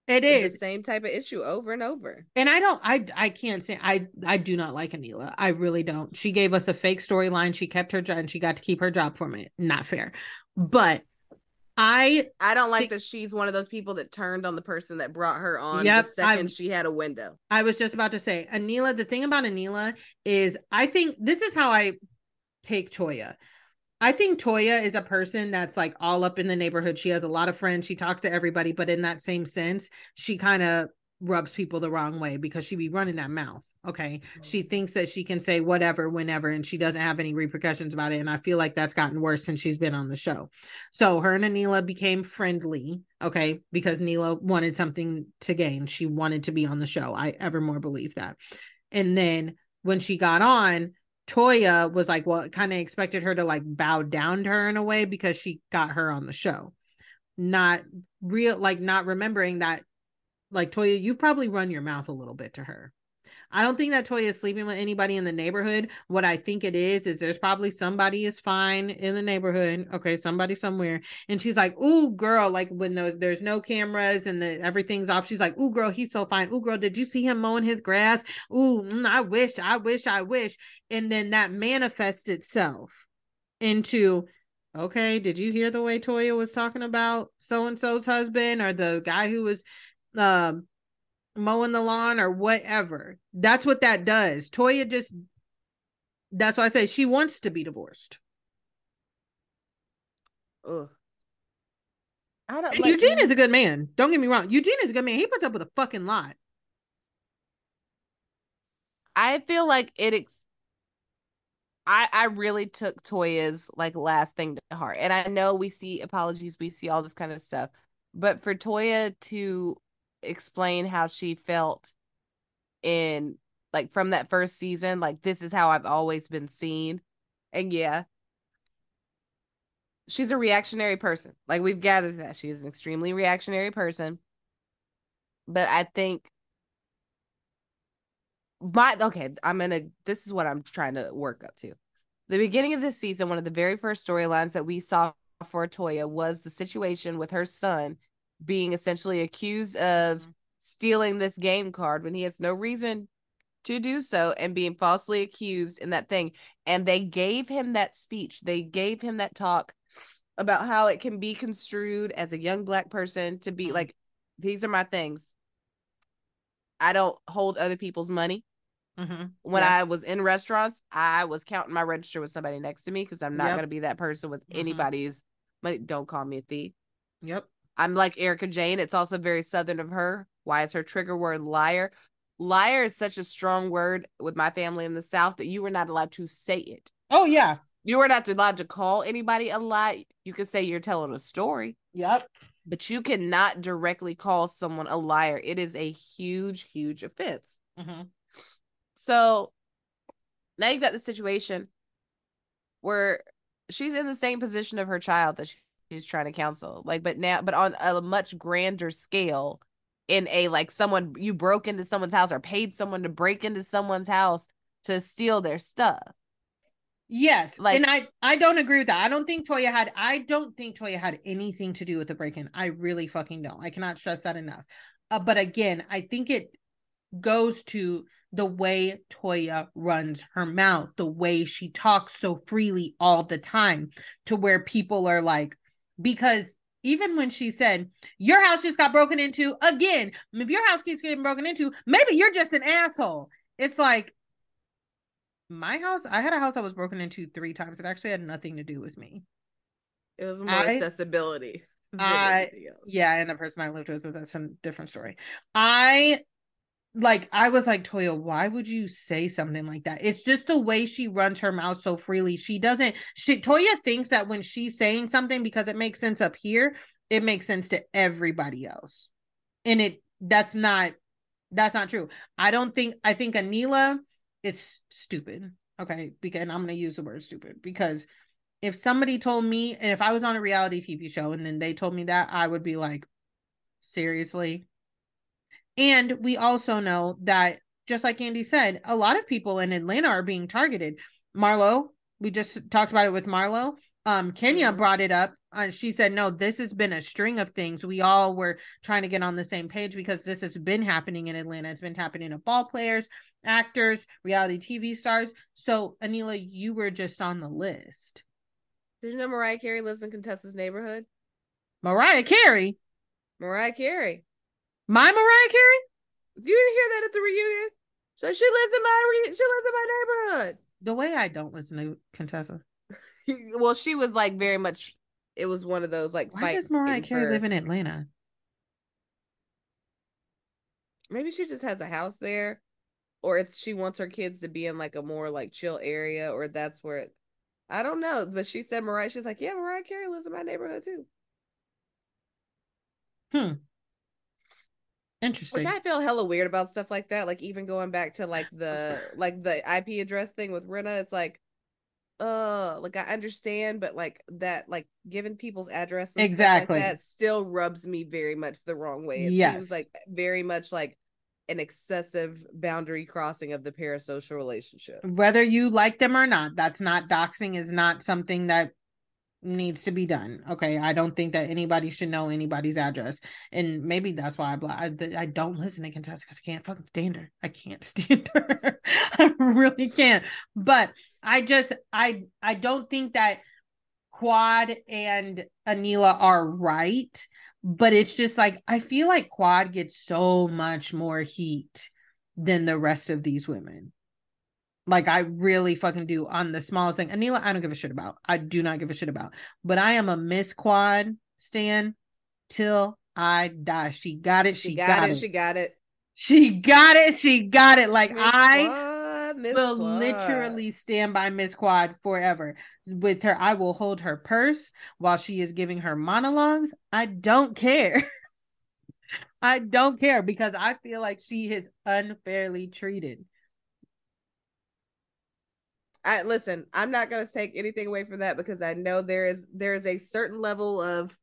it the same type of issue over and over. and I don't, I, I can't say I, I do not like Anila. I really don't. She gave us a fake storyline. She kept her job, and she got to keep her job from it. Not fair, but I, I don't like Think- that she's one of those people that turned on the person that brought her on Yep, the second I'm- she had a window. I was just about to say Anila. The thing about Anila is, I think this is how I take Toya. I think Toya is a person that's like all up in the neighborhood. She has a lot of friends. She talks to everybody, but in that same sense, she kind of rubs people the wrong way because she be running that mouth. Okay. Mm-hmm. She thinks that she can say whatever, whenever, and she doesn't have any repercussions about it. And I feel like that's gotten worse since she's been on the show. So her and Anila became friendly. Okay. Because Neela wanted something to gain. She wanted to be on the show. I ever more believe that. And then when she got on, Toya was like, well, kind of expected her to like bow down to her in a way because she got her on the show. Not real, like not remembering that, like Toya, you probably run your mouth a little bit to her. I don't think that Toya is sleeping with anybody in the neighborhood. What I think it is is there's probably somebody is fine in the neighborhood. Okay, somebody somewhere, and she's like, "Ooh, girl!" Like when the, there's no cameras and the everything's off, she's like, "Ooh, girl, he's so fine. Ooh, girl, did you see him mowing his grass? Ooh, mm, I wish, I wish, I wish." And then that manifests itself into, okay, did you hear the way Toya was talking about so and so's husband or the guy who was, um mowing the lawn or whatever. That's what that does. Toya just that's why I say she wants to be divorced. Ugh. I don't like Eugene is a good man. Don't get me wrong. Eugene is a good man. He puts up with a fucking lot. I feel like it ex- I I really took Toya's like last thing to heart. And I know we see apologies, we see all this kind of stuff. But for Toya to explain how she felt in like from that first season, like this is how I've always been seen. And yeah, she's a reactionary person. Like we've gathered that she's an extremely reactionary person. But I think my okay, I'm gonna this is what I'm trying to work up to. The beginning of this season, one of the very first storylines that we saw for Toya was the situation with her son being essentially accused of Mhm. stealing this game card when he has no reason to do so and being falsely accused in that thing. And they gave him that speech, they gave him that talk about how it can be construed as a young black person to be Mhm. like, these are my things. I don't hold other people's money. Mhm. When Yeah. I was in restaurants, I was counting my register with somebody next to me because I'm not Yep. going to be that person with Mhm. anybody's money. Don't call me a thief. Yep. I'm like Erika Jayne. It's also very southern of her. Why is her trigger word liar? Liar is such a strong word with my family in the South that you were not allowed to say it. Oh yeah. You were not allowed to call anybody a lie. You could say you're telling a story, Yep. but you cannot directly call someone a liar. It is a huge, huge offense. Mhm. So now you've got the situation where she's in the same position of her child that she's trying to counsel. Like, but now, but on a much grander scale, in a like someone you broke into someone's house or paid someone to break into someone's house to steal their stuff. Yes, Like- and I I don't agree with that. I don't think Toya had I don't think Toya had anything to do with the break-in. I really fucking don't. I cannot stress that enough. Uh, but again, I think it goes to the way Toya runs her mouth, the way she talks so freely all the time, to where people are like, because even when she said, Your house just got broken into again, if your house keeps getting broken into, maybe you're just an asshole. It's like, my house, I had a house that was broken into three times. It actually had nothing to do with me. It was more I- accessibility. I- Yeah, and the person I lived with, but that's a different story. I like I was like, Toya, why would you say something like that? It's just the way she runs her mouth so freely. She doesn't she Toya thinks that when she's saying something because it makes sense up here, it makes sense to everybody else. And it that's not that's not true. I don't think I think Anila is stupid. Okay, because I'm gonna use the word stupid because if somebody told me and if I was on a reality TV show and then they told me that, I would be like, seriously. And we also know that, just like Andy said, a lot of people in Atlanta are being targeted. Marlo, we just talked about it with Marlo. Um, Kenya Mhm. brought it up. Uh, she said, "No, this has been a string of things. We all were trying to get on the same page because this has been happening in Atlanta. It's been happening to ball players, actors, reality TV stars. So, Anila, you were just on the list. Did you know Mariah Carey lives in Contessa's neighborhood? Mariah Carey, Mariah Carey. My Mariah Carey. You didn't hear that at the reunion? So she lives in my re- she lives in my neighborhood. The way I don't listen to Contessa. well, she was like very much. It was one of those like. Why does Mariah Carey for- live in Atlanta? Maybe she just has a house there, or it's she wants her kids to be in like a more like chill area, or that's where. It, I don't know, but she said Mariah. She's like, yeah, Mariah Carey lives in my neighborhood too. Hmm. Interesting. Which I feel hella weird about stuff like that. Like even going back to like the like the IP address thing with Rinna, it's like, uh, like I understand, but like that, like giving people's addresses Exactly. like that still rubs me very much the wrong way. It Yes. seems like very much like an excessive boundary crossing of the parasocial relationship. Whether you like them or not, that's not doxing. Is not something that needs to be done. Okay, I don't think that anybody should know anybody's address, and maybe that's why I blo- I, I don't listen to Contessa because I can't fucking stand her. I can't stand her. I really can't. But I just I I don't think that Quad and Anila are right. But it's just like I feel like Quad gets so much more heat than the rest of these women. Like I really fucking do on the smallest thing. Anila, I don't give a shit about. I do not give a shit about. But I am a Miss Quad stan till I die. She got it. She, She, got, got, it. it, She got it. She got it. She got it. Like Miss I Quad, will Quad. literally stand by Miss Quad forever. With her, I will hold her purse while she is giving her monologues. I don't care. I don't care because I feel like she is unfairly treated. I listen, I'm not gonna take anything away from that because I know there is there is a certain level of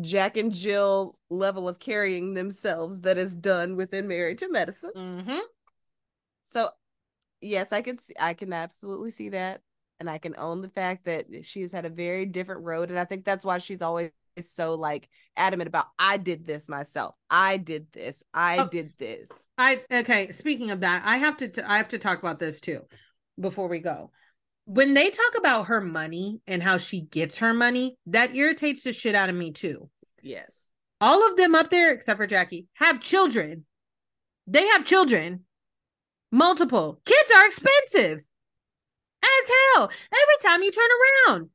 Jack and Jill level of carrying themselves that is done within Married to Medicine. Mm-hmm. So yes, I can see I can absolutely see that. And I can own the fact that she's had a very different road. And I think that's why she's always so like adamant about I did this myself. I did this. I Oh. did this. I okay. Speaking of that, I have to. T- I have to talk about this too before we go. when they talk about her money and how she gets her money, that irritates the shit out of me too. Yes. All of them up there, except for Jackie, have children. They have children. Multiple. Kids are expensive as hell. Every time you turn around,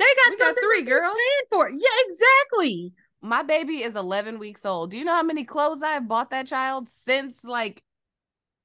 they got We got three, girls. for. Yeah, exactly. My baby is 11 weeks old. Do you know how many clothes I've bought that child since like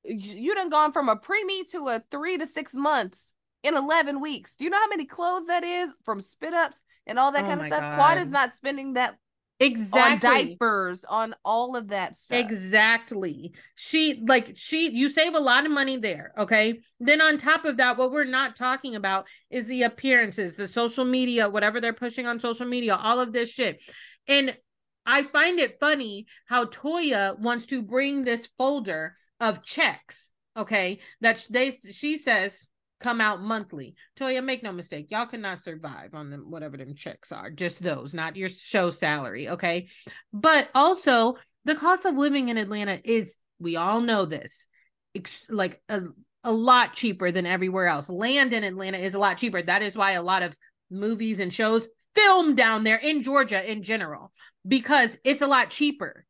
you done gone from a preemie to a three to six months in 11 weeks? Do you know how many clothes that is from spit ups and all that Oh kind of stuff? Quad is not spending that Exactly. on diapers, on all of that stuff. Exactly. She like she you save a lot of money there, okay? Then on top of that what we're not talking about is the appearances, the social media, whatever they're pushing on social media, all of this shit. And I find it funny how Toya wants to bring this folder of checks, okay? That they she says come out monthly. Toya, make no mistake, y'all cannot survive on them whatever them checks are. Just those, not your show salary, okay? But also, the cost of living in Atlanta is, we all know this, ex- like a, a lot cheaper than everywhere else. Land in Atlanta is a lot cheaper. That is why a lot of movies and shows film down there in Georgia in general, because it's a lot cheaper.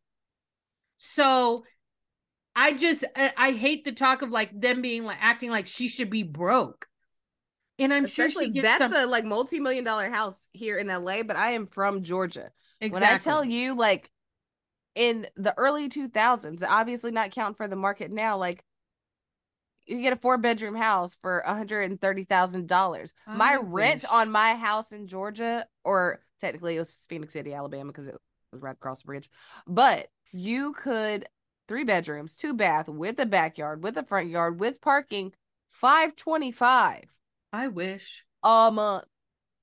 So I just, I, I hate the talk of like them being like acting like she should be broke. And I'm Especially sure she gets that's some. a like multi-million dollar house here in LA, but I am from Georgia. exactly. When I tell you, like in the early 2000s, obviously not counting for the market now, like you get a four bedroom house for $130,000. My I rent on my house in Georgia, or technically it was Phenix City, Alabama, because it was right across the bridge, but you could three bedrooms, two bath with a backyard, with a front yard, with parking, 525 I wish. a month.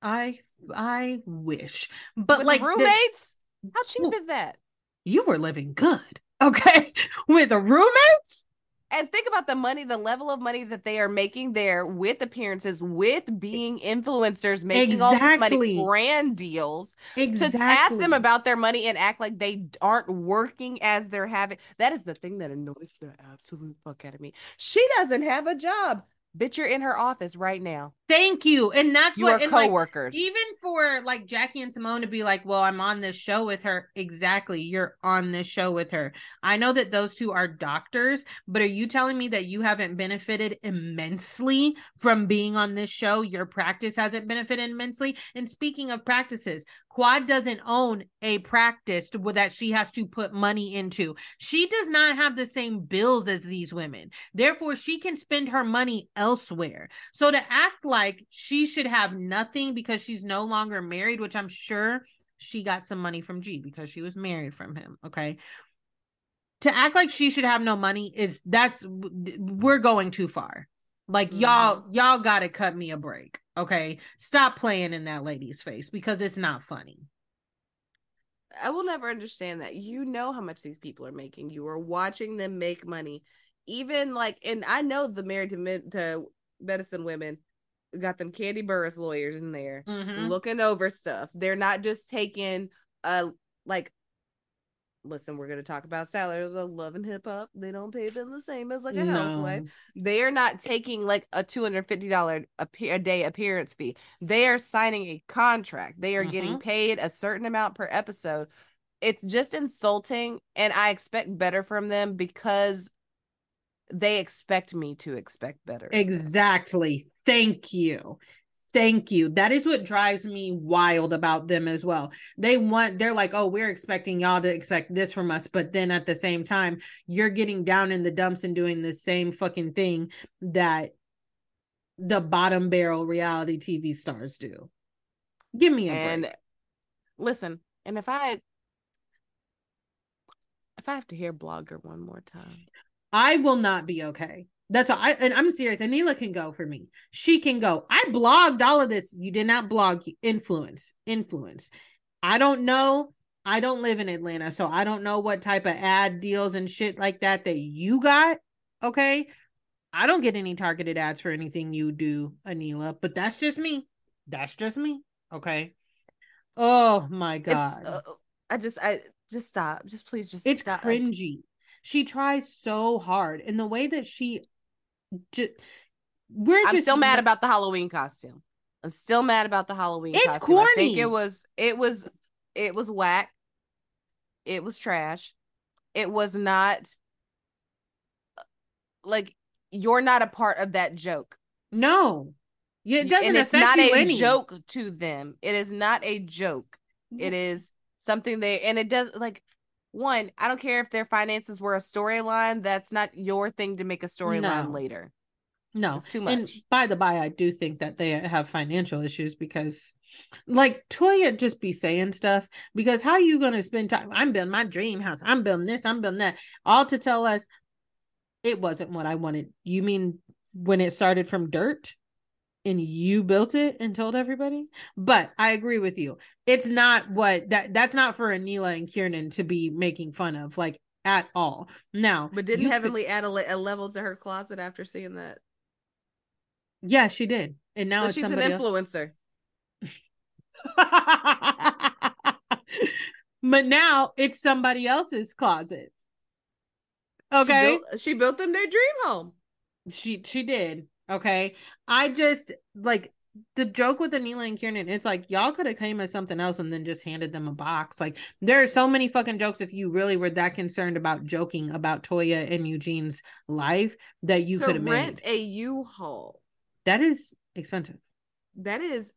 I I wish. But with like the the- roommates, how cheap Well, is that? you were living good. Okay. With roommates? And think about the money, the level of money that they are making there with appearances, with being influencers, making all this money, brand deals. Exactly. To ask them about their money and act like they aren't working as they're having that is the thing that annoys the absolute fuck out of me. She doesn't have a job. Bitch, you're in her office right now. Thank you. And that's You what are and, like, coworkers. even for like Jackie and Simone to be like, well, I'm on this show with her. Exactly. You're on this show with her. I know that those two are doctors, but are you telling me that you haven't benefited immensely from being on this show? Your practice hasn't benefited immensely. And speaking of practices, Quad doesn't own a practice to- that she has to put money into. She does not have the same bills as these women. Therefore, she can spend her money elsewhere. So to act like she should have nothing because she's no longer married, which I'm sure she got some money from G because she was married from him. Okay. To act like she should have no money is that's we're going too far. Like mm-hmm. y'all, y'all gotta cut me a break. Okay. Stop playing in that lady's face because it's not funny. I will never understand that. You know how much these people are making. You are watching them make money. Even like, and I know the married to, med- to medicine women got them Kandi Burruss lawyers in there Mhm. looking over stuff. They're not just taking a like listen, we're gonna talk about salaries of love and hip hop. They don't pay them the same as like a housewife. They are not taking like a two hundred fifty dollar a pe- a day appearance fee. They are signing a contract. They are getting Mhm. paid a certain amount per episode. It's just insulting, and I expect better from them because they expect me to expect better. Exactly. Thank you. Thank you. That is what drives me wild about them as well. They want, they're like, oh, we're expecting y'all to expect this from us. But then at the same time, you're getting down in the dumps and doing the same fucking thing that the bottom barrel reality TV stars do. Give me a and break. listen, and if I if I have to hear blogger one more time, I will not be okay. That's all. I and I'm serious. Anila can go for me. She can go. I blogged all of this. You did not blog influence. Influence. I don't know. I don't live in Atlanta, so I don't know what type of ad deals and shit like that that you got. Okay. I don't get any targeted ads for anything you do, Anila, but that's just me. That's just me. Okay. Oh my god. uh, I just I just stop. Just please just it's stop. cringy. She tries so hard, and the way that she, ju- we're I'm just still mad about the Halloween costume. I'm still mad about the Halloween It's costume. I think corny. it was it was it was whack. It was trash. It was not like you're not a part of that joke. no. It doesn't and it's not you a any. joke to them. It is not a joke. Mm-hmm. It is something they and it does like one, I don't care if their finances were a storyline, that's not your thing to make a storyline No. later. No, It's too much. And by the by, I do think that they have financial issues because, like, Toya just be saying stuff. Because how you gonna spend time? I'm building my dream house. I'm building this. I'm building that. All to tell us it wasn't what I wanted. You mean when it started from dirt, and you built it and told everybody? But I agree with you. It's not what that. That's not for Anila and Kiernan to be making fun of, like at all. Now, But didn't you could- Heavenly add a, le- a level to her closet after seeing that? yeah, she did, and now so she's an influencer. but now it's somebody else's closet. She Okay. built, she built them their dream home. She she did. Okay. I just like the joke with Anila and Kieran, it's like y'all could have came as something else and then just handed them a box. Like there are so many fucking jokes if you really were that concerned about joking about Toya and Eugene's life that you could have rent made. a U-Haul. That is expensive. That is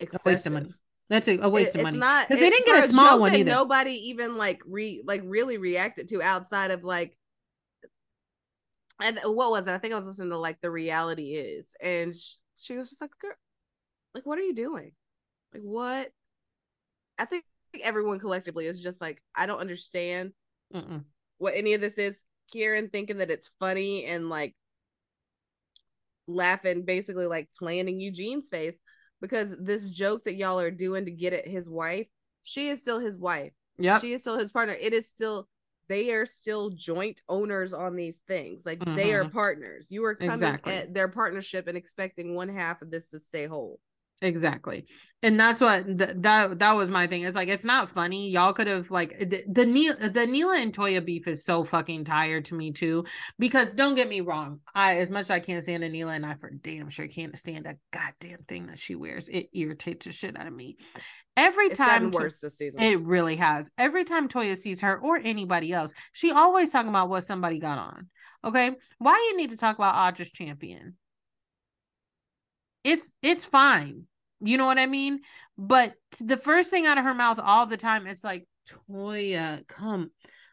A waste of money. That's a, a waste It- of money. It's not 'Cause they didn't get a small one either. Nobody even like re like really reacted to outside of like. And what was it? I think I was listening to like the reality is, and sh- she was just like, "Girl, like what are you doing? Like what?" I think everyone collectively is just like, I don't understand Mm-mm. what any of this is. Kieran thinking that it's funny and like laughing, basically like playing in Eugene's face because this joke that y'all are doing to get at his wife, she is still his wife. Yeah, She is still his partner. It is still they are still joint owners on these things. Like they are Mhm. partners. You are coming Exactly. at their partnership and expecting one half of this to stay whole. Exactly. And that's what th- that that was my thing. It's like it's not funny. Y'all could have like the the Neil the Neela and Toya beef is so fucking tired to me too. Because don't get me wrong, I as much as I can't stand Neela and I for damn sure can't stand a goddamn thing that she wears. It irritates the shit out of me. Every It's time To- worse this season. it really has. Every time Toya sees her or anybody else, she always talking about what somebody got on. Okay, why you need to talk about Audra's champion? It's it's fine. You know what I mean? But the first thing out of her mouth all the time is like, Toya, come,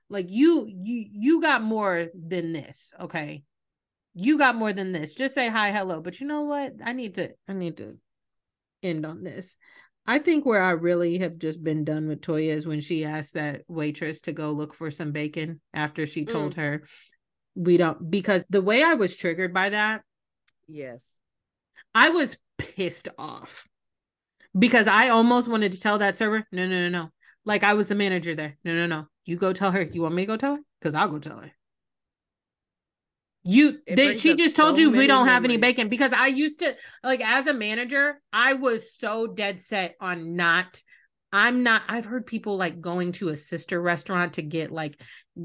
like you you you got more than this. Okay, you got more than this. Just say hi, hello. But you know what? I need to I need to end on this. I think where I really have just been done with Toya is when she asked that waitress to go look for some bacon after she mm. told her we don't because the way I was triggered by that, yes. I was pissed off because I almost wanted to tell that server, no, no, no, no. Like I was the manager there. No, no, no. You go tell her. You want me to go tell her? Because I'll go tell her. You they, she just told so you we don't have any bacon because I used to like as a manager, I was so dead set on not I'm not I've heard people like going to a sister restaurant to get like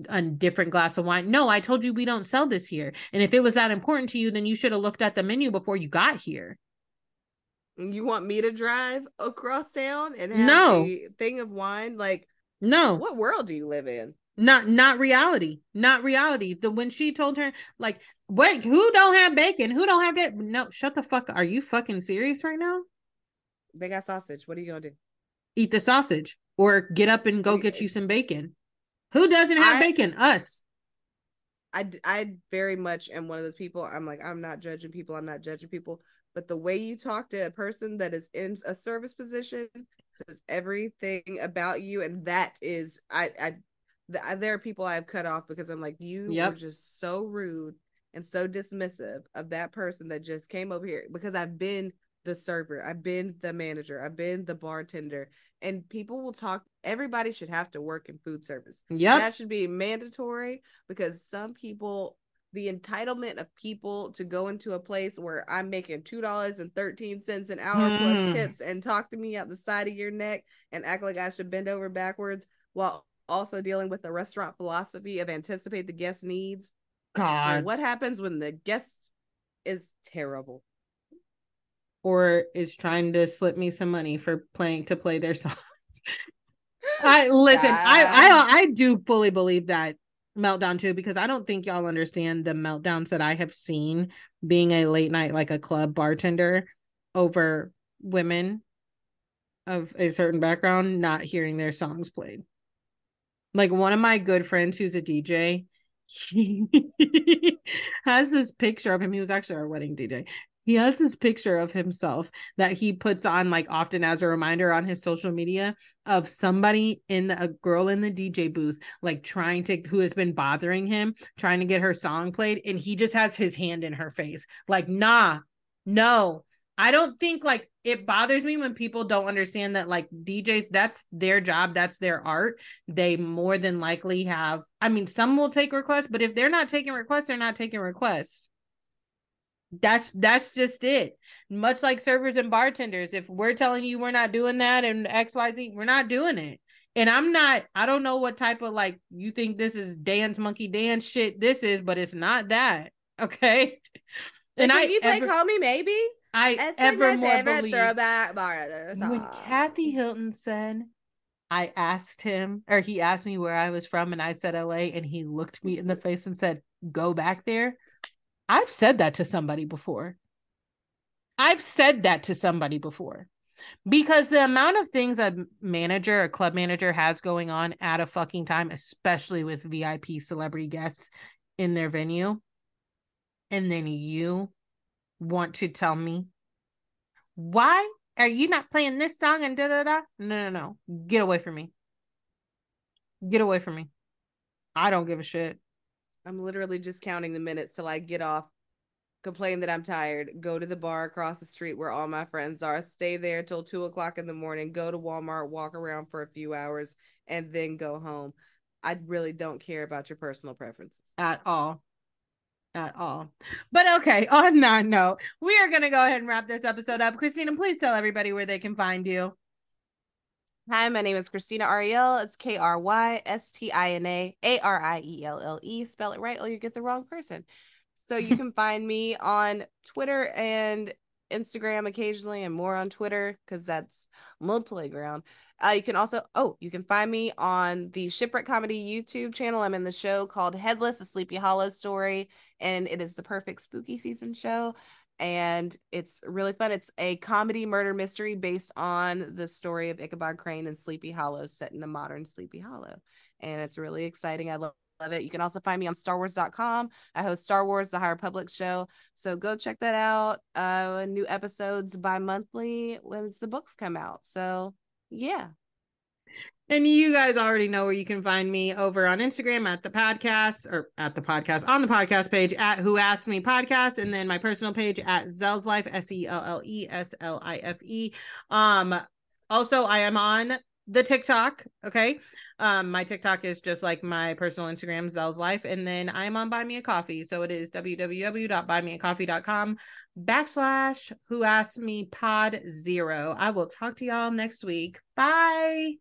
a different glass of wine. No, I told you we don't sell this here. And if it was that important to you, then you should have looked at the menu before you got here. You want me to drive across town and have No. a thing of wine? Like, No. what world do you live in? not not reality not reality the when she told her like wait who don't have bacon who don't have that no shut the fuck are you fucking serious right now They got sausage. What are you gonna do? eat the sausage or get up and go get you eh, some bacon who doesn't have I- bacon us I, I very much am one of those people. I'm like I'm not judging people. I'm not judging people. But the way you talk to a person that is in a service position says everything about you, and that is I I th- I- there are people I have cut off because I'm like you Yep. were just so rude and so dismissive of that person that just came over here because I've been the server, I've been the manager, I've been the bartender, and people will talk. Everybody should have to work in food service. yeah That should be mandatory because some people, the entitlement of people to go into a place where I'm making two dollars and thirteen cents an hour Mm. plus tips and talk to me out the side of your neck and act like I should bend over backwards while also dealing with the restaurant philosophy of anticipate the guest needs. God what happens when the guest is terrible? or is trying to slip me some money for playing to play their songs. I listen, I, I I do fully believe that meltdown too because I don't think y'all understand the meltdowns that I have seen being a late night like a club bartender over women of a certain background not hearing their songs played. Like one of my good friends who's a DJ, has this picture of him. He was actually our wedding DJ. He has this picture of himself that he puts on like often as a reminder on his social media of somebody in the, a girl in the DJ booth like trying to who has been bothering him trying to get her song played and he just has his hand in her face. Like nah no. I don't think like it bothers me when people don't understand that like DJs that's their job that's their art. They more than likely have I mean some will take requests but if they're not taking requests they're not taking requests that's that's just it. Much like servers and bartenders if we're telling you we're not doing that and xyz we're not doing it. And i'm not i don't know what type of like you think this is dance monkey dance shit this is but it's not that okay? And i you play ever, call me maybe i That's ever like more believe throwback bar when kathy hilton said i asked him or he asked me where i was from and i said la and he looked me in the face and said go back there I've said that to somebody before. I've said that to somebody before because the amount of things a manager, a club manager has going on at a fucking time, especially with VIP celebrity guests in their venue, and then you want to tell me why are you not playing this song and da da da? No, no, no. Get away from me. Get away from me. I don't give a shit. I'm literally just counting the minutes till I get off, complain that I'm tired, go to the bar across the street where all my friends are, stay there till two o'clock in the morning, go to Walmart, walk around for a few hours, and then go home. I really don't care about your personal preferences at all. At all. But okay, on that note, we are going to go ahead and wrap this episode up. Krystina, please tell everybody where they can find you. Hi, my name is Krystina Arielle. It's K R Y S T I N A A R I E L L E. Spell it right or you get the wrong person. So you can find me on Twitter and Instagram occasionally and more on Twitter because that's my playground. Uh, you can also, oh, you can find me on the Shipwreck Comedy YouTube channel. I'm in the show called Headless, a Sleepy Hollow story, and it is the perfect spooky season show and it's really fun. It's a comedy murder mystery based on the story of Ichabod Crane and Sleepy Hollow, set in a modern Sleepy Hollow. And it's really exciting. I love, love it. You can also find me on StarWars.com. I host Star Wars, the High Republic show. So go check that out. Uh, new episodes bi monthly once the books come out. So yeah, and you guys already know where you can find me over on Instagram at the podcast or at the podcast on the podcast page at Who Asked Me Podcast, and then my personal page at Selle's Life S E L L E S L I F E. Um, also I am on the TikTok. Okay. Um, my TikTok is just like my personal Instagram, Selle's Life. And then I'm on Buy Me a Coffee. So it is www.buymeacoffee.com backslash who asked me pod zero. I will talk to y'all next week. Bye.